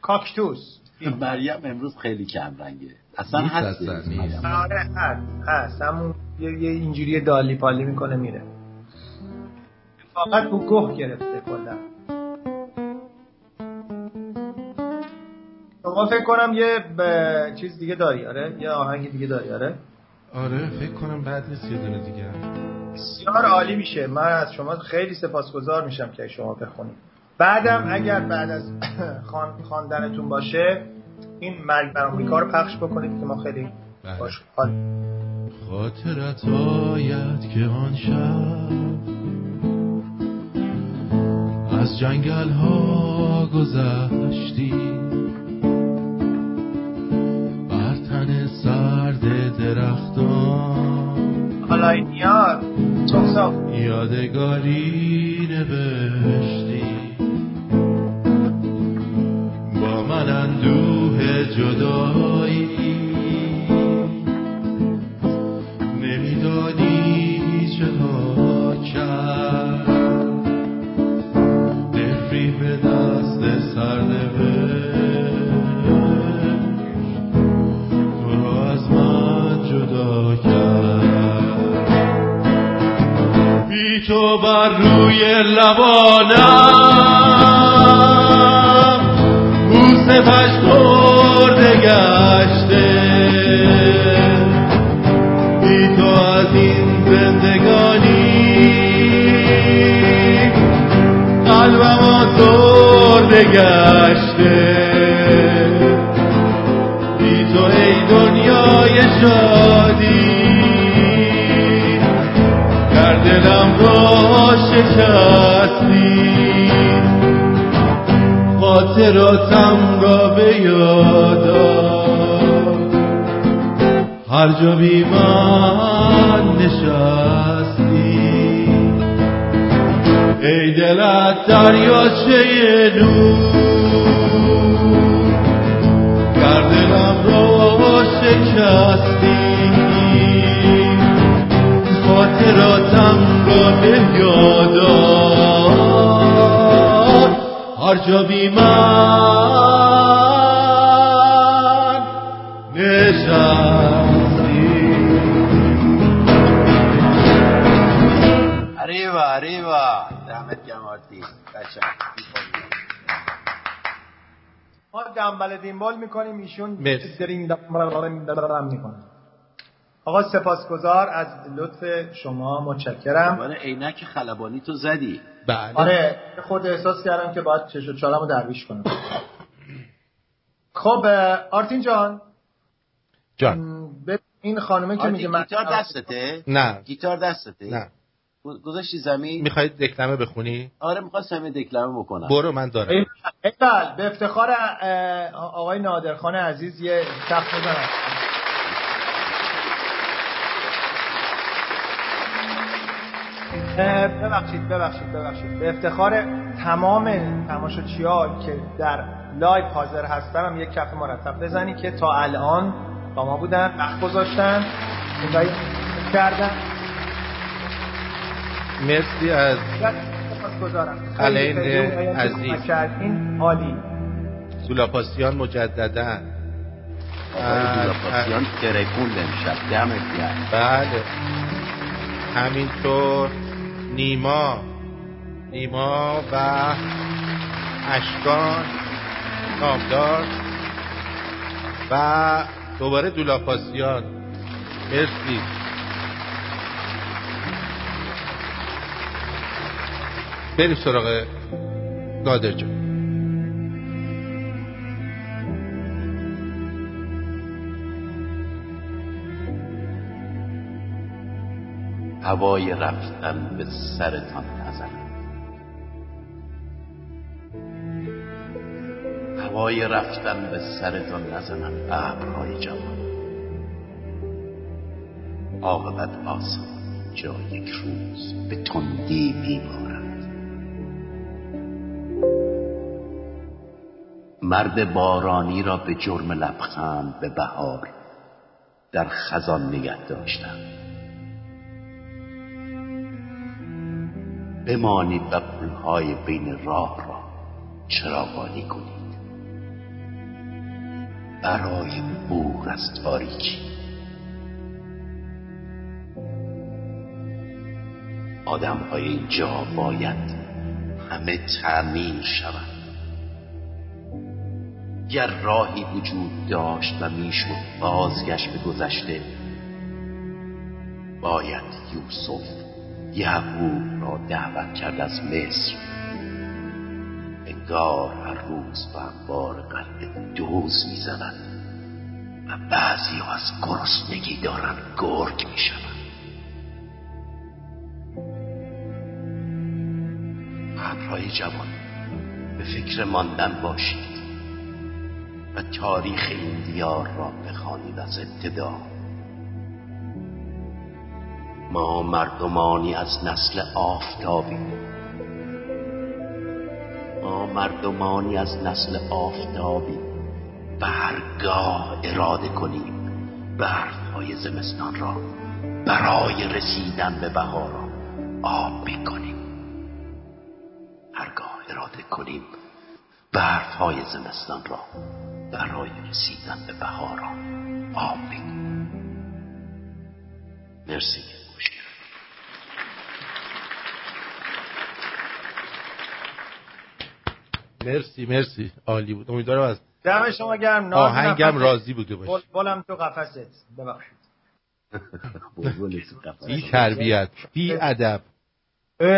کاکتوس. مریم امروز خیلی کم رنگه. اصلا هست. آره هست هست. همون یه, یه اینجوری دالی پالی می‌کنه میره. فقط بو گوه گرفته کلا. شما فکر کنم یه ب... چیز دیگه داری. آره یه آهنگ دیگه داری. آره. آره فکر کنم بعد نیست یه دونه دیگه. بسیار عالی میشه. من از شما خیلی سپاسگزار میشم که شما بخونید. بعدم اگر بعد از (coughs) خوان- خواندنتون باشه این مرگ بر آمریکا رو پخش بکنید که ما خیلی بله. باش حال خاطرت آید که آن شب از جنگل ها گذشتی. بر تن سرد درختان یار صاف یادگاری نوشتی. با من اندوه جدایی تو بر روی لبانم. پش برده گشته. بی تو از این زندگانی. قلبم آزرده گشته. بی تو ای دنیای شادی. دلم را شکستی. خاطراتم را به یادم هر جا بی من نشستی. ای دلت دریاچه نور. گردنم را شکستی. خاطراتم را یادار هر جا بی من نشستی. arriba arriba دمت قشنگ ما دنبل دینبال می‌کنیم ایشون مرسی. درین دنبال می‌کنن. آقا سپاسگزار از لطف شما متشکرم. دوباره عینک خلبانی تو زدی. بله. آره خود احساس کردم که باید چش و چالمو درویش کنم. خب آرتین جان. جان. این خانومه که میگه من گیتار دستته؟ نه. گیتار دستته؟ نه. گذ- گذاشتی زمین؟ می‌خواید دکلمه بخونی؟ آره می‌خواستم یه دکلمه بکنم. برو من دارم. ای- ایول به افتخار آقای نادرخان عزیز یه کف بزنم ببخشید ببخشید ببخشید. به افتخار تمام تماشاچیان که در لایو حاضر هستن هم یک کف مرتب بزنی که تا الان با ما بودن وقت گذاشتن کردن. مرسی از علین عزیز. کردین. عالی. سولاپاسیان مجددا دولاپاسیان ترکوند امشب. دمت گرم. بله. همینطور. نیما. نیما و اشکان نامدار و دوباره دولاپاسیان مرسی. بریم سراغ نادر جان. هوای رفتن به سرتان نزند هوای رفتن به سرتان نزنند ابرهای جوان. عاقبت آسان جا یک روز به تندی میبارد مرد بارانی را به جرم لبخند به بهار در خزان نگه داشتند. بمانید و پلهای بین راه را چراغانی کنید. برای بور از تاریکی. آدم های اینجا باید همه تعمیر شوند. گر راهی وجود داشت و می‌شد بازگشت به گذشته باید یوسف یعقوب را دعوت کرد از مصر. انگار هر روز و انبار قلب دوز می‌زند و بعضی ها از گرسنگی دارند گرگ می‌شوند. ابرهای جوان به فکر ماندن باشید و تاریخ این دیار را بخوانید از ابتدا. ما مردمانی از نسل آفتابی ما مردمانی از نسل آفتابی و هرگاه اراده کنیم برفهای زمستان را. برای رسیدن به بهاران آب می‌کنیم. هرگاه اراده کنیم برفهای زمستان را. برای رسیدن به بهاران آب می‌کنیم. مرسی که گوش کردید. مرسی مرسی. عالی بود. امیدوارم از دم شما گرم. ناز آهنگم. راضی بوده باشی بلم تو قفست ببخشید. بی تربیت بی ادب.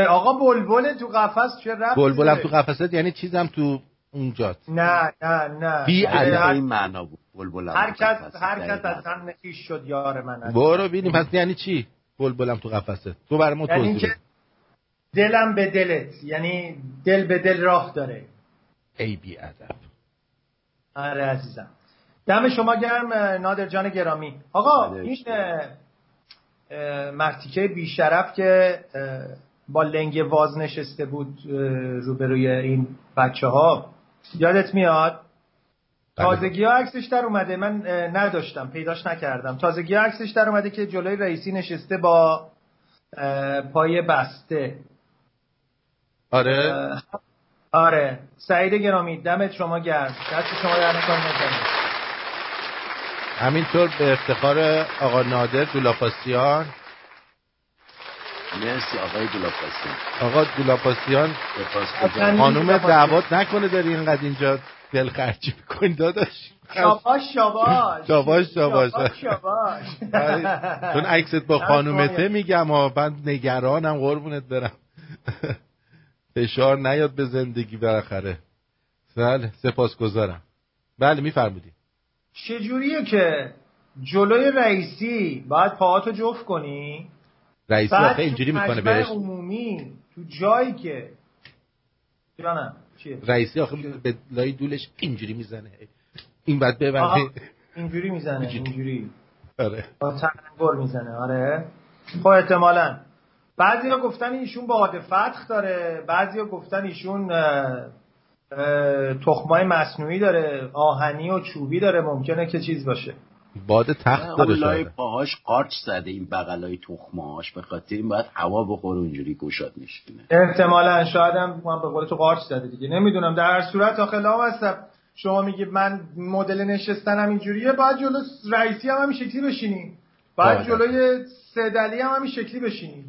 آقا بلبل تو قفس چه رفت بلبلم تو قفست یعنی چیزم تو اونجات. نه نه نه. بی ادب. این معنا بود بلبل هر کس هر کس از هم نخیش شد یار من برو ببینیم پس یعنی چی؟ بلبلم تو قفست تو برای ما یعنی توضیح. دلم به دلت یعنی دل به دل راه داره. ای بی ادب. آره عزیزم. دم شما گرم نادر جان گرامی. آقا. این مرتیکه بیشرف که با لنگ واز نشسته بود روبروی این بچه ها یادت میاد؟ بله. تازگی ها عکسش در اومده. من نداشتم پیداش نکردم. تازگی ها عکسش در اومده که جلوی رئیسی نشسته با پای بسته. آره. آره. سعید گرامی دمت شما گرم. دست شما در نکنه همینطور به افتخار آقا نادر دولاپاسیان مرسی آقای دولاپاسیان آقا دولاپاسیان خانوم دعوت نکنه داری اینقدر اینجا دل خرچی می‌کنی داداش. شاباش شاباش. شاباش شاباش. شاباش چون عکست با خانومته میگم و من نگرانم قربونت برم. فشار نیاد به زندگی بالاخره. بله سپاسگزارم. بله میفرمودی چجوریه که جلوی رئیسی باید پاهاتو جفت کنی؟ رئیسی آخه اینجوری می‌کنه بهش. عمومی تو جایی که جانم چیه؟ رئیسی آخه به لای دولش اینجوری می‌زنه. این بعد ببنده. اینجوری می‌زنه اینجوری. آره. با تنگل می‌زنه آره. خب احتمالا. بعضی ها گفتن ایشون باد فتخ داره بعضی ها گفتن ایشون تخمای مصنوعی داره آهنی و چوبی داره ممکنه که چیز باشه. باد تخت داره لای پاهاش قارچ زده این بغلای تخماش به خاطر این باید هوا بخوره اونجوری گشاد نشینه احتمالا شاید هم من به قول تو قارچ زده دیگه. نمی‌دونم در هر صورت آخه لام هستم. شما میگی من مدل نشستنم اینجوریه باید جلو رئیسی هم همین شکلی بشینی. باید جلوی سدلی هم همین شکلی بشینی.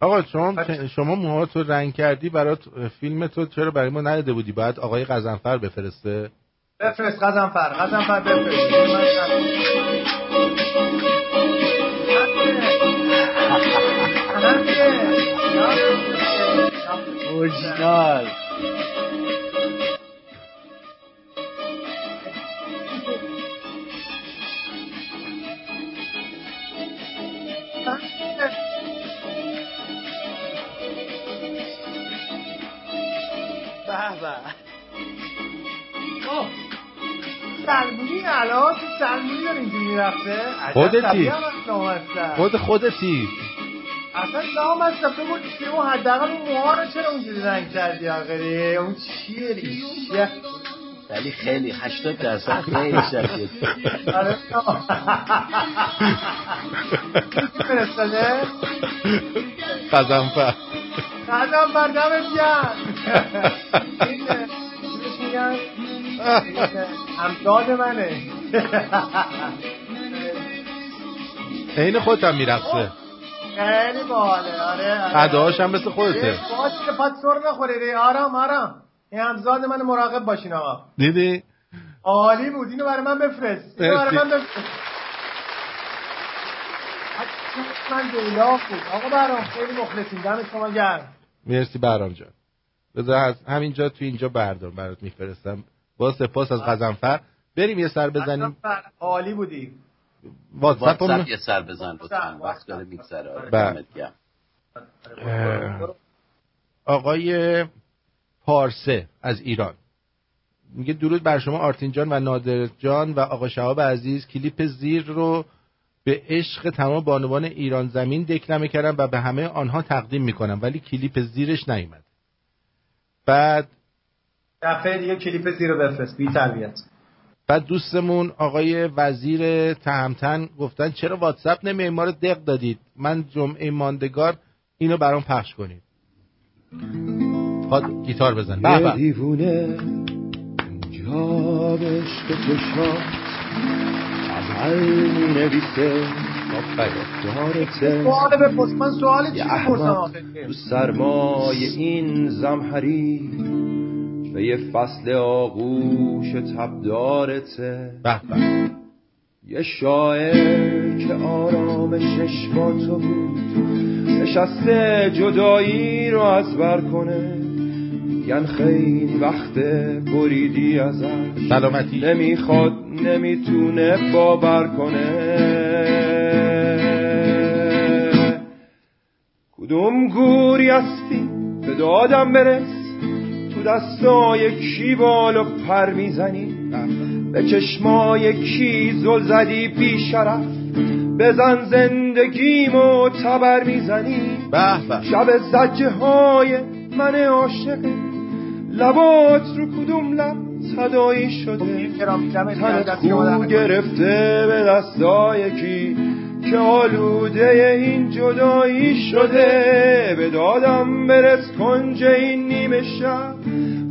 آقا شما شما موها تو رنگ کردی برات فیلم تو چرا برای ما نداده بودی؟ بعد آقای قزنفر بفرسته. بفرست قزنفر. قزنفر بفرست. اوریجینال. سلمونی الان تو سلمونی داره اینجوری می‌رفته خودتی. خود خودتی. اصلا نام هستم تو بود که اون حداقل اون موها رو چرا اونجوری رنگ کردی آخری؟ اون چیه؟ ریشه ولی خیلی هشتاد درصد خیلی شبیه. آره. قزنفر دمت گرم. میگن امداد منه. این خودت هم میرقصه. خیلی باله آره اداهاش هم مثل خودته. باشه که پات سر نخوری. آرام آرام. این همزاد من مراقب باشین آقا. دیدی؟ عالی بود. اینو برای من بفرست. اینو برای من بفرست. من دیلا بود. آقا برام خیلی مخلصیم. دم شما گرم. مرسی برام جان. بذار از همینجا تو اینجا بردار. برات میفرستم. با سپاس از غزنفر بریم یه سر بزنیم. عالی بودی. واتساپ یه سر بزن لطفا. وقت داره میگذره. آقای پارسه از ایران. میگه درود بر شما آرتین جان و نادر جان و آقا شهاب عزیز. کلیپ زیر رو به عشق تمام بانوان ایران زمین دکلمه کردم و به همه آنها تقدیم می‌کنم ولی کلیپ زیرش نیومد. بعد دفعه دیگه کلیپ زیر رو بفرست. بی تربیت. بعد دوستمون آقای وزیر تهمتن گفتن چرا واتساپ نمی ما رو دق دادید؟ من جمعه ماندگار اینو برام پخش کنید. خواهد گیتار بزن یه دیوونه جا به شاد عمل می نویسه سوال سوال چی بپرسم تو سرمای این زمهری. به یه فصل آغوش تبدارته. یه شاعر که آرامشش با تو بود. نشسته جدایی رو از بر کنه. میگن خیلی وقت بریدی ازش. سلامتی. نمی‌خواد نمی‌تونه باور کنه. کدوم گوری هستی؟ به دادم برس. تو دستای کی بال و پر می‌زنی؟ به چشمای کی زل زدی بی شرف بزن زندگیمو تبر می‌زنی؟ شب زجه های من عاشقه لبات رو کدوم لب صدایی شده؟ تنت خو گرفته به دستای کی؟ که آلوده این جدایی شده. به دادم برس کنج این نیمه شب.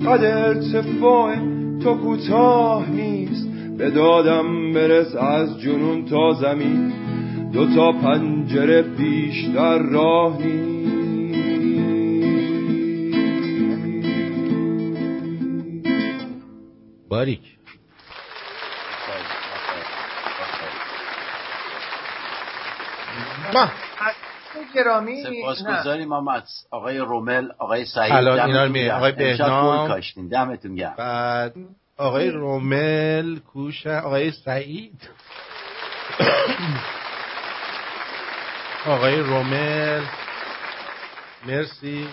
قد ارتفاع تو کوتاه نیست. به دادم برس از جنون تا زمین. دو تا پنجره بیشتر راه نیست. باریک. ما. گرامی سپاسگزاریم ما آقای رومل آقای سعید. الان اینا رو می آقای بهنام. کاشتین. دمتون گرم. بعد آقای رومل کوش آقای سعید. (coughs) آقای رومل. مرسی.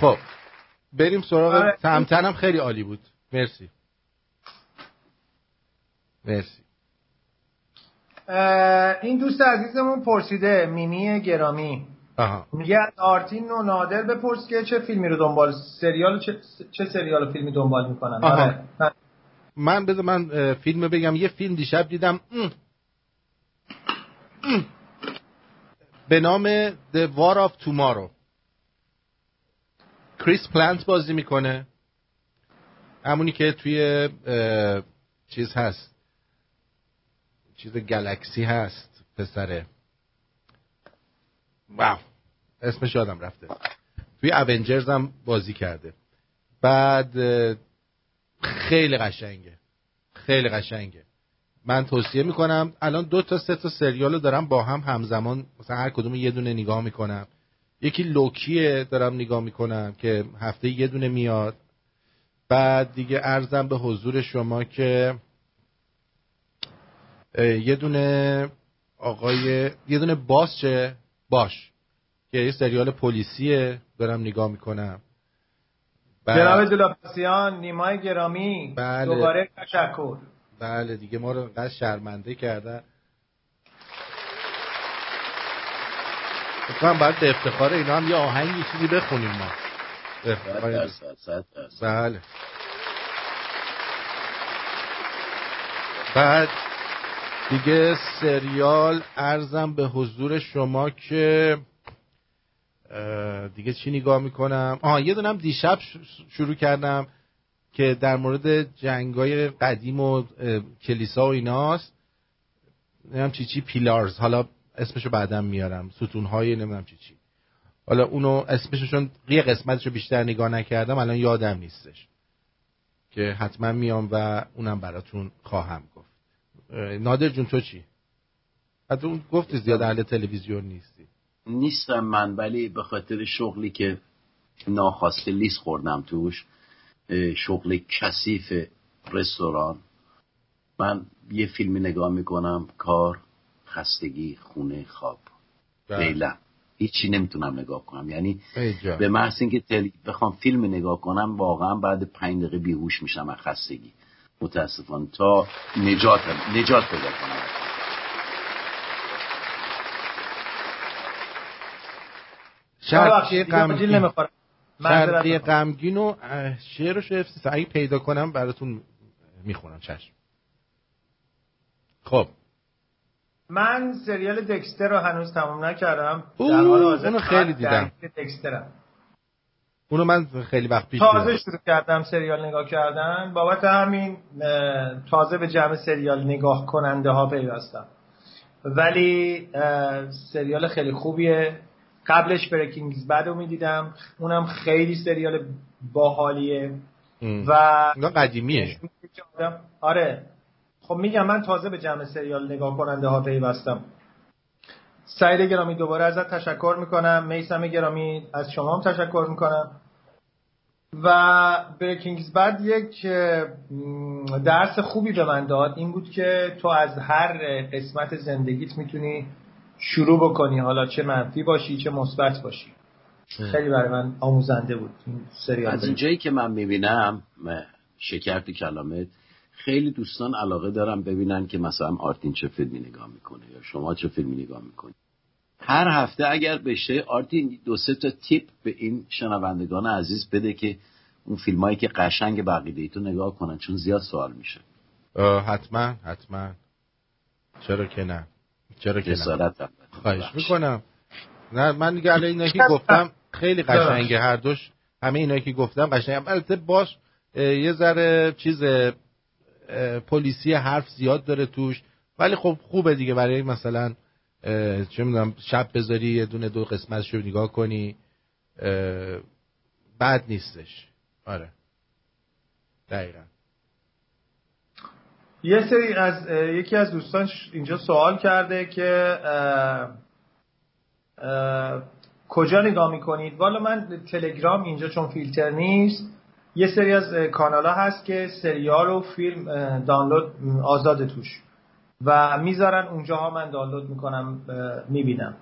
خب بریم سراغ تمتنم خیلی عالی بود. مرسی. مرسی. این دوست عزیزمون پرسیده میمی گرامی. آها. میگه آرتین و نادر بپرس که چه فیلمی رو دنبال سریال چه, چه سریال و فیلمی دنبال می‌کنن. آره. من بذار من فیلم بگم. یه فیلم دیشب دیدم. ام. ام. به نام The War of Tomorrow. کریس پلانت بازی می‌کنه. همونی که توی چیز هست. چیز گلکسی هست پسره. واو. اسمش یادم رفته. توی اونجرز هم بازی کرده. بعد خیلی قشنگه. خیلی قشنگه. من توصیه می‌کنم الان دو تا سه تا سریال رو دارم با هم همزمان مثلا هر کدوم یه دونه نگاه می‌کنم. یکی لوکیه دارم نگاه می‌کنم که هفته یه دونه میاد. بعد دیگه ارزم به حضور شما که یه دونه آقای یه دونه باس چه؟ باش که یه سریال پلیسیه دارم نگاه می‌کنم. جناب دلاپسیان نیمای گرامی. بله. دوباره تشکر. بله دیگه ما رو قصد شرمنده کردن. فکرم باید به افتخار اینا هم یه آهنگی چیزی بخونیم ما. بله. بعد دیگه سریال ارزم به حضور شما که دیگه چی نگاه می‌کنم؟ آها یه دونم دیشب شروع کردم که در مورد جنگای قدیم و کلیسا و ایناست. نمیم چی چی پیلارز. حالا اسمشو بعدم میارم. ستونهای نمی‌دونم چی چی. حالا اونو اسمشون یه قسمتشو بیشتر نگاه نکردم الان یادم نیستش. که حتما میام و اونم براتون خواهم گفت. نادر جون تو چی؟ حتی اون گفتی زیاد اهل تلویزیون نیستی. نیستم من ولی به خاطر شغلی که ناخواسته لیست خوردم توش شغل کثیف رستوران. من یه فیلمی نگاه می‌کنم کار. خستگی خونه خواب. فعلا. هیچی نمی‌تونم نگاه کنم. یعنی به محض اینکه تل... بخوام فیلم نگاه کنم واقعا بعد پنج دقیقه بیهوش میشم از خستگی. متاسفانه تا نجات نجات پیدا کنم. شرقی غمگین. شرقی غمگین و شعرش اگه پیدا کنم براتون می‌خونم. چشم. خب. من سریال دکستر رو هنوز تمام نکردم. در حال حاضر اونو خیلی دیدم. دکسترم. اونو من خیلی وقت پیش تازه شروع کردم سریال نگاه کردن. بابت همین تازه به جمع سریال نگاه کننده ها پیوستم. ولی سریال خیلی خوبیه. قبلش برکینگز بد رو می‌دیدم. اونم خیلی سریال باحالیه. و قدیمیه. آره. خب میگم من تازه به جمع سریال نگاه کننده ها پیوستم. سعید گرامی دوباره ازت تشکر می‌کنم. میسم گرامی از شما هم تشکر می‌کنم. و بریکینگز بعد یک درس خوبی به من داد. این بود که تو از هر قسمت زندگیت می‌تونی شروع بکنی. حالا چه منفی باشی چه مثبت باشی. خیلی برای من آموزنده بود این سریال. از اینجایی که من می‌بینم شکر تو کلامت. خیلی دوستان علاقه دارم ببینن که مثلا آرتین چه فیلمی نگاه می‌کنه یا شما چه فیلمی نگاه می‌کنی. هر هفته اگر بشه آرتین دو سه تا تیپ به این شنوندگان عزیز بده که اون فیلم هایی که قشنگ بقیده تو نگاه کنن چون زیاد سوال میشه. حتما حتما. چرا که نه؟ چرا که نه؟ خواهش می‌کنم. نه من دیگه الان اینا که گفتم خیلی قشنگه هر دوش همه اینا که گفتم قشنگه. البته باش یه ذره چیز پلیسی حرف زیاد داره توش. ولی خب خوبه دیگه برای مثلا چه می‌دونم شب بذاری یه دونه دو قسمتشو نگاه کنی. بد نیستش. آره. دقیقا. یه سری از یکی از دوستان اینجا سوال کرده که کجا نگاه می‌کنید؟ والا من تلگرام اینجا چون فیلتر نیست. یه سری از کانال ها هست که سریال و فیلم دانلود آزاد توش. و می‌ذارن اونجاها من دانلود می‌کنم می‌بینم.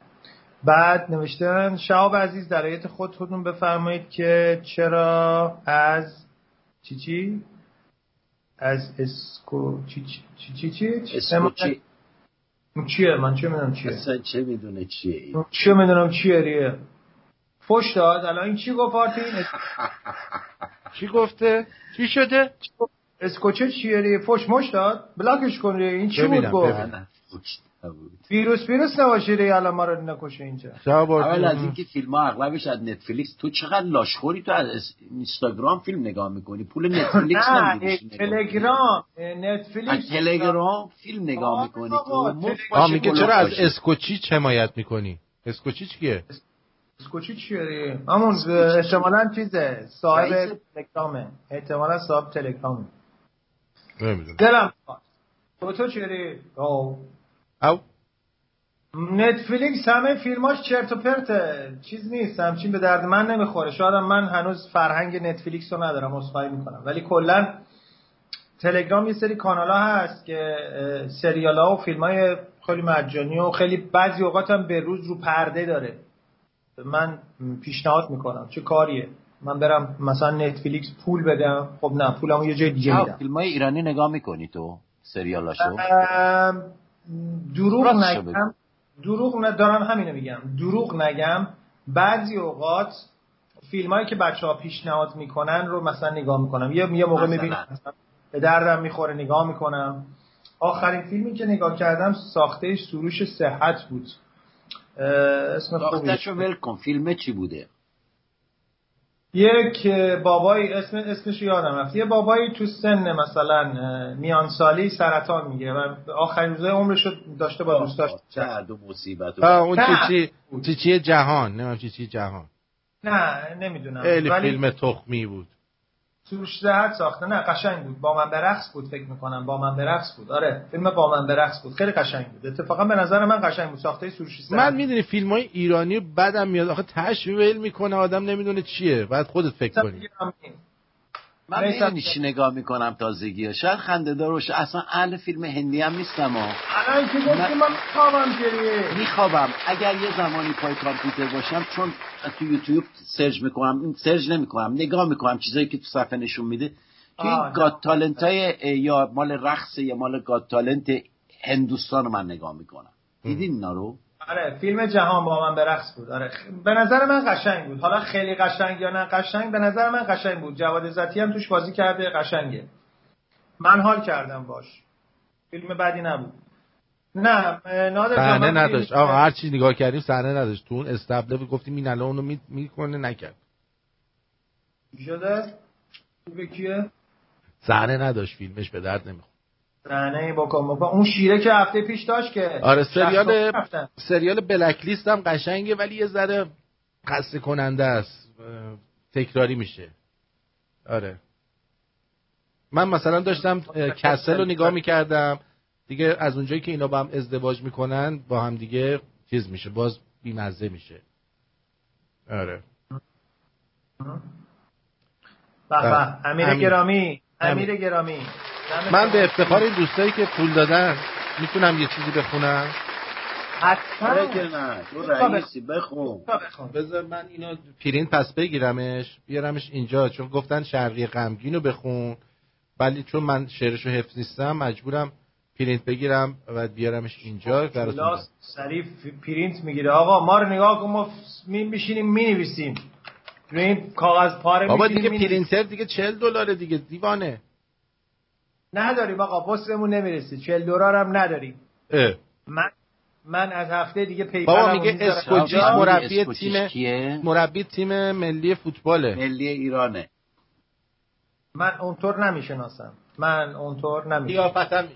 بعد نوشتن شعب عزیز در آیت خود خودتون بفرمایید که چرا از چی چی؟ از اسکو چی چی چی چی چی؟ چیه؟ من چه می‌دونم چیه؟ اصلا چه می‌دونه چیه چه می‌دونم چیه ریه؟ فش داد. الان این چی گفت آرتین (laughs) چی گفته؟ چی شده؟ اسکوچه چیه ریه فش مش داد؟ بلاکش کن ریه این چی بود گفت؟ ویروس ویروس نباشه ریه الان ما رو نکشه اینجا. اول از اینکه فیلم ها اغلبش از نتفلیکس. تو چقدر لاشخوری تو از اینستاگرام فیلم نگاه می‌کنی؟ پول نتفلیکس نمی‌دونی تلگرام. نتفلیکس تلگرام فیلم نگاه می‌کنی. تو میگه چرا از اسکوچی حمایت می‌کنی؟ اسکوچی چیه؟ اسکوچی چیه همون احتمالا چیزه صاحب تلگرامه. احتمالا صاحب تلگرامه. نمی‌دونم. دلم تو تو چیه او او نتفلیکس همه فیلماش چرت و پرته. چیز نیست همچین به درد من نمی‌خوره. شاید من هنوز فرهنگ نتفلیکس رو ندارم اصخایی می‌کنم. ولی کلا تلگرام یه سری کانال ها هست که سریال ها و فیلم های خیلی مجانی و خیلی بعضی اوقات هم به روز رو پرده داره. من پیشنهاد می‌کنم. چه کاریه؟ من برم مثلا نتفلیکس پول بدم. خب نه پولمو یه جای دیگه میدم. فیلم های ایرانی نگاه می‌کنی تو سریالاشو؟ دروغ نگم. دروغ ندارم همینو میگم. دروغ نگم. بعضی اوقات فیلم هایی که بچه ها پیشنهاد می‌کنن رو مثلا نگاه می‌کنم. یه, یه موقع می‌بینم به دردم می‌خوره نگاه می‌کنم. آخرین فیلمی که نگاه کردم ساخته سروش صحت بود. اسم ساختهشو ول کن. فیلم چی بوده؟ یک بابای اسم اسمش یادم رفت. یه بابایی تو سن مثلا میان سالی سرطان می‌گیره و آخرین روزای عمرش رو داشته با دوستاش درد و مصیبت اون چی چی چی جهان. نه چی چی جهان. نه نمی‌دونم. خیلی فیلم تخمی بود. سروش زهد ساخته نه قشنگ بود. با من برقص بود فکر می‌کنم. با من برقص بود. آره فیلم با من برقص بود. خیلی قشنگ بود. اتفاقا به نظر من قشنگ بود. ساخته سروش زهد من می‌دونی فیلم های ایرانی بدم میاد. آخه تشویل می‌کنه. آدم نمی‌دونه چیه. بعد خودت فکر کنی. من چی نگاه می‌کنم تازگی ها شاید خنده دار باشه اصلا اهل فیلم هندی هم نیستم ها الان که گفتی من میخوابم گریه. میخوابم. اگر یه زمانی پای کامپیوتر باشم چون تو یوتیوب search می‌کنم search نمی‌کنم نگاه می‌کنم چیزایی که تو صفحه نشون میده. که این Got Talent های یا مال رقص یا مال Got Talent هندوستان رو من نگاه می‌کنم. دیدین اینا رو آره فیلم جهان با من به رقص بود. آره به نظر من قشنگ بود. حالا خیلی قشنگ یا نه قشنگ به نظر من قشنگ بود. جواد عزتی هم توش بازی کرده قشنگه. من حال کردم باش. فیلم بعدی نبود. نه نادر صحنه نداشت. آقا هر چی نگاه کردیم صحنه نداشت. تو اون استبله گفتیم این الان اونو می‌کنه نکرد. شده به کیه؟ صحنه نداشت. فیلمش به درد نمی‌خورد. صحنه بکن بکن. اون شیره که هفته پیش داشت که آره سریال سریال بلک لیست هم قشنگه ولی یه ذره خسته کننده است. تکراری میشه. آره. من مثلا داشتم کسل رو نگاه می‌کردم. دیگه از اونجایی که اینا با هم ازدواج می‌کنن با هم دیگه چیز میشه باز بیمزه میشه. آره. بله. امیر گرامی. امیر گرامی. من به افتخار این دوستایی که پول دادن می‌تونم یه چیزی بخونم؟ حتما. رئیسی بخون. بذار من اینو پرینت پس بگیرمش بیارمش اینجا چون گفتن شرقی غمگین رو بخون. ولی چون من شعرش رو حفظ نیستم مجبورم پرینت بگیرم و بیارمش اینجا براتون. سریع پرینت می‌گیره. آقا ما رو نگاه کن ما میشینیم می‌نویسیم. روی این کاغذ پاره بابا دیگه پرینتر دیگه 40 دلاره دیگه دیوانه. نداریم آقا بسمون نمی‌رسه 40 دلار هم نداریم. اه. من من از هفته دیگه PayPal بابا میگه اسکوچیچ مربی تیم مربی تیم ملی فوتباله. ملی ایرانه. من اونطور نمی‌شناسم. من اونطور نمی‌شناسم.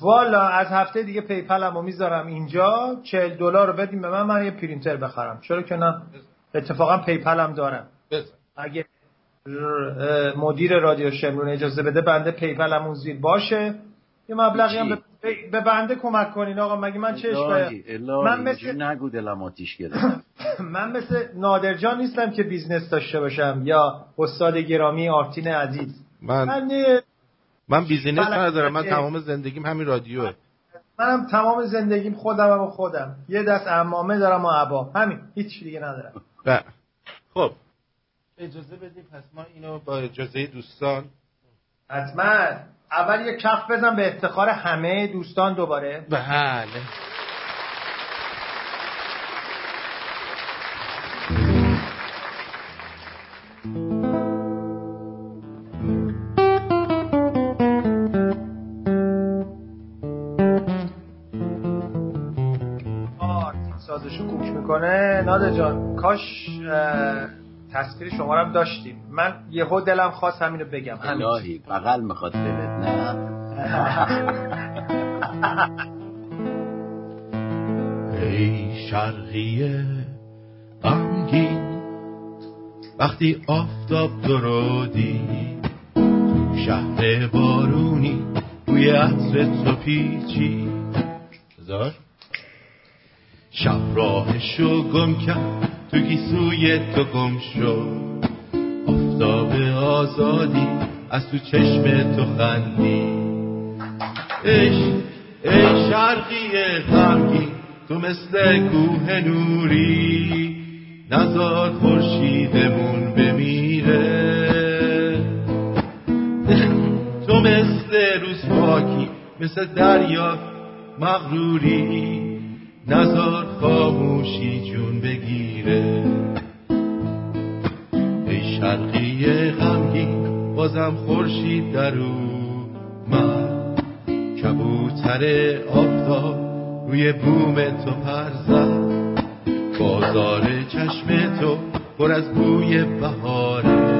والا از هفته دیگه PayPal مو می‌ذارم اینجا. 40 دلار رو بدیم به من من یه پرینتر بخرم. چرا که نه؟ اتفاقا PayPal م دارم. اگه مدیر رادیو شمرون اجازه بده بنده PayPal مون زیر باشه. یه مبلغی هم به بنده کمک کنین. آقا مگه من چه من مثل نگو دلم آتیش (coughs) من مثل نادرجان نیستم که بیزنس داشته باشم یا استاد گرامی آرتین عزیز. من من, من بیزنس ندارم. من تمام زندگیم همین رادیوه. منم تمام زندگیم خودم و خودم. یه دست امامه دارم و عبا. همین. هیچ دیگه ندارم. خب. اجازه بدیم؟ پس ما اینو با اجازه دوستان حتما اول یه کف بزن به افتخار همه دوستان دوباره. بله. سازشو کوک می‌کنه. ناده جان کاش تصویر شما رو داشتیم. من یهو دلم خواست همینو بگم. الهی بغل می‌خواد دلت نه؟ (laughs) ای شرقیه غمگین وقتی آفتاب درودی تو شهر بارونی روی عطر تو پیچی زار؟ شب راهشو گم کرد. تو گیسوی تو گم شد. آفتاب آزادی از تو چشم تو خندی. ای ای شرقی غمگی تو مثل کوه نوری. نزار خورشیدمون بمیره. تو مثل روز پاکی مثل دریا مغروری. نزار خاموشی جون بگیره. ای شرقی غمگی بازم خورشید در من. کبوتر آفتاب روی بوم تو پر زد بازار چشم تو پر از بوی بهاره.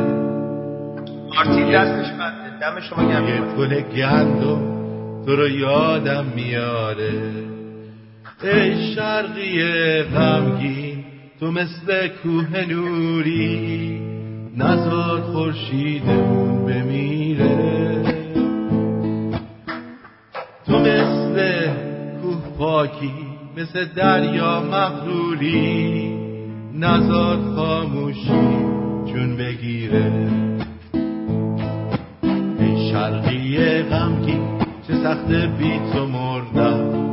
آرتی دستش بنده دم شما یه پل گندم تو رو یادم میاره. ای شرقی غمگین تو مثل کوه نوری نزار خورشیدمون بمیره. تو مثل کوه پاکی مثل دریا مغروری نزار خاموشی جون بگیره. ای شرقی غمگین چه سخت بی تو مردم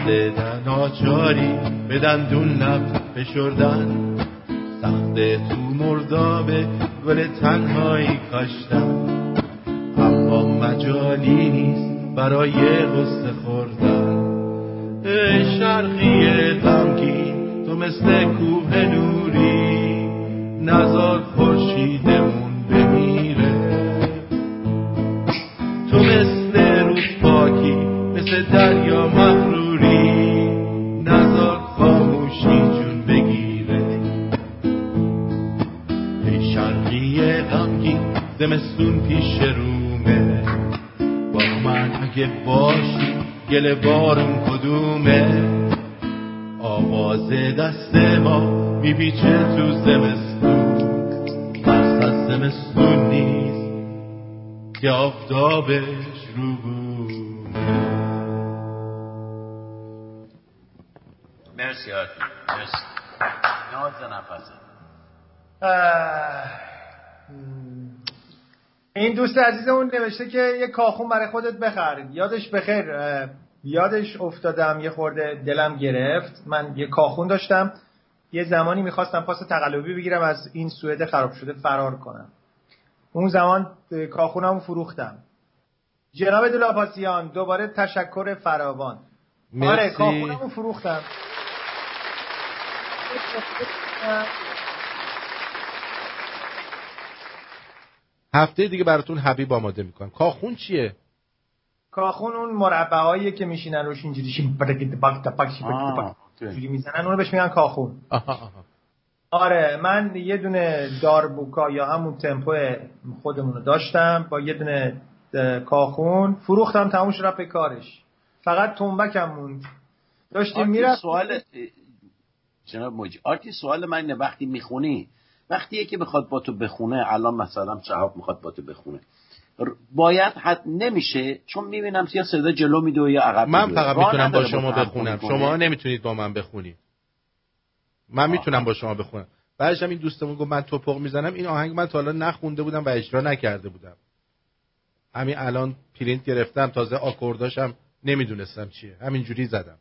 سخت ناچاری به دندون لب فشردن سخت تو مرداب گل تنهایی کاشتن. اما مجالی نیست برای غصه خوردن. ای شرقی غمگین تو مثل کوه نوری. نزار خورشیدمون بمیره. تو مثل روز پاکی مثل دریا مغروری شرقی غمگین زمستون پیش رومه. با من اگه باشی؟ گل بارون کدومه؟ آواز دست ما میپیچه تو زمستون. بس از زمستون نیست که آفتابش رو مرسی آرتی مرسی. ناز نفسه. این دوست عزیزمون نوشته که یه کاخون برای خودت بخر یادش بخیر یادش افتادم یه خورده دلم گرفت. من یه کاخون داشتم. یه زمانی می‌خواستم پاس تقلبی بگیرم از این سوئد خراب شده فرار کنم. اون زمان کاخونم فروختم. جناب دلاپاسیان دوباره تشکر فراوان. آره کاخونم فروختم. هفته دیگه براتون حبیب آماده می‌کنم. کاخون چیه؟ کاخون اون مربعایی که میشینن روش اینجوری جوری می‌زنن اونو بهش میگن کاخون. (laughs) آره من یه دونه داربوکا یا همون تمپو خودمون رو داشتم با یه دونه کاخون. فروختم تموم شد به کارش. فقط تنبکم موند داشتیم می‌رفت سوال جناب موجی آرتی سوال من اینه وقتی می‌خونی وقتی یکی بخواد با تو بخونه الان مثلا شهاب می‌خواد با تو بخونه. باید حد نمیشه چون می‌بینم یا صدا جلو میده و یا عقب من فقط می‌تونم با شما بخونم. شما نمی‌تونید با من بخونید من می‌تونم با شما بخونم. بعدش این دوستمون گفت من توپق می‌زنم. این آهنگ من تا حالا نخونده بودم و اجرا نکرده بودم. همین الان پرینت گرفتم. تازه آکورداشم نمی‌دونستم چیه. همینجوری زدم.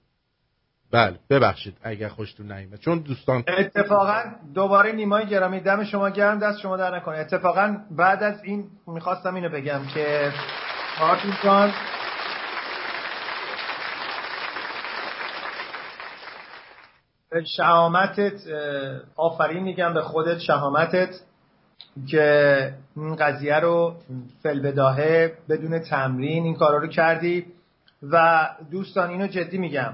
بله ببخشید اگر خوشتون نیومد. چون دوستان اتفاقا دوباره نیمای گرامی دم شما گرم دست شما در نکنه. اتفاقا بعد از این می‌خواستم اینو بگم که مارتین جان شهامتت آفرین میگم به خودت شهامتت که این قضیه رو فلبداهه بدون تمرین این کارا رو کردی. و دوستان اینو جدی میگم.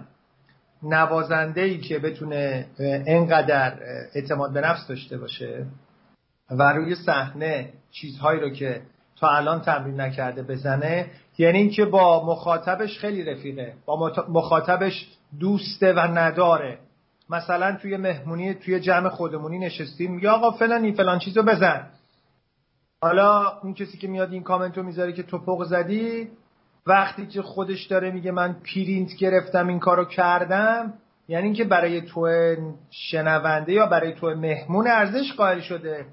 نوازنده ای که بتونه انقدر اعتماد به نفس داشته باشه و روی صحنه چیزهایی رو که تا الان تمرین نکرده بزنه یعنی اینکه با مخاطبش خیلی رفیقه با مخاطبش دوسته و نداره. مثلا توی مهمونی توی جمع خودمونی نشستیم میگه آقا فلانی فلان چیزو بزن. حالا اون کسی که میاد این کامنتو می‌ذاره که تو پق زدی وقتی که خودش داره میگه من پرینت گرفتم این کارو کردم یعنی اینکه برای تو شنونده یا برای تو مهمون ارزش قائل شده.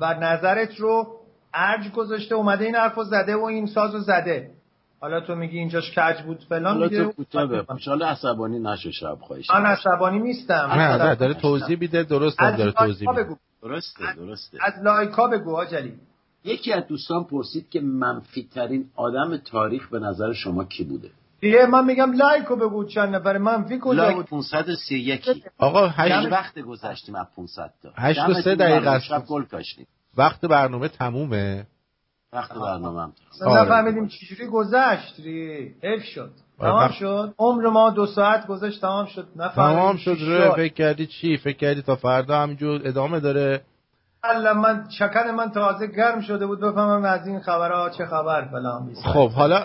و نظرت رو ارج گذاشته اومده این حرفو زده و این سازو زده. حالا تو میگی اینجاش کج بود فلان حالا تو کوتاه عصبانی نشو شب خواهش من عصبانی نیستم. نه داره توضیح بیده درست داره توضیح میده. درسته درسته. از لایکا بگو آجلی. یکی از دوستان پرسید که منفی ترین آدم تاریخ به نظر شما کی بوده؟ دیگه من میگم لایکو بگو چند نفر. منفی کجا لایک بود؟ 531 آقا هشت وقت گذشتیم از 500 تا؟ 8 و 3 دقیقه است. گل کاشتیم. وقت برنامه تمومه. وقت برنامه هم نفهمیدیم چجوری گذشت ری. اف شد. تمام شد. عمر ما دو ساعت گذشت تمام شد. نفهمیدیم تمام شد ره فکر کردی چی؟ فکر کردی تا فردا همینجور ادامه داره. من چکن من تازه گرم شده بود بفهمم از این خبرها چه خبر فلان خب حالا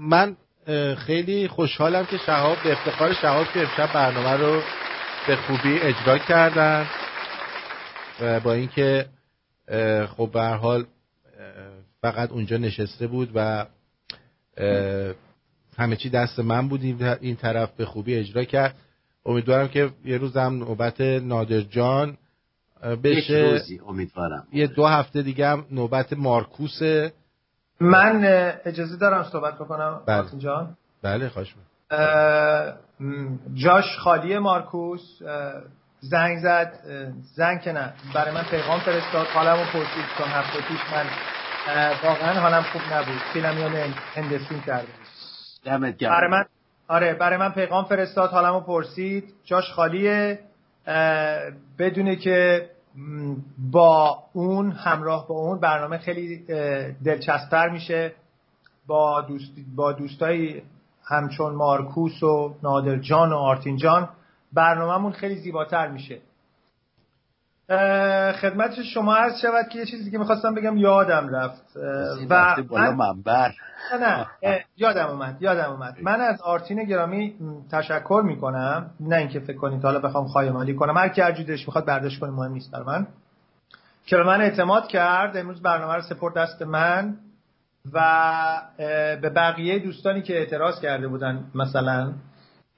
من خیلی خوشحالم که شهاب به افتخار شهاب که امشب برنامه رو به خوبی اجرا کردن و با اینکه خب به هر حال فقط اونجا نشسته بود و همه چی دست من بود این طرف به خوبی اجرا کرد. امیدوارم که یه روز هم نوبت نادر جان بشه روزی امیدوارم. یه دو هفته دیگه هم نوبت مارکوس. من اجازه دارم صحبت بکنم بله. جان؟ بله خواهش جاش خالی مارکوس زنگ زد زنگ که نه برای من پیغام فرستاد حالمو پرسید چون هفته پیش من واقعا حالم خوب نبود. فیلمیان هندسون کرده برای من آره برای من پیغام فرستاد حالمو پرسید. جاش خالیه. بدونه که با اون همراه با اون برنامه خیلی دلچسبتر میشه. با دوست با دوستای همچون مارکوس و نادر جان و آرتین جان برنامهمون خیلی زیباتر میشه. خدمت شما عرض شود که یه چیزی که می‌خواستم بگم یادم رفت. و بالا منبر. نه یادم اومد یادم اومد. من از آرتین گرامی تشکر می‌کنم. نه اینکه فکر کنید حالا بخوام خواهی کنم. هر کی هر می‌خواد برداشت کنه مهم نیست من. که به من اعتماد کرد امروز برنامه رو سپورت دست من و به بقیه دوستانی که اعتراض کرده بودن مثلا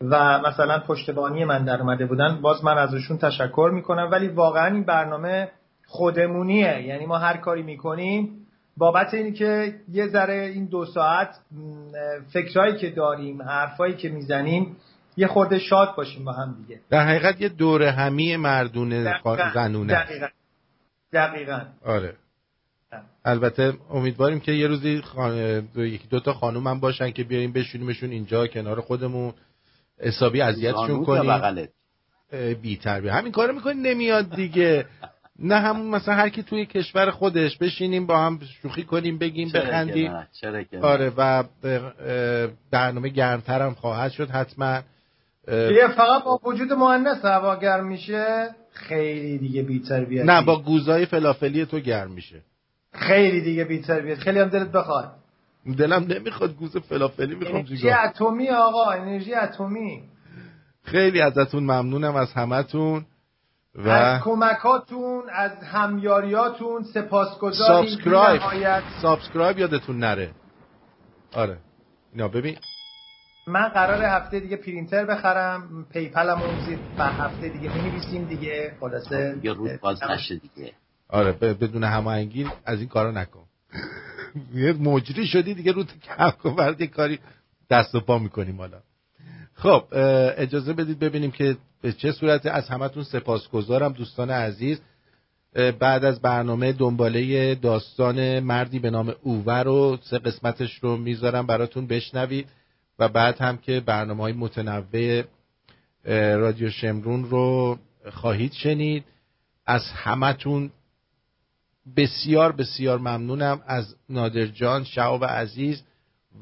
و مثلا پشتبانی من در اومده بودن باز من ازشون تشکر می‌کنم. ولی واقعا این برنامه خودمونیه. یعنی ما هر کاری می‌کنیم بابت اینی که یه ذره این دو ساعت فکرهایی که داریم حرفایی که می‌زنیم یه خورده شاد باشیم با هم دیگه. در حقیقت یه دور همی مردونه زنونه. دقیقا. دقیقا. آره. البته امیدواریم که یه روزی خان... یکی دوتا خانوم هم باشن که بیاریم بشونیمشون اینجا کنار خودمون. حسابی اذیتشون کنیم بی تربیه همین کارو می‌کنی؟ نمیاد دیگه. نه همون مثلا هر کی توی کشور خودش بشینیم با هم شوخی کنیم بگیم بخندیم. آره و برنامه گرمتر هم خواهد شد حتما. یه فقط با وجود مهندس هوا گرم میشه خیلی دیگه بی تربیت نه با گوزای فلافلی تو گرم میشه. خیلی دیگه بی تربیت خیلی هم دلت بخواد. دلم نمی‌خواد گوز فلافلی می‌خوام انرژی اتمی آقا انرژی اتمی. خیلی ازتون ممنونم از همتون و از کمکاتون از همیاریاتون سپاسگزاریم subscribe. subscribe یادتون نره. آره. اینا ببین. من قرار هفته دیگه پرینتر بخرم. PayPal م زیر و هفته دیگه می دیگه. خلاصه. یه روز باز نشه دیگه. آره بدون هماهنگی از این کارا نکن. مجری شدی دیگه رو کم کاری دست و پا می‌کنیم حالا. خب اجازه بدید ببینیم که به چه صورت از همتون سپاسگزارم دوستان عزیز. بعد از برنامه دنباله داستان مردی به نام اوور رو سه قسمتش رو می‌ذارم براتون بشنوید و بعد هم که برنامه های متنوع رادیو شمرون رو خواهید شنید از همتون بسیار بسیار ممنونم از نادر جان شعب عزیز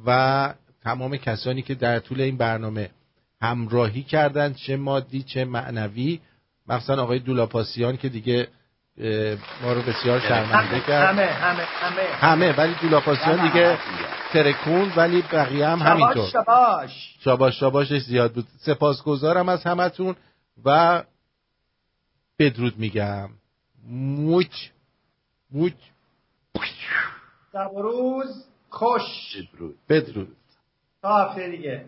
و تمام کسانی که در طول این برنامه همراهی کردن چه مادی چه معنوی. مخصوصا آقای دولاپاسیان که دیگه ما رو بسیار شرمنده کرد. همه همه همه. همه ولی دولاپاسیان دیگه ترکون ولی بقیه هم همینطور. شباش شباش شباشش زیاد بود. سپاسگزارم از همتون و بدرود میگم. موچ. موچ روز خوش بدرود. تا هفته دیگه.